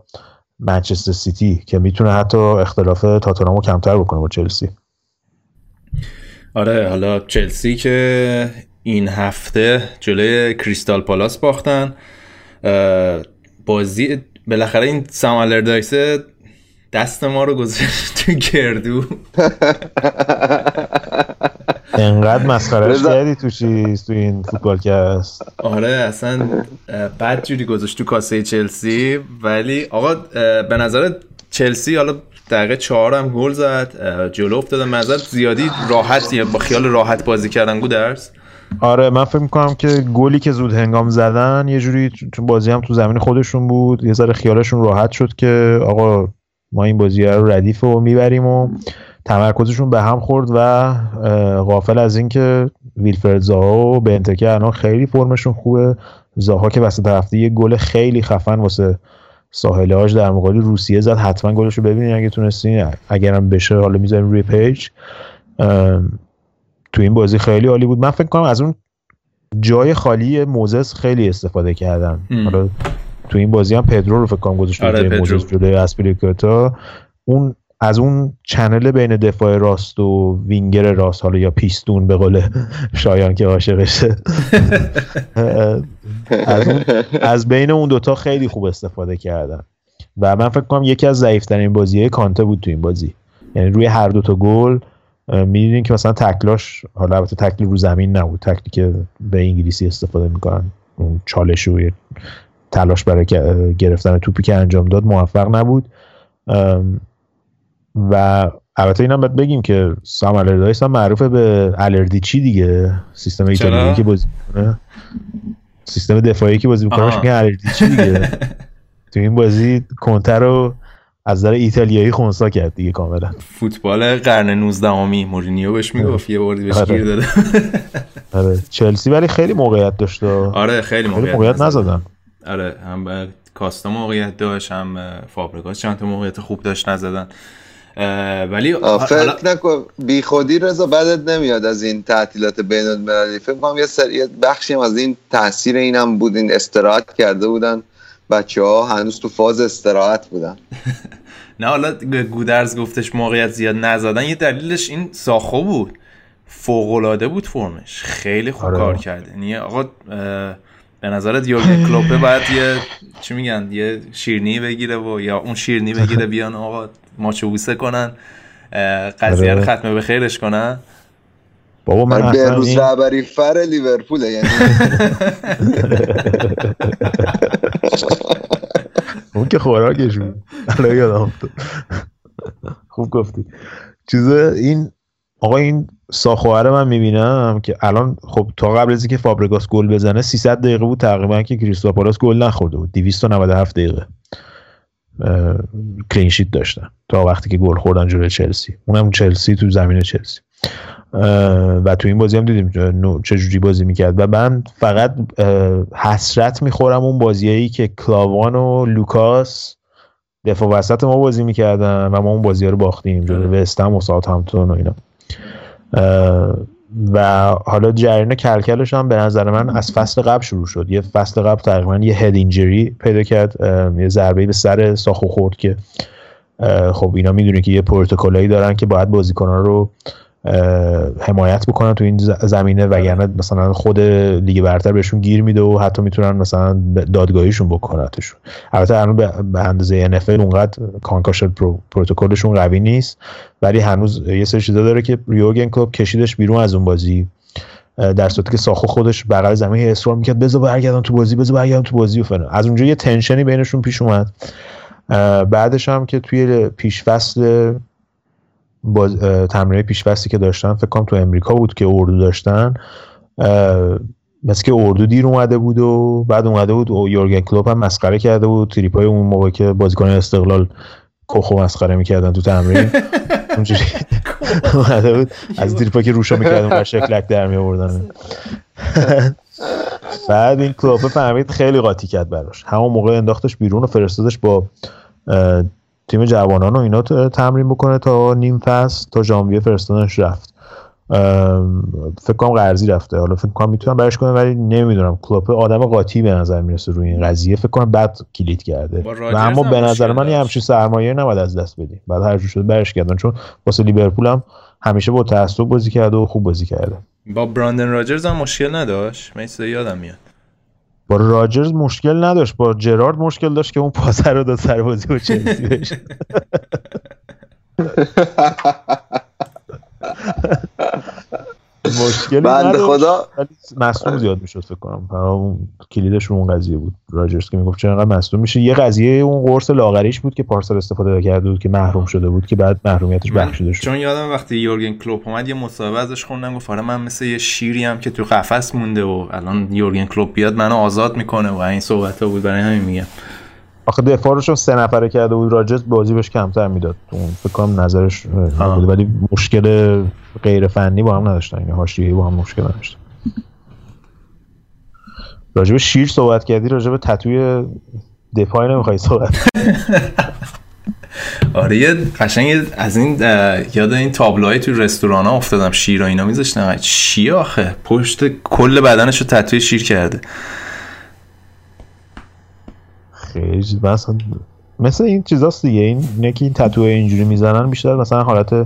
Speaker 4: منچستر سیتی که می‌تونه حتی اختلاف تاتنهامو کمتر بکنه با چلسی.
Speaker 1: آره حالا چلسی که این هفته جلوی کریستال پالاس باختن. بازی بالاخره این سام دایسه دست ما رو گذاشت *laughs* تو گردو.
Speaker 4: انقدر مسخرهش کردی تو چیز تو این فوتبال هست
Speaker 1: آره اصلا بد جوری گذاشت تو کاسه چلسی. ولی آقا به نظر چلسی حالا دقیقه چهار هم گل زد. جلو افتادن. نظر زیادی راحت با خیال راحت بازی کردن گودرس
Speaker 4: آره من فکر می‌کنم که گلی که زود هنگام زدن یه جوری تو بازی هم تو زمین خودشون بود. یه ذره خیالشون راحت شد که آقا ما این بازی رو ردیف و می‌بریم و تمرکزشون به هم خورد و غافل از اینکه ویلفرد زاها و بنتکه الان خیلی فرمشون خوبه. زاها که وسط هفته یه گل خیلی خفن واسه ساحل عاج در مقابل روسیه زد. حتما گلش رو ببینید اگه تونستین اگرم بشه حالا می‌ذاریم روی page تو این بازی خیلی عالی بود. من فکر کنم از اون جای خالی موزس خیلی استفاده کردن. حالا تو این بازی هم پدرو رو فکر کنم گذاشت آره جای موزس جلوی آزپیلیکوئتا. اون از اون channel بین دفاع راست و وینگر راست حالا یا پیستون به قول شایان که عاشقشه از, از بین اون دوتا خیلی خوب استفاده کردن. و من فکر کنم یکی از ضعیفترین بازی کانته بود تو این بازی. یعنی روی هر دوتا گل می‌دونین که مثلا تکلاش حالا البته تکل رو زمین نبود. تکلی که به انگلیسی استفاده می‌کنن اون چالش و تلاش برای گرفتن توپی که انجام داد موفق نبود. و البته اینم باید بگیم که سام الردایس هم معروف به الردیچی دیگه. سیستم ایتالیایی که بازی می‌کنه. سیستم دفاعی که بازی می‌کنه میگه الردیچی دیگه. *laughs* تو این بازی کنتر رو از نظر ایتالیایی خونسا کرد دیگه کاملا.
Speaker 1: فوتبال قرن 19 امی مورینیو بهش می‌گفت یه بردی بهش گیر داده. *laughs*
Speaker 4: آره. چلسی ولی خیلی موقعیت داشت
Speaker 1: آره خیلی موقعیت,
Speaker 4: موقعیت نزدن.
Speaker 1: آره هم کاستا موقعیت داشت هم فابرگاس چند تا موقعیت خوب داشت نزدن. ولی
Speaker 2: فکر نکن بی خودی رضا بدت نمیاد از این تعطیلات بین المللی. فکر کنم یه سری بخشی از این تاثیر اینم بود این استراحت کرده بودن. بچه ها هنوز تو فاز استراحت بودن. *laughs*
Speaker 1: نه حالا گودرز گفتش موقعیت زیاد نزدن. یه دلیلش این ساخو بود. فوقلاده بود فرمش. خیلی خوب آره. کار کرده یعنی آقا به نظرت یورگن کلوپه باید یه چی میگن یه شیرنی بگیره و یا اون شیرنی بگیره *laughs* بیان آقا ماچو بوسه کنن قضیه رو آره. ختمه به خیرش کنن.
Speaker 2: بابا من به روز این... رهبری فر لیورپوله یعنی *laughs*
Speaker 4: اون که خوراکش بود. الان یادم خوب گفتی. چیز این آقا این ساخوهره من می‌بینم که الان خب تا قبل از اینکه فابرگاس گل بزنه 300 دقیقه بود تقریبا که کریستوپالاس گل نخورده بود. 297 دقیقه clean sheet داشتن. تا وقتی که گل خوردن جلوی چلسی. اونم چلسی تو زمین چلسی. و تو این بازی هم دیدیم چجوری بازی می‌کرد. و من فقط حسرت می‌خورم اون بازیایی که کلاوان و لوکاس دفاع وسط ما بازی می‌کردن و ما اون بازی ها رو باختیم جلوی وستهم و ساوتهمپتون و اینا. و حالا جریان کلکلش هم به نظر من از فصل قبل شروع شد. یه فصل قبل تقریبا یه head injury پیدا کرد یه ضربه به سر ساخو خورد که خب اینا می‌دونی که یه پروتکلایی دارن که باید بازیکنان رو حمایت بکنن تو این زمینه وگرنه مثلا خود لیگ برتر بهشون گیر میده و حتی می‌تونن مثلا دادگاهیشون بکنتشون. البته الان به اندازه NFL اونقدر concussion پروتکلشون قوی نیست ولی هنوز یه سری چیزا داره که یورگن کلوپ کشیدش بیرون از اون بازی در صورتی که ساخو خودش بغل زمین اصرار می‌کرد بذار برگردم تو بازی بذار برگردم تو بازی و فلان. از اونجا یه tension ی بینشون پیش اومد. بعدش هم که توی پیش فصل باز تمرین پیشفستی که داشتن فکر کنم تو امریکا بود که اردو داشتن. مثل که اردو دیر اومده بود و بعد اومده بود و یورگن کلوپ هم مسخره کرده بود. تریپای اون موقع که بازیکن استقلال کوخو مسخره می‌کردن تو تمرین. *laughs* اونجوری اومده بود. از تریپای که روشا *laughs* می‌کردن و شکلک در می آوردن *laughs* بعد این کلوپ فهمید خیلی قاطی کرد براش. همون موقع انداختش بیرون و فرستادش با تیم جوانان رو اینا تمرین بکنه تا نیم فصل تا ژانویه فرستادنش رفت. فکر کنم قرضی رفته. حالا فکر کنم می‌تونم برش کنم ولی نمی‌دونم. کلوپ آدم قاطی به نظر می‌رسه روی این قضیه. فکر کنم بعد کلید کرده. و اما به نظر من یه همچین سرمایه نباید از دست بدی بعد هر شده برش کردن. چون واسه لیورپول هم همیشه با تعصب بازی کرده و خوب بازی کرده.
Speaker 1: با براندن راجرز هم مشکل نداشت؟ من یادم میاد.
Speaker 4: با راجرز مشکل نداشت با جرارد مشکل داشت که اون پاسه رو داد سر بازی با چلسی بشه *laughs* مشکلی
Speaker 2: بنده خدا.
Speaker 4: مصدوم زیاد می‌شد فکر کنم. اون کلیدش اون قضیه بود. راجرز که می‌گفت چرا مصدوم میشه یه قضیه اون قرص لاغریش بود که پارسال استفاده کرده بود که محروم شده بود که بعد محرومیتش بخشیده شد.
Speaker 1: چون یادم وقتی یورگن کلوپ اومد یه مصاحبه ازش خوندم گفت آره من مثل یه شیری هم که تو قفس مونده و الان یورگن کلوپ بیاد منو آزاد می‌کنه و این صحبت ها بود. برای همین میگم.
Speaker 4: آخه دفاع رو چون سه نفره کرده بود راجت بازی بهش کمتر می‌داد. اون فکر کنم نظرش بود ولی مشکل غیر فنی با هم نداشتن. یعنی حاشیه‌ای با هم مشکل نداشتن. راجب شیر صحبت کردی راجب تتوی دفاعی نمی‌خوای صحبت *laughs*
Speaker 1: آره یه قشنگ از این یاد این تابلوهای توی رستوران ها افتادم. شیر و اینا میذاشتن. چی آخه؟ پشت کل بدنش رو تتوی شیر کرده.
Speaker 4: خیلی مثلا مثل این چیزاست دیگه. این اینه که این تتو اینجوری می‌زنن بیشتر مثلا حالت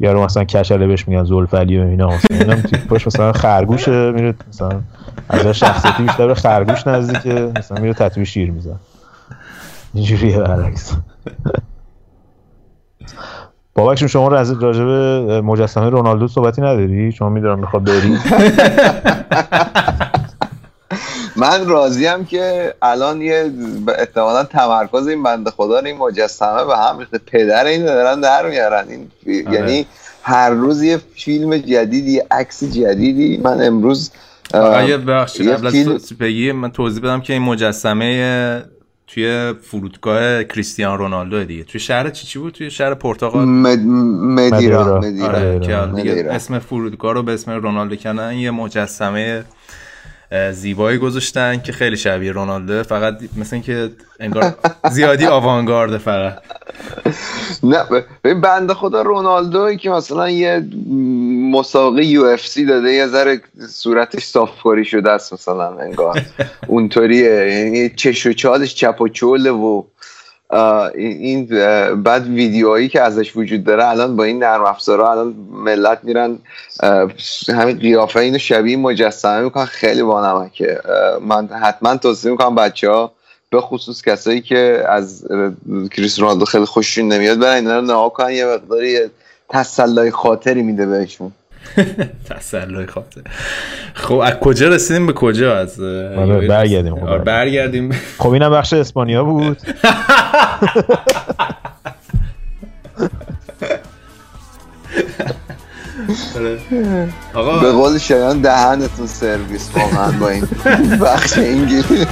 Speaker 4: یارو مثلا کشله بهش میگن زلفلی و اینا. اینم پشت مثلا خرگوشه میره مثلا از شخصیتی بیشتر به خرگوش نزدیکه مثلا میره تتو شیر میزن اینجوریه برعکس. بابکشون شما راجع به مجسمه رونالدو صحبتی نداری؟ چون می‌دونم می‌خواد بری. *laughs*
Speaker 2: من راضیم که الان یه احتمالا تمرکز این بنده خدا این مجسمه به هم ریخته. پدر این دارن در میارن. این یعنی هر روز یه فیلم جدیدی یه عکس جدیدی. من امروز
Speaker 1: آیا بخشید قبل از بگی من توضیح بدم که این مجسمه توی فرودگاه کریستیان رونالدو دیگه. توی شهر چی چی بود؟ توی شهر پرتغال؟
Speaker 2: مدیرا
Speaker 1: آره که دیگه اسم فرودگاه رو به اسم رونالدو کردن یه مجسمه زیبایی گذاشتن که خیلی شبیه رونالدو فقط مثل اینکه انگار زیادی آوانگارده فقط.
Speaker 2: نه ببین بنده خدا رونالدو که مثلا یه مسابقه یو اف سی داده یه ذره صورتش صافکاری شده است مثلا انگار. اونطوریه. یعنی چش و چالش چپ و چوله و این بعد ویدیوهایی که ازش وجود داره الان با این نرم افزارها الان ملت میرن همین قیافه اینو شبیه مجسمه می‌کنن خیلی بانمکه. من حتما توصیه می‌کنم بچه ها به خصوص کسایی که از کریس رونالدو خیلی خوششون نمیاد برن اینا رو نها کنن یه مقداری تسلای خاطری میده بهشون. *laughs*
Speaker 1: تسلای خاطر. خب از کجا رسیدیم به کجا؟ از
Speaker 4: آره برگردیم.
Speaker 1: آره برگردیم.
Speaker 4: خب اینم بخش اسپانیا بود. *laughs*
Speaker 2: آقا. به قول شایان دهنتون سرویس واقعا با این بخش انگلیسی.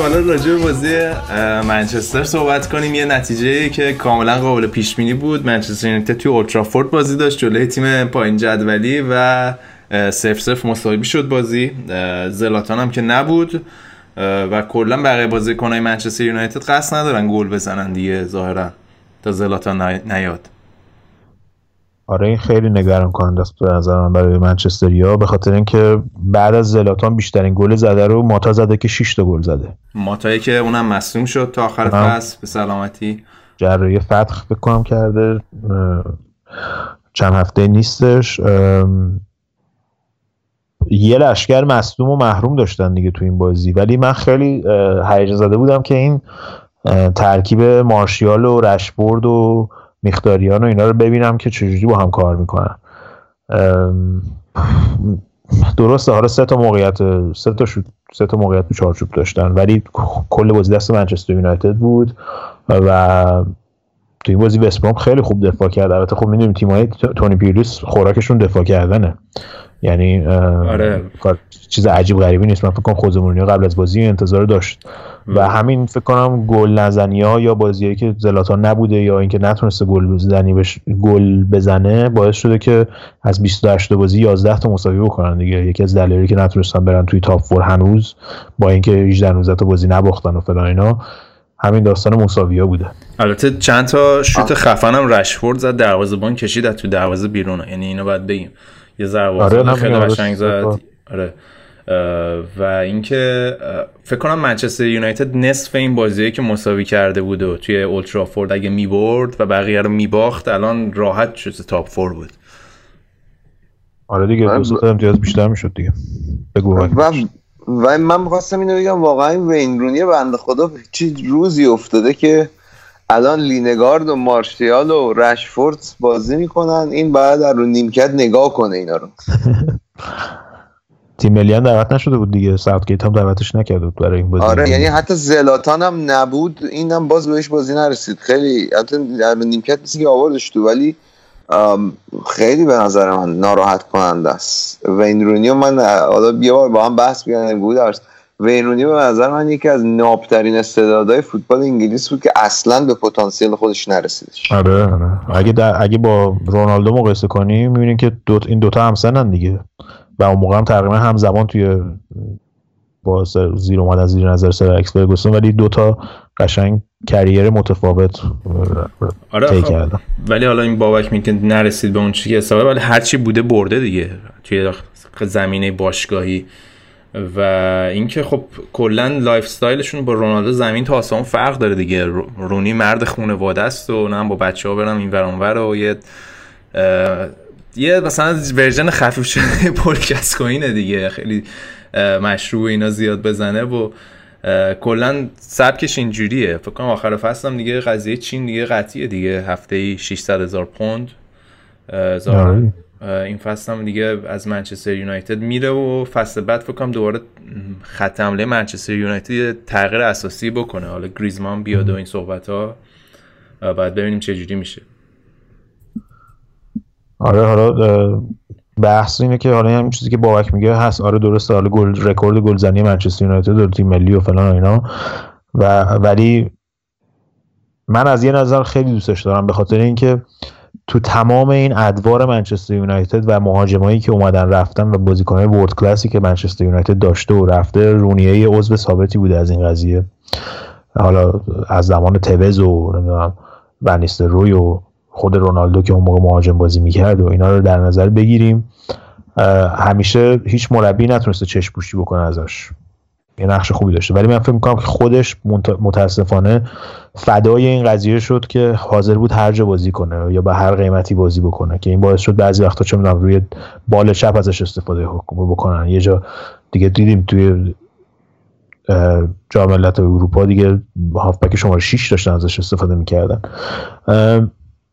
Speaker 1: بریم حالا راجع به بازی منچستر صحبت کنیم. یه نتیجه که کاملا قابل پیش بینی بود. منچستر یونایتد توی اولترافورد بازی داشت جلوی تیم پایین جدولی و سف سف مساوی شد بازی. زلاتان هم که نبود. و کلا بقیه بازیکنای منچستر یونایتد قصد ندارن گل بزنن دیگه ظاهرا تا زلاتان نیاد.
Speaker 4: آره این خیلی نگران کننده است به نظر من برای منچستریا به خاطر اینکه بعد از زلاتان بیشترین گل زده رو ماتا زده که 6 تا گل زده.
Speaker 1: ماتایی که اونم مصدوم شد تا آخر فصل به سلامتی.
Speaker 4: جراحی فتح فکر کنم کرده. چند هفته نیستش. یه لشکر مصدوم و محروم داشتن دیگه تو این بازی. ولی من خیلی هیجان زده بودم که این ترکیب مارشیال و رشبورد و میختاریان و اینا رو ببینم که چجوری با هم کار می‌کنن. درسته حالا سه تا موقعیت سه تا شد سه تا موقعیت تو چارچوب داشتن ولی کل بازی دست منچستر یونایتد بود و تو این بازی وستبروم خیلی خوب دفاع کرد. البته خب می‌دونیم تیم‌های تونی پیرلیس خوراکشون دفاع کردنه. یعنی
Speaker 1: آره.
Speaker 4: چیز عجیب غریبی نیست. من فکر کنم خوزه قبل از بازی انتظار داشت. و همین فکر کنم گل نزنی ها یا بازیایی که زلاتان نبوده یا اینکه نتونسته گل بزنی بش گل بزنه باعث شده که از 28 بازی 11 تا مساوی بکنن دیگه. یکی از دلایلی که نتونستن برن توی تاپ فور هنوز با اینکه 18 19 تا بازی نباختن و فلان اینا همین داستان مساوی ها بوده.
Speaker 1: البته چند تا شوت خفن هم رشفورد زد دروازه‌بان کشید از تو دروازه بیرون. یعنی اینو باید بگیم. یه ضربه آره خیلی قشنگ زد. آره. و اینکه فکر کنم منچستر یونایتد نصف این بازیه که مساوی کرده بود و توی اولترافورد اگه می‌برد و بقیه رو میباخت الان راحت شد تاپ فور بود.
Speaker 4: آره دیگه امتیاز بیشتر می‌شد دیگه. بگو
Speaker 2: و, و من می‌خواستم اینو بگم واقعا وین رونی بنده خدا چی روزی افتاده که الان لینگارد و مارشیال و رشفورد بازی می‌کنن. این بعد در رو نیمکت نگاه کنه اینا رو.
Speaker 4: تیم ملی هم دعوت نشده بود دیگه. ساوتگیت هم دعوتش نکرده بود برای این بازی.
Speaker 2: آره یعنی حتی زلاتان هم نبود. اینم باز بهش بازی نرسید. خیلی حتی در نیمکت نیست که آوردش تو ولی خیلی به نظر من ناراحت کننده است. وین رونی من حالا یه بار با هم بحث بیان بود وین رونی به نظر من یکی از نابترین استعدادهای فوتبال انگلیس بود که اصلا به پتانسیل خودش نرسیدش.
Speaker 4: آره آره. اگه در اگه با رونالدو مقایسه کنیم می‌بینیم که دوت این دوتا همسنن دیگه. و اون موقع هم تقریبا هم زمان توی با زیر اومدن زیر نظر سر اکس فرگوسون. ولی دوتا قشنگ کریر متفاوت
Speaker 1: آره خب. ولی حالا این بابک میگه نرسید به اون چیزی که حسابه ولی هرچی بوده برده دیگه. توی زمینه باشگاهی. و اینکه خب کلا lifestyle شون با رونالدو زمین تا آسمون فرق داره دیگه. رونی مرد خانواده است و نه با بچه ها برم این ور و یه یه مثلا version خفیف شده *laughs* پل گسکوئینه دیگه. خیلی مشروب اینا زیاد بزنه و کلا سبکش اینجوریه. فکر کنم آخر فصل دیگه قضیه چین دیگه قطعیه دیگه. هفته ای 600 هزار پوند. این فصل هم دیگه از منچستر یونایتد میره و فصل بعد فکر کنم دوباره خط حمله منچستر یونایتد تغییر اساسی بکنه. حالا گریزمان بیاد و این صحبت ها بعد ببینیم چه جوری میشه.
Speaker 4: آره حالا بحث اینه که حالا همین چیزی که بابک میگه هست. آره درسته حالا گل رکورد گلزنی منچستر یونایتد و تیم ملی و فلان و اینا. و ولی من از یه نظر خیلی دوستش دارم به خاطر اینکه تو تمام این ادوار منچستر یونایتد و مهاجمایی که اومدن رفتن و بازیکنهای ورد کلاسی که منچستر یونایتد داشته و رفته رونیه عضو ثابتی بوده از این قضیه. حالا از زمان توز و نمی‌دونم ونیستر روی و خود رونالدو که اون موقع مهاجم بازی می‌کرد و اینا رو در نظر بگیریم. همیشه هیچ مربی نتونسته چشم پوشی بکنه ازش. یه نقش خوبی داشته. ولی من فکر می‌کنم که خودش متاسفانه فدای این قضیه شد که حاضر بود هر جا بازی کنه یا به هر قیمتی بازی بکنه که این باعث شد بعضی وقتا چه می‌دونم روی بال چپ ازش استفاده بکنن. یه جا دیگه دیدیم توی جام ملت اروپا دیگه هافبک شماره 6 داشتن ازش استفاده می‌کردن.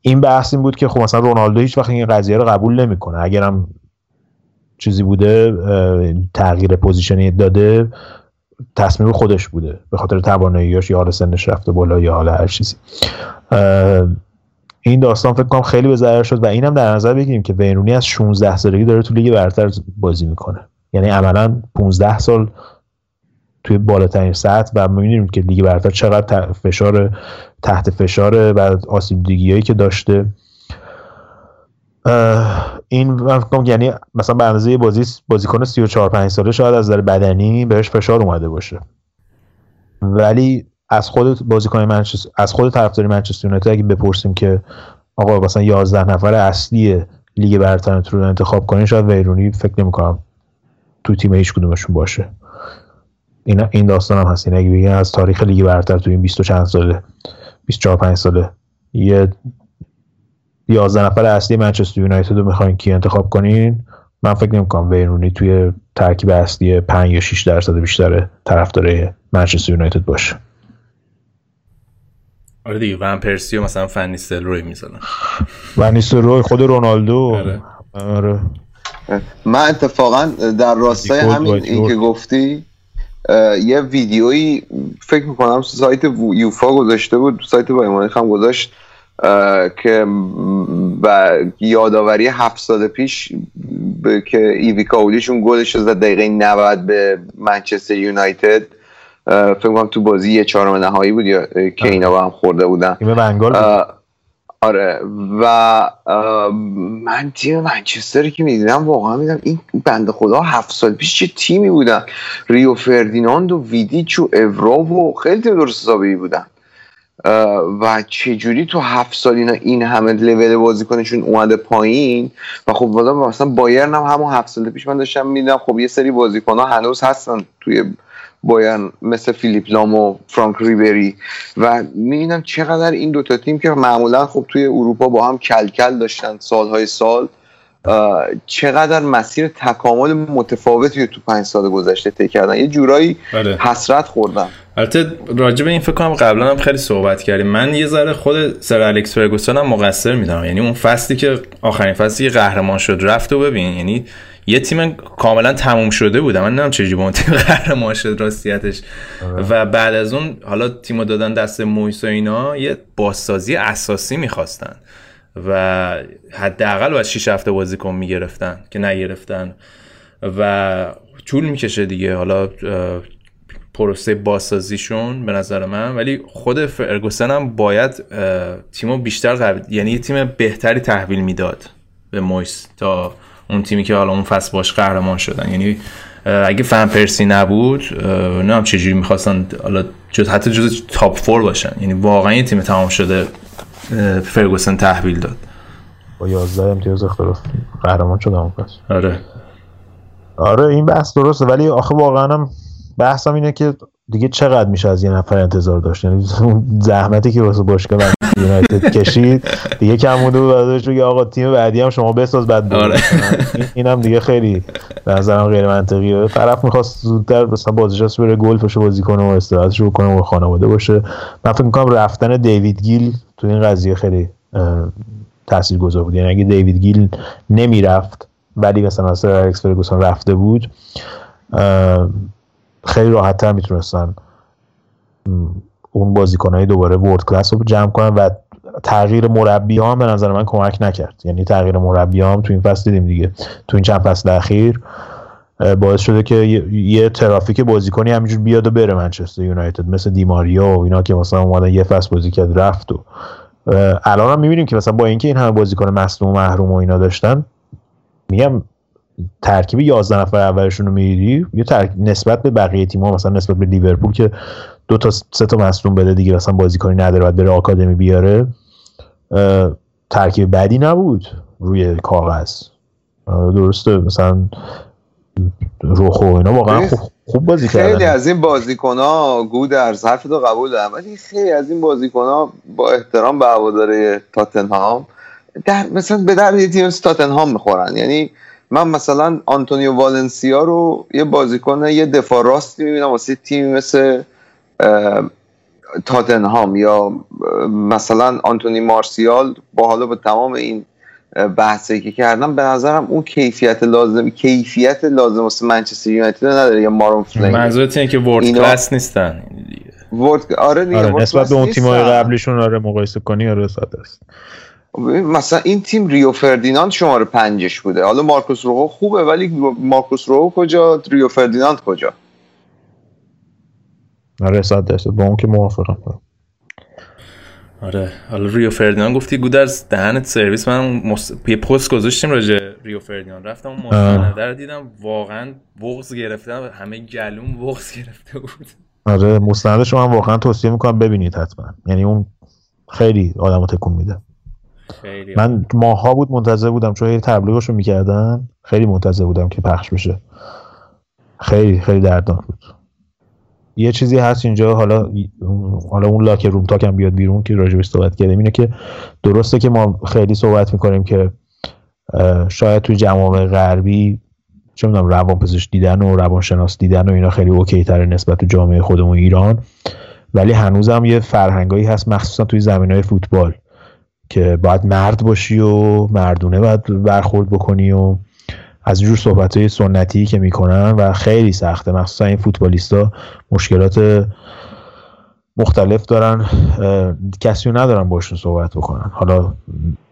Speaker 4: این بحث این بود که خب مثلا رونالدو هیچ وقت این قضیه رو قبول نمی‌کنه. اگرم چیزی بوده تغییر position ی داده تصمیم خودش بوده. به خاطر تواناییاش یا حالا سنش رفته بالا یا حالا هر چیزی. این داستان فکر کنم خیلی به ضررش شد و اینم در نظر بگیریم که وین رونی از 16 سالگی داره تو لیگ برتر بازی می‌کنه. یعنی عملا 15 سال توی بالاترین سطح و می‌بینیم که لیگ برتر چقدر فشار تحت فشار و آسیب دیدگی که داشته. این یعنی مثلا به اندازه بازی بازیکن 34 5 ساله شاید از نظر بدنی بهش فشار اومده باشه. ولی از خود بازیکن منچستر از خود طرفدار منچستر یونایتد اگه بپرسیم که آقا مثلا 11 نفر اصلی لیگ برتر رو انتخاب کنین شاید ویرونی فکر نمی‌کنم تو تیم هیچ کدومشون باشه. این این داستان هم هست. این اگه بگن از تاریخ لیگ برتر تو این 20 چند ساله 24 5 ساله یه 11 نفر اصلی منچستر یونایتد رو می‌خواین کی انتخاب کنین؟ من فکر نمی‌کنم ویرونی توی ترکیب اصلی 5 یا 6 درصد بیشتر طرفدار منچستر یونایتد باشه.
Speaker 1: آره دیگه ون پرسی و مثلا فنیستل روی می‌زنن
Speaker 4: فنیستل روی خود رونالدو. آره. آره.
Speaker 2: من اتفاقا در راستای همین این که گفتی یه ویدیویی فکر می‌کنم سایت یوفا گذاشته بود سایت با هم گذاشت. که و یادآوری هفت سال پیش که ایوی کاودیشون گلش رو زد دقیقه 90 به منچستر یونایتد. فکر کنم تو بازی یه چهارم نهایی بود یا که اینا با هم خورده بودن. آره. و من تیم منچستر که می‌دیدم واقعا میدم این بنده خدا هفت سال پیش چه تیمی بودن. ریو فردیناند و ویدیچ و اورا و خیلی تیم درست حسابی بودن. و چجوری تو هفت سال اینا این همه لول بازیکنشون اومده پایین؟ و خب مثلا بایرن هم همون هفت سال پیش من داشتم میدم خب یه سری بازیکن ها هنوز هستن توی بایرن مثل فیلیپ لام و فرانک ریبری. و می‌بینم چقدر این دوتا تیم که معمولا خب توی اروپا با هم کلکل داشتن سالهای سال. چقدر مسیر تکامل متفاوتی تو پنج سال گذشته طی کردن. یه جورایی
Speaker 1: بله.
Speaker 2: حسرت خوردن
Speaker 1: البته راجع به این فکر کنم قبلا هم خیلی صحبت کردیم. من یه ذره خود سر الکس فرگوسن هم مقصر می‌دونم. یعنی اون فصلی که آخرین فصلی که قهرمان شد رفت و ببین یعنی یه تیم کاملا تموم شده بود. من نمی‌دونم چجوری با اون تیم *laughs* قهرمان شد راستیتش. و بعد از اون حالا تیمو دادن دست مویس و اینا یه بازسازی اساسی می‌خواستن. و حداقل باید 6 هفته بازیکن می‌گرفتن که نگرفتن. و طول می‌کشه دیگه. حالا پروسه بازسازیشون به نظر من. ولی خود فرگوسن هم باید تیمو بیشتر قوی یعنی تیم بهتری تحویل می‌داد به مویس تا اون تیمی که حالا اون فصل باش قهرمان شدن. یعنی اگه فن پرسی نبود نه هم چجوری می‌خواستن حالا جز حتی جز تاپ فور باشن. یعنی واقعا یه تیم تمام شده فرگوسن تحویل داد.
Speaker 4: با 11 امتیاز اختلاف قهرمان شدم اون پس.
Speaker 1: آره.
Speaker 4: آره این بحث درسته ولی آخه واقعا هم بحثم اینه که دیگه چقدر میشه از یه نفر انتظار داشت؟ یعنی اون زحمتی که واسه باشگاه یونایتد کشید دیگه کم مونده بود بعدش بگه آقا تیم بعدی هم شما بساز بعد
Speaker 1: آره.
Speaker 4: اینم دیگه خیلی به نظرم غیر منطقیه. طرف می‌خواست زودتر مثلا بازیش بره گلفشو بازی کنه و استراحتش بکنه و خانواده باشه. من فکر می‌کنم رفتن دیوید گیل تو این قضیه خیلی تاثیرگذار بود. یعنی اگه دیوید گیل نمی‌رفت ولی مثلا سر الکس فرگوسن رفته بود خیلی راحت تر می‌تونستن اون بازیکنهای دوباره ورد کلاس رو جمع کنن و تغییر مربی ها هم به نظر من کمک نکرد. یعنی تغییر مربی هم تو این فصل دیدیم دیگه. تو این چند فصل اخیر باعث شده که یه ترافیک بازیکنی همینجور بیاد و بره منچستر یونایتد مثل دیماریا و اینا که مثلا اومدن یه فصل بازی کرد رفت و الان هم می‌بینیم که مثلا با اینکه این همه بازیکن مصدوم و محروم و اینا داشتن میگم ترکیب 11 نفر اولشون رو می‌دیدی یه ترک... نسبت به بقیه تیم‌ها مثلا نسبت به لیورپول که دو تا سه تا مصدوم بده دیگه مثلا بازیکنی نداره بعد بره آکادمی بیاره. ترکیب بدی نبود روی کاغذ. درسته مثلا روخو اینا واقعا خوب, خوب بازی
Speaker 2: کردن. خیلی از این بازیکن ها گودرز حرف تو قبول دارم ولی خیلی از این بازیکن ها با احترام به هواداره تاتنهام در مثلا به در یه تیم تاتنهام می‌خورن. یعنی من مثلا آنتونیو والنسیا رو یه بازیکن یه دفاع راستی می‌بینم واسه تیم مثل تاتنهام یا مثلا آنتونی مارسیال با حالا با تمام این بحثی که کردم به نظرم اون کیفیت لازم کیفیت لازم واسه منچستر یونایتد نداره یا مروان فلینی
Speaker 1: منظورت اینه که world اینا... کلاس نیستن؟
Speaker 2: world آره دیگه
Speaker 4: آره نسبت به اون تیم‌های قبلیشون آره مقایسه کنی آره ساده است
Speaker 2: مثلا این تیم ریو فردیناند شماره پنجش بوده. حالا مارکوس روخو خوبه ولی مارکوس روخو کجا؟ ریو فردیناند کجا؟
Speaker 4: آره صد درصد. با اون که موافقم.
Speaker 1: آره. حالا ریو فردیناند گفتی گودرز دهنت سرویس. من مص... یه پست گذاشتیم راجع ریو فردیناند. رفتم اون مستنده رو دیدم. واقعا بغض گرفته همه گلوم بغض گرفته بود.
Speaker 4: آره مستندش رو من واقعا توصیه می‌کنم ببینید حتما. یعنی اون خیلی آدمو تکون میده.
Speaker 1: خیلی
Speaker 4: من ماها بود منتظر بودم چون تبلیغش رو می‌کردن. خیلی منتظر بودم که پخش بشه. خیلی خیلی دردناک بود. یه چیزی هست اینجا حالا حالا اون لاک روم تاک هم بیاد بیرون که راجبش صحبت کردیم اینه که درسته که ما خیلی صحبت می‌کنیم که شاید توی جوامع غربی چه می‌دونم روانپزشک دیدن و روانشناس دیدن و اینا خیلی اوکی تره نسبت تو جامعه خودمون ایران. ولی هنوزم یه فرهنگایی هست مخصوصا توی زمین های فوتبال. که باید مرد باشی و مردونه باید برخورد بکنی و از جور صحبت های سنتی که می‌کنن و خیلی سخته. مخصوصا این فوتبالیستا مشکلات مختلف دارن. کسی رو ندارن باشون صحبت بکنن. حالا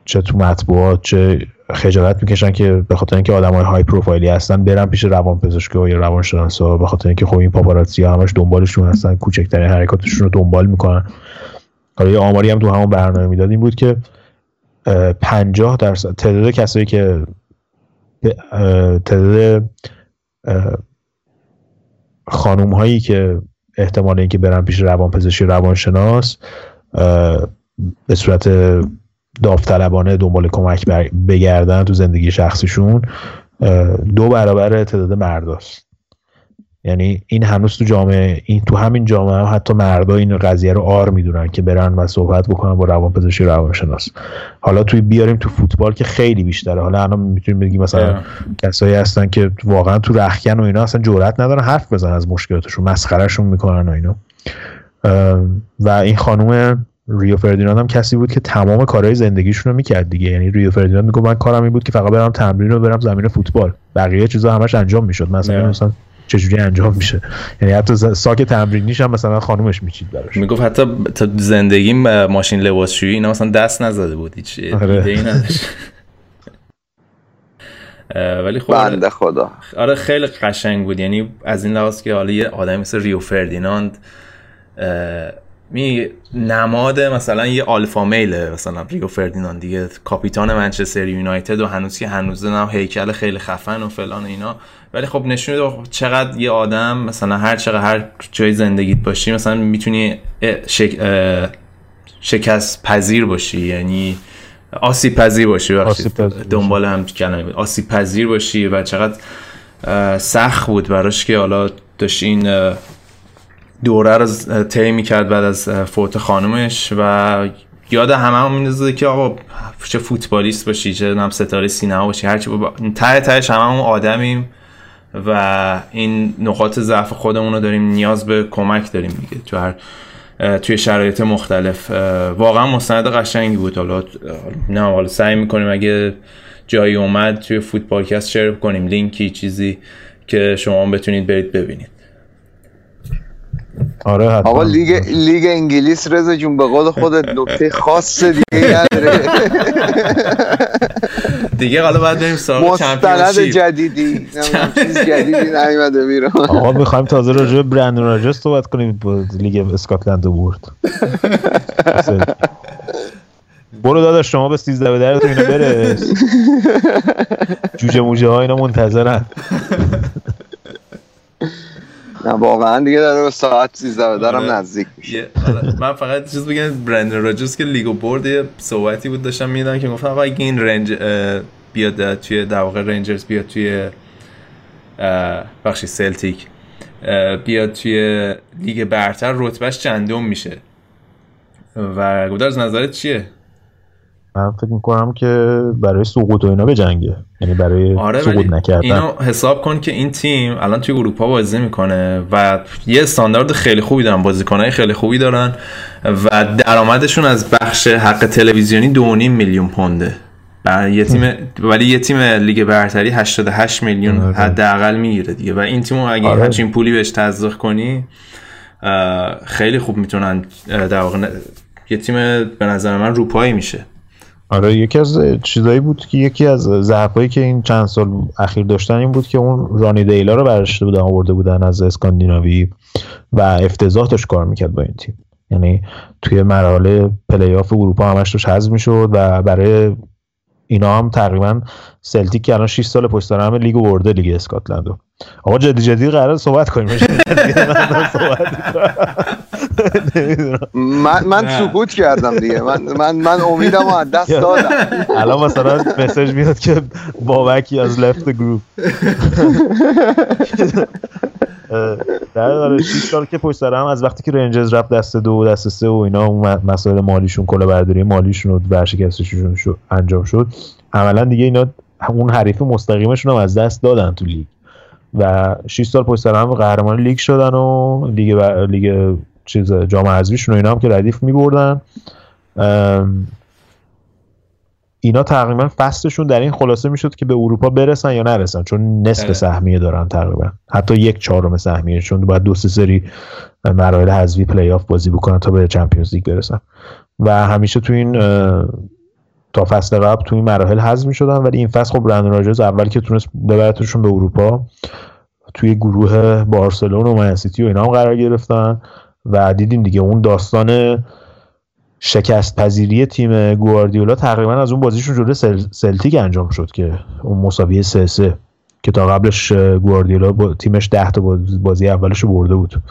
Speaker 4: چه تو مطبوعات چه خجالت می‌کشن که به خاطر اینکه آدمای های پروفایلی هستن برن پیش روان پزشک و یا روانشناسا. به خاطر اینکه خب این پاپاراتزی همش دنبالشون هستن کوچکترین حرکاتشون رو دنبال می‌کنن. حالا یه آماری هم تو همون برنامه می‌داد این بود که 50 درصد تعداد کسایی که تعداد خانوم هایی که احتمال اینکه برن پیش روان پزشکی روانشناس به صورت داوطلبانه دنبال کمک بگردن تو زندگی شخصیشون دو برابر تعداد مرداست یعنی این هنوز تو جامعه این تو همین جامعه هم حتی مردا این قضیه رو آر می‌دونن که برن و صحبت بکنن با روانپزشک روانشناس. حالا توی بیاریم تو فوتبال که خیلی بیشتره. حالا الان می‌تونیم بگیم مثلا کسایی هستن که واقعا تو رخکن و اینا اصلا جرئت ندارن حرف بزنن از مشکلاتشون مسخرهشون می‌کنن و اینا. و این خانم ریو فردیناند هم کسی بود که تمام کارهای زندگیشون رو می‌کرد دیگه. یعنی ریو فردیناند میگه من کارم این بود که فقط برم تمرین رو برم زمین فوتبال. بقیه چیزا همش انجام می‌شد. مثلا مثلا چجوری انجام میشه. یعنی حتی ساک تمرینیش هم مثلا خانومش میچید براش.
Speaker 1: می‌گفت حتی تا زندگی ماشین لباسشویی اینا مثلا دست نزده بود هیچ آره. ایده ای نداشت. *laughs* ولی خب
Speaker 2: بنده خدا.
Speaker 1: آره خیلی قشنگ بود. یعنی از این لحاظ که حالا یه آدمی مثل ریو فردیناند می نماد مثلا یه آلفا میله مثلا ریو فردیناند دیگه کاپیتان منچستر یونایتد و هنوز که هنوز نه هیکل خیلی خفن و فلان اینا. ولی خب نشون چقدر یه آدم مثلا هر چقدر هر جای زندگیت باشی مثلا می‌تونی شک... شکست پذیر باشی. یعنی آسیب پذیر باشی. دنبال هم کلمه آسیب پذیر باشی و چقدر سخت بود براش که حالا داشت این دوره رو طی می‌کرد بعد از فوت خانومش و یاد همه هم میندازه که آقا چه فوتبالیست باشی چه نم ستاره سینما باشی هرچی با... ته تهش همه هم آدمیم و این نقاط ضعف خودمون رو داریم نیاز به کمک داریم دیگه تو هر توی شرایط مختلف. واقعا مستند قشنگی بود. حالا نه حالا سعی می‌کنیم اگه جایی اومد توی فوتبالکست شیر کنیم. لینکی چیزی که شما بتونید برید ببینید.
Speaker 4: آره حتما.
Speaker 2: آقا لیگ لیگ انگلیس رضا جون به قول خودت نکته خاص دیگه نداره.
Speaker 1: دیگه حالا باید بریم سراغ
Speaker 2: مستند جدیدی. چیز جدیدی نیومده بیرون.
Speaker 4: آقا می‌خوایم تازه راجع به برندن راجرز صحبت کنیم. با لیگ اسکاتلند برد *laughs* برو داداش شما به 13 به درتون اینا برس جوجه موجه ها اینا منتظرن. *laughs*
Speaker 2: نه واقعا دیگه داره به ساعت 13 دارم آره. نزدیک میشه.
Speaker 1: من فقط چیز بگم برندن راجرز که لیگو برد یه صحبتی بود داشتم می‌دونم که گفتم اگه این رنج بیاد توی در واقع رنجرز بیاد توی بخشی سلتیک بیاد توی لیگ برتر رتبهش چندم میشه. و گودر از نظرت چیه؟
Speaker 4: من فکر می‌کنم که برای سقوط و اینا به جنگه. یعنی برای آره سقوط نکردن.
Speaker 1: اینو حساب کن که این تیم الان توی اروپا بازی می‌کنه و یه استاندارد خیلی خوبی دارن بازیکنهای خیلی خوبی دارن و درآمدشون از بخش حق تلویزیونی 2.5 میلیون پونده. یه تیم ولی یه تیم لیگ برتری 88 میلیون آره. حداقل می‌گیره دیگه. و این تیمو اگه آره. همچین پولی بهش تزریق کنی خیلی خوب می‌تونن در واقع یه تیم به نظر من روپایی میشه.
Speaker 4: آره یکی از چیزایی بود که یکی از ضعفایی که این چند سال اخیر داشتن این بود که اون رانی دیلا رو برشته بودن آورده بودن از اسکاندیناوی و افتضاح داشت کار می‌کرد با این تیم. یعنی توی مراحل پلی آف اروپا همش توش حذف می‌شد و برای اینا هم تقریبا سلتیک که الان 6 سال پشت سر هم لیگ برده لیگ اسکاتلندو آقا جدی جدی قرار صحبت کنیم. *laughs*
Speaker 2: من من سکوت کردم دیگه. من من من امیدم از دست *laughs* دادم.
Speaker 4: الان مثلا message میاد که بابک has left group *laughs* در آره 6 سال که پشت هم از وقتی که رنجرز رفت دست دو و دست سه و اینا مسائل مالیشون کلا برداری مالیشون و ورشکستشون شد انجام شد. عملا دیگه اینا اون حریف مستقیمشون هم از دست دادن تو لیگ. و 6 سال پشت هم قهرمان لیگ شدن و لیگ لیگ چیز جام حذفیشون و اینا هم که ردیف میبردن. اینا تقریبا فصلشون در این خلاصه می‌شد که به اروپا برسن یا نرسن چون نصف آره. سهمیه دارن تقریبا. حتی یک چهارم سهمیه چون باید دو سه سری مراحل حذفی پلی آف بازی بکنن تا به Champions League برسن. و همیشه تو این تا فصل قبل تو این مراحل حذف می‌شدن ولی این فصل خب برندن راجرز اول که تونست ببرتشون به اروپا توی گروه بارسلون و منسیتی و اینا هم قرار گرفتن و دیدیم دیگه اون داستان شکست پذیری تیم گواردیولا تقریبا از اون بازیشون جلوی سل... سلتیک انجام شد که اون مساوی سه سه که تا قبلش گواردیولا با تیمش ده تا بازی اولش برده بود.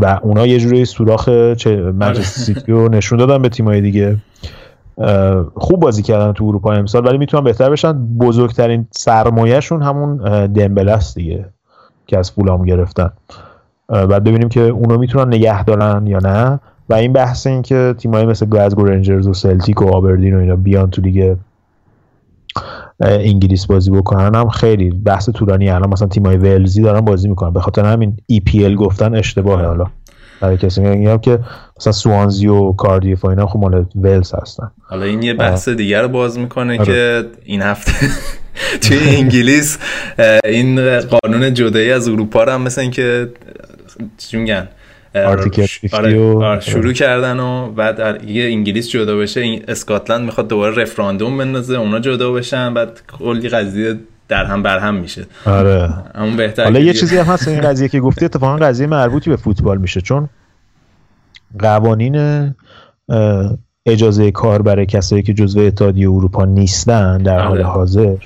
Speaker 4: و اونا یه جوری سوراخ منچستر سیتی رو نشون دادن به تیمای دیگه. خوب بازی کردن تو اروپا امسال ولی می‌تونن بهتر بشن. بزرگترین سرمایهشون همون دمبله است دیگه که از فولام گرفتن. بعد ببینیم که اونو می‌تونن نگه دارن یا نه. و این بحث این که تیمایی مثل گلاسگو رنجرز و سلتیک و آبردین و اینا بیان تو دیگه انگلیس بازی بکنن هم خیلی بحث طولانی الان مثلا تیمای ولزی دارن بازی می‌کنن. به خاطر همین EPL گفتن اشتباهه حالا. برای کسی. میگم که مثلا سوانزی و کاردیف و اینا خب مال ولز هستن.
Speaker 1: حالا این یه بحث دیگر رو باز می‌کنه آره. که این هفته *laughs* توی انگلیس این قانون جدایی از اروپا رو هم مثل اینکه چی میگن؟
Speaker 4: آره،
Speaker 1: شروع کردن و بعد یه انگلیس جدا بشه اسکاتلند می‌خواد دوباره رفراندوم بندازه اونا جدا بشن بعد کلی قضیه در هم بر هم میشه.
Speaker 4: آره.
Speaker 1: همون بهتر
Speaker 4: حالا یه چیزی هم هست این قضیه که گفتی اتفاقا قضیه مربوطی به فوتبال میشه چون قوانین اجازه کار برای کسایی که جزو اتحادیه اروپا نیستن در حال آره. حاضر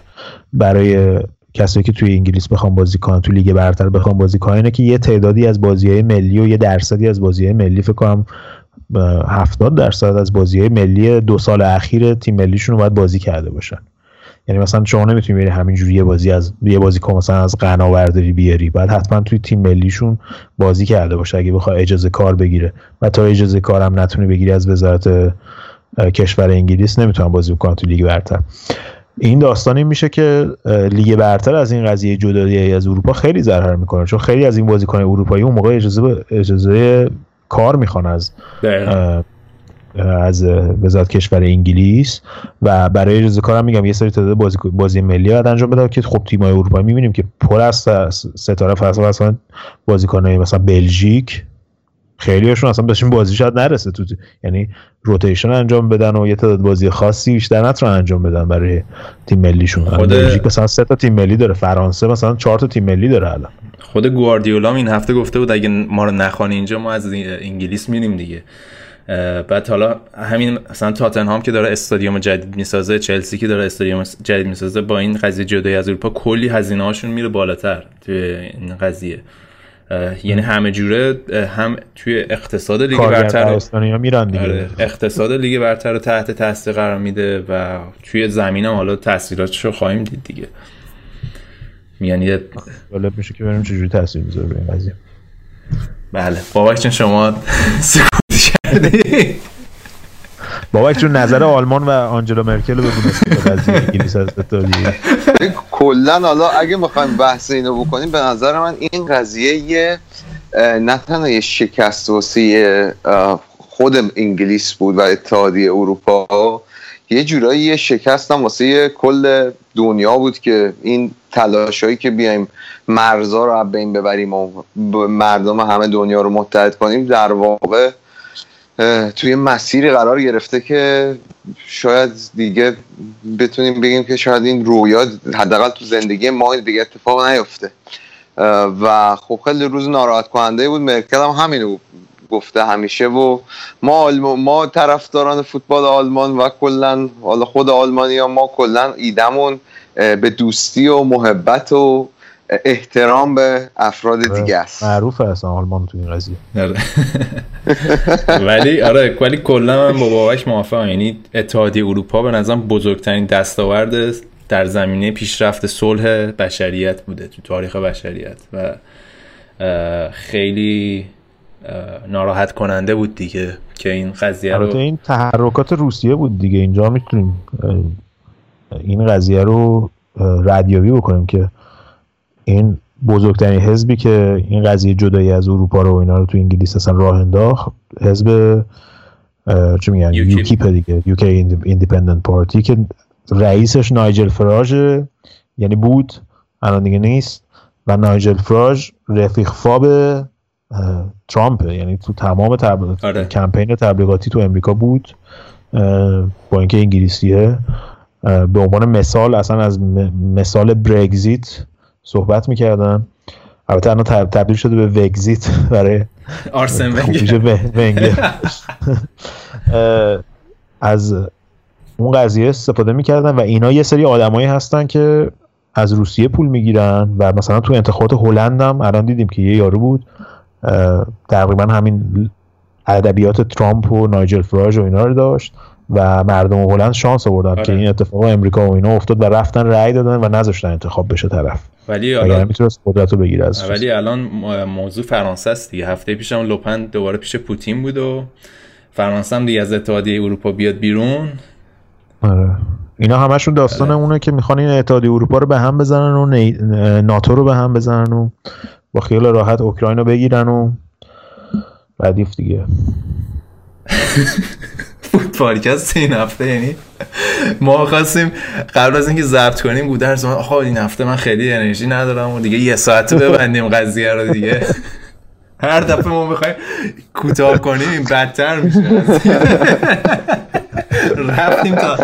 Speaker 4: برای کسایی که توی انگلیس بخوام بازی کنن تو لیگ برتر بخوام بازی کنن اینه که یه تعدادی از بازی های ملی و یه درصدی از بازی های ملی فکر کنم 70 درصد از بازی های ملی دو سال اخیر تیم ملیشون رو باید بازی کرده باشن. یعنی مثلا شما نمی‌تونی بری همینجوری یه بازی از یه بازی کن مثلا از غنا برداری بیاری. بعد حتما توی تیم ملیشون بازی کرده باشه اگه بخواد اجازه کار بگیره. و تا اجازه کارم نتونه بگیری از وزارت کشور انگلیس نمی‌تونن بازی بکنن تو لیگ برتر. این داستان این میشه که لیگ برتر از این قضیه جدایی از اروپا خیلی ضرر می‌کنه. چون خیلی از این بازیکن اروپایی اون موقع اجازه اجازه کار می‌خوان از از وزارت کشور انگلیس و برای اجازه کارم میگم یه سری تعداد بازی بازی ملی باید انجام بدن که خب تیم‌های اروپایی می‌بینیم که پر از ستاره فصل مثلا بازیکن‌های مثلا بلژیک خیلی هاشون اصلا بهشون بازی شاید نرسه تو یعنی روتیشن انجام بدن و یه تعداد بازی خاصی بیشتر نتونن انجام بدن برای تیم ملیشون. خود بلژیک مثلا سه تا تیم ملی داره فرانسه مثلا چهار تا تیم ملی داره الان.
Speaker 1: خود گواردیولا این هفته گفته بود اگه ما رو نخوان اینجا ما از انگلیس میریم دیگه. بعد حالا همین مثلا تاتنهام که داره استادیوم جدید می‌سازه چلسی که داره استادیوم جدید می‌سازه با این قضیه جدایی از اروپا کلی هزینه هاشون میره بالاتر توی این قضیه. یعنی همه جوره هم توی اقتصاد لیگ برتر
Speaker 4: میرن دیگه. آره،
Speaker 1: اقتصاد لیگ برتر رو تحت تاثیر قرار میده و توی زمین هم حالا تاثیراتش رو خواهیم دید دیگه. یعنی
Speaker 4: جالب میشه که ببینیم چجوری تاثیر می‌ذاره به این قضیه.
Speaker 1: بله. بابک چون شما *laughs* *laughs* کردی
Speaker 4: بابک چون نظر آلمان و آنجلا مرکل رو بگو قضیه انگلیس از
Speaker 2: کلا حالا اگه می‌خوایم بحث اینو بکنیم به نظر من این قضیه یه نه تنها یه شکست واسه خود انگلیس بود و اتحادیه اروپا یه جورایی یه شکست هم واسه کل دنیا بود که این تلاشایی که بیایم مرزا رو بین ببریم و مردم همه دنیا رو متحد کنیم در واقع توی مسیری قرار گرفته که شاید دیگه بتونیم بگیم که شاید این رویا حداقل تو زندگی ما دیگه اتفاق نیفته. و خب خیلی روز ناراحت کننده بود. مرکل هم همینو گفته همیشه و ما ما طرفداران فوتبال آلمان و کلا حالا خود آلمانی ها ما کلا ایدمون به دوستی و محبت و احترام به افراد آره، دیگه است.
Speaker 4: معروف اصلا آلمان تو این قضیه.
Speaker 1: آره. *laughs* ولی آره ولی کلا من با بابک موافقم. یعنی اتحادیه اروپا به نظرم بزرگترین دستاورد در زمینه پیشرفت صلح بشریت بوده تو تاریخ بشریت. و خیلی ناراحت کننده بود دیگه که این قضیه رو
Speaker 4: این تحرکات روسیه بود دیگه. اینجا می‌تونیم این قضیه رو ردیابی بکنیم که این بزرگترین حزبی که این قضیه جدایی از اروپا رو و اینا رو تو انگلیس اصلا راه انداخت حزب چه میگن UKIP دیگه UK Independent Party که رئیسش نایجل فراژ یعنی بود الان دیگه نیست و نایجل فراژ رفیق فاب ترامپ یعنی تو تمام تبل... آره. کمپین تبلیغاتی تو امریکا بود با اینکه انگلیسیه به عنوان مثال اصلا از مثال برگزیت صحبت می‌کردن. البته الان تبدیل شده به وگزیت برای
Speaker 1: آرسن *laughs* ونگر.
Speaker 4: از اون قضیه استفاده می‌کردن و اینا یه سری آدمایی هستن که از روسیه پول می‌گیرن و مثلا تو انتخابات هلند هم الان دیدیم که یه یارو بود. تقریبا همین ادبیات ترامپ و نایجل فراج و اینا رو داشت. و مردم هلند شانس آوردن
Speaker 1: آره.
Speaker 4: که این اتفاق امریکا و اینا افتاد و رفتن رأی دادن و نذاشتن انتخاب بشه طرف.
Speaker 1: ولی الان
Speaker 4: می‌تونست قدرت رو بگیره از
Speaker 1: ولی الان موضوع فرانسه است دیگه. هفته پیشم لوپن دوباره پیش پوتین بود و فرانسه هم دیگه از اتحادیه اروپا بیاد بیرون.
Speaker 4: آره. اینا همشون داستان اونه که می‌خوان این اتحادیه اروپا رو به هم بزنن و نی... ناتو رو به هم بزنن و با خیال راحت اوکراین رو بگیرن و ردیف دیگه. *laughs*
Speaker 1: پادکست این هفته یعنی ما خواستیم قبل از اینکه ضبط کنیم گودرز من آقا این هفته من خیلی انرژی ندارم و دیگه یه ساعت ببندیم قضیه رو دیگه. هر دفعه ما بخوایم کوتاه کنیم این بدتر میشه. رفتیم تا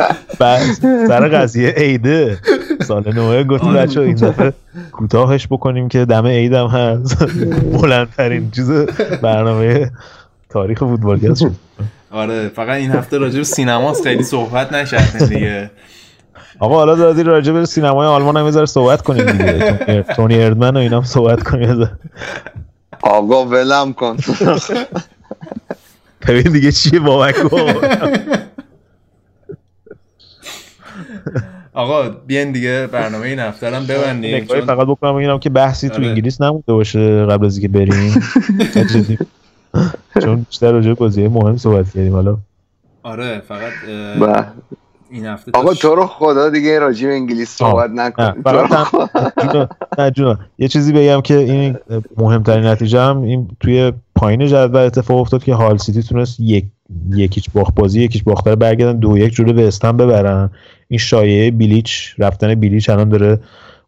Speaker 4: سر قضیه عیده. سال نوه گفتیم
Speaker 1: آره.
Speaker 4: بچه این دفعه کوتاهش بکنیم که دم عید هم هست. *laughs* بلندترین چیز برنامه تاریخ فوتبال شد.
Speaker 1: آره فقط این هفته راجع به سینماست خیلی صحبت نکردیم دیگه
Speaker 4: آقا حالا دادی راجع به سینمای آلمان هم یه ذره صحبت کنیم دیگه *laughs* تونی- اردمن و اینا هم صحبت کنیم.
Speaker 2: آقا ولم کن *laughs*
Speaker 4: ببین دیگه چیه بابک
Speaker 1: آقا بیاین دیگه برنامه این هفته هم ببندیم
Speaker 4: فقط بکنم ببینم که بحثی تو
Speaker 1: آره.
Speaker 4: انگلیس نمونده باشه قبل از اینکه بریم. *laughs* چون بیشتر راجع بازی مهم صحبت کردیم حالا.
Speaker 1: آره فقط اه،
Speaker 2: به.
Speaker 1: این هفته
Speaker 2: آقا تو رو خدا دیگه راجع به انگلیس صحبت نکن
Speaker 4: نه جونا. یه چیزی بگم که این مهمترین نتیجه هم این توی پایین جدول اتفاق افتاد که هال سیتی تونست یک یک هیچ باخت بازی یک هیچ باخته برگردن دو یک جلو وستهم ببرن. این شایعه بیلیچ رفتن بیلیچ الان داره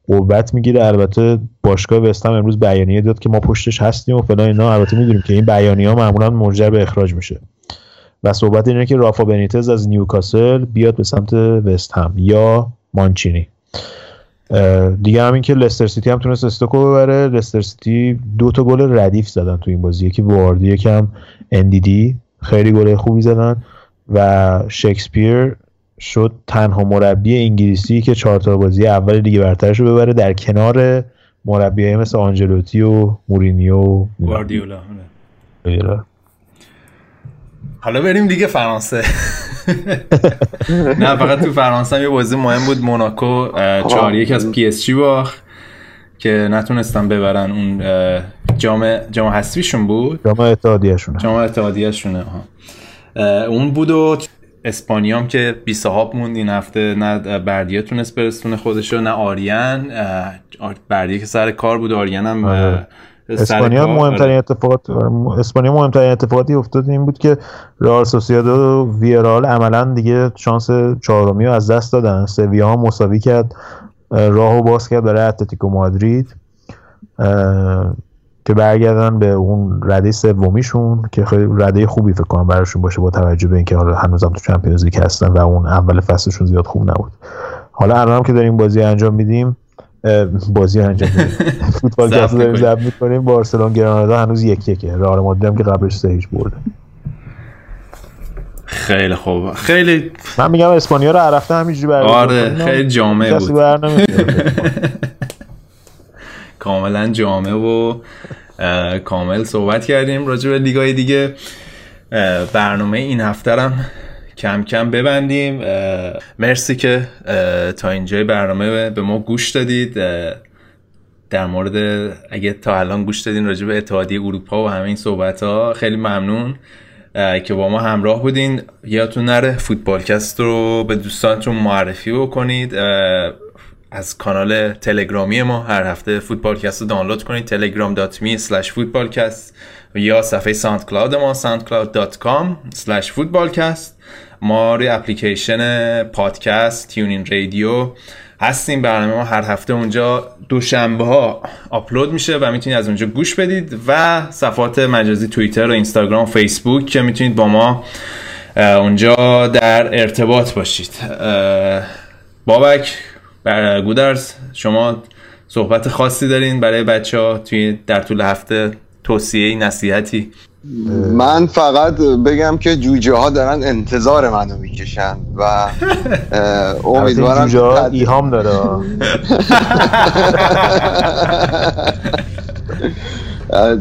Speaker 4: قوت می‌گیره. البته باشگاه وستهم امروز بیانیه داد که ما پشتش هستیم و فلان اینا. البته می‌دونیم که این بیانیه ها معمولا منجر به اخراج میشه. و صحبت اینه که رافا بنیتز از نیوکاسل بیاد به سمت وست هم یا مانچینی. دیگه همین که لستر سیتی هم تونست استوکو ببره. لستر سیتی دو تا گل ردیف زدن تو این بازی. یکی واردی یکم اندیدی خیلی گل خوبی زدن. و شکسپیر شد تنها مربی انگلیسی که چهار تا بازی اول لیگ برترش رو ببره در کنار مربیای مثل آنجلوتی و مورینیو و
Speaker 1: گواردیولا آره.
Speaker 4: غیره.
Speaker 1: حالا بریم دیگه فرانسه. *laughs* نه فقط تو فرانسه هم یه بازی مهم بود. موناکو اه، چهار یک از PSG باخت که نتونستن ببرن اون جام جام حذفیشون بود؟
Speaker 4: جام اتحادیه‌شونه.
Speaker 1: جام اتحادیه شونه اون بود و اسپانیا هم که بی صاحب موند این هفته نه بردیه تونست برسونه خودشو نه آریان بردیه که سر کار بود آریان هم
Speaker 4: آره. اسپانیا. مهمترین
Speaker 1: آره.
Speaker 4: اتفاقات اسپانیا مهمترین اتفاقاتی افتاد این بود که رئال سوسییداد و ویارال عملا دیگه شانس چهارمی رو از دست دادن سویا هم مساوی کرد اه، راهو باز کرد برای اتلتیکو مادرید که برگردن به اون رده سومیشون که خیلی رده خوبی فکر کنم براشون باشه با توجه به اینکه حالا هنوزم تو Champions League هستن و اون اول فصلشون زیاد خوب نبود حالا الان که داریم بازی انجام میدیم بازی انجام میدیم *laughs* فوتبالکست داریم
Speaker 1: می‌کنیم.
Speaker 4: ضبط می‌کنیم بارسلون گرانادا هنوز یک یکه رئال مادرید هم که قبلش سه هیچ برده
Speaker 1: خیلی خوب خیلی
Speaker 4: من میگم اسپانیا رو هر هفته همینجوری
Speaker 1: آره. خیلی جامع
Speaker 4: کسی
Speaker 1: بود. *laughs* کاملا جامع و کامل صحبت کردیم راجع به لیگای دیگه. برنامه این هفته هم کم کم ببندیم. مرسی که تا اینجای برنامه به ما گوش دادید. در مورد اگه تا الان گوش دادین راجع به اتحادیه اروپا و همه این صحبت ها خیلی ممنون. که با ما همراه بودین. یادتون نره فوتبالکست رو به دوستانتون معرفی بکنید. از کانال تلگرامی ما هر هفته فوتبالکست رو دانلود کنید. telegram.me slash footballcast یا صفحه ساند کلاود ما soundcloud.com slash footballcast. ما روی اپلیکیشن پادکست تیونین رادیو هستیم. برنامه ما هر هفته اونجا دوشنبه ها آپلود میشه و می‌تونید از اونجا گوش بدید و صفحات مجازی توییتر و اینستاگرام و فیسبوک که می‌تونید با ما اونجا در ارتباط باشید. بابک. بر گودرز شما صحبت خاصی دارین برای بچه ها توی در طول هفته توصیه نصیحتی؟
Speaker 2: من فقط بگم که جوجه ها دارن انتظار منو می‌کشن و *laughs* امیدوارم
Speaker 4: این جوجه ها ایهام داره. *laughs*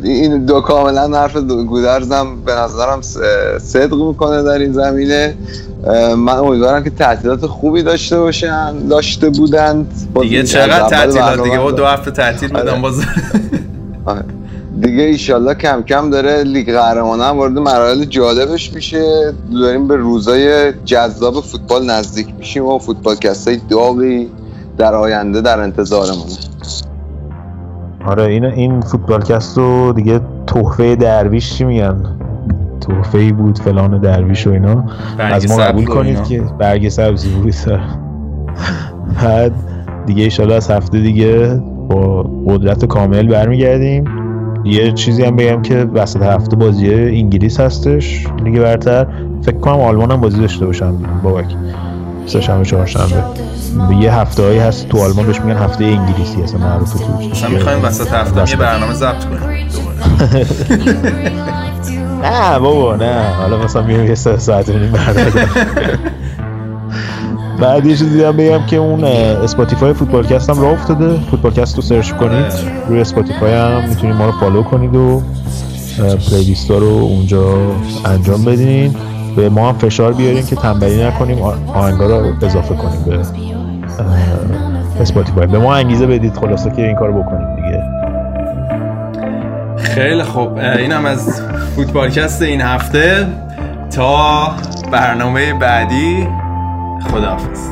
Speaker 2: این دو کاملا حرف گودرزم به نظرم صدق می‌کنه در این زمینه. من امیدوارم که تعطیلات خوبی داشته باشن داشته بودند
Speaker 8: دیگه چقدر تعطیلات؟ دیگه دو هفته تعطیل بدم آره. باز. *laughs*
Speaker 2: آره. دیگه ایشالله کم کم داره لیگ قهرمانان هم وارد مراحل جالبش میشه. داریم به روزای جذاب فوتبال نزدیک میشیم و فوتبال کسای داغی در آینده در انتظارمونه
Speaker 4: آره این این فوتبالکست رو دیگه تحفه درویش چی میگن؟ تحفه ای بود فلان درویش و اینا. از ما قبول کنید که برگ سبزی بود. بعد دیگه ایشالا از هفته دیگه با قدرت کامل برمیگردیم. یه چیزی هم بگم که وسط هفته بازی انگلیس هستش. دیگه برتر فکر کنم آلمان هم بازی داشته باشن بابک. سه شنبه چهار شنبه. یه هفته هایی هست تو آلمان بهش میگن هفته انگلیسی اصلا معروفه تو.
Speaker 8: مثلا می‌خوایم وسط هفته یه برنامه ضبط کنیم. *laughs* *laughs*
Speaker 4: نه بابا نه. حالا مثلا میریم یه سه ساعت نیم بعد یه چیزی دیدم بگم که اون Spotify فوتبالکست هم راه افتاده. فوتبالکست رو سرچ کنید. روی Spotify هم می‌تونید ما رو follow کنید و playlist رو اونجا انجام بدین. به ما هم فشار بیاریم که تنبلی نکنیم. آهنگا رو اضافه کنیم به اسپاتیفای به ما انگیزه بدید خلاصه که این کار بکنیم دیگه.
Speaker 8: خیلی خوب. اینم از فوتبالکست این هفته. تا برنامه بعدی خداحافظ.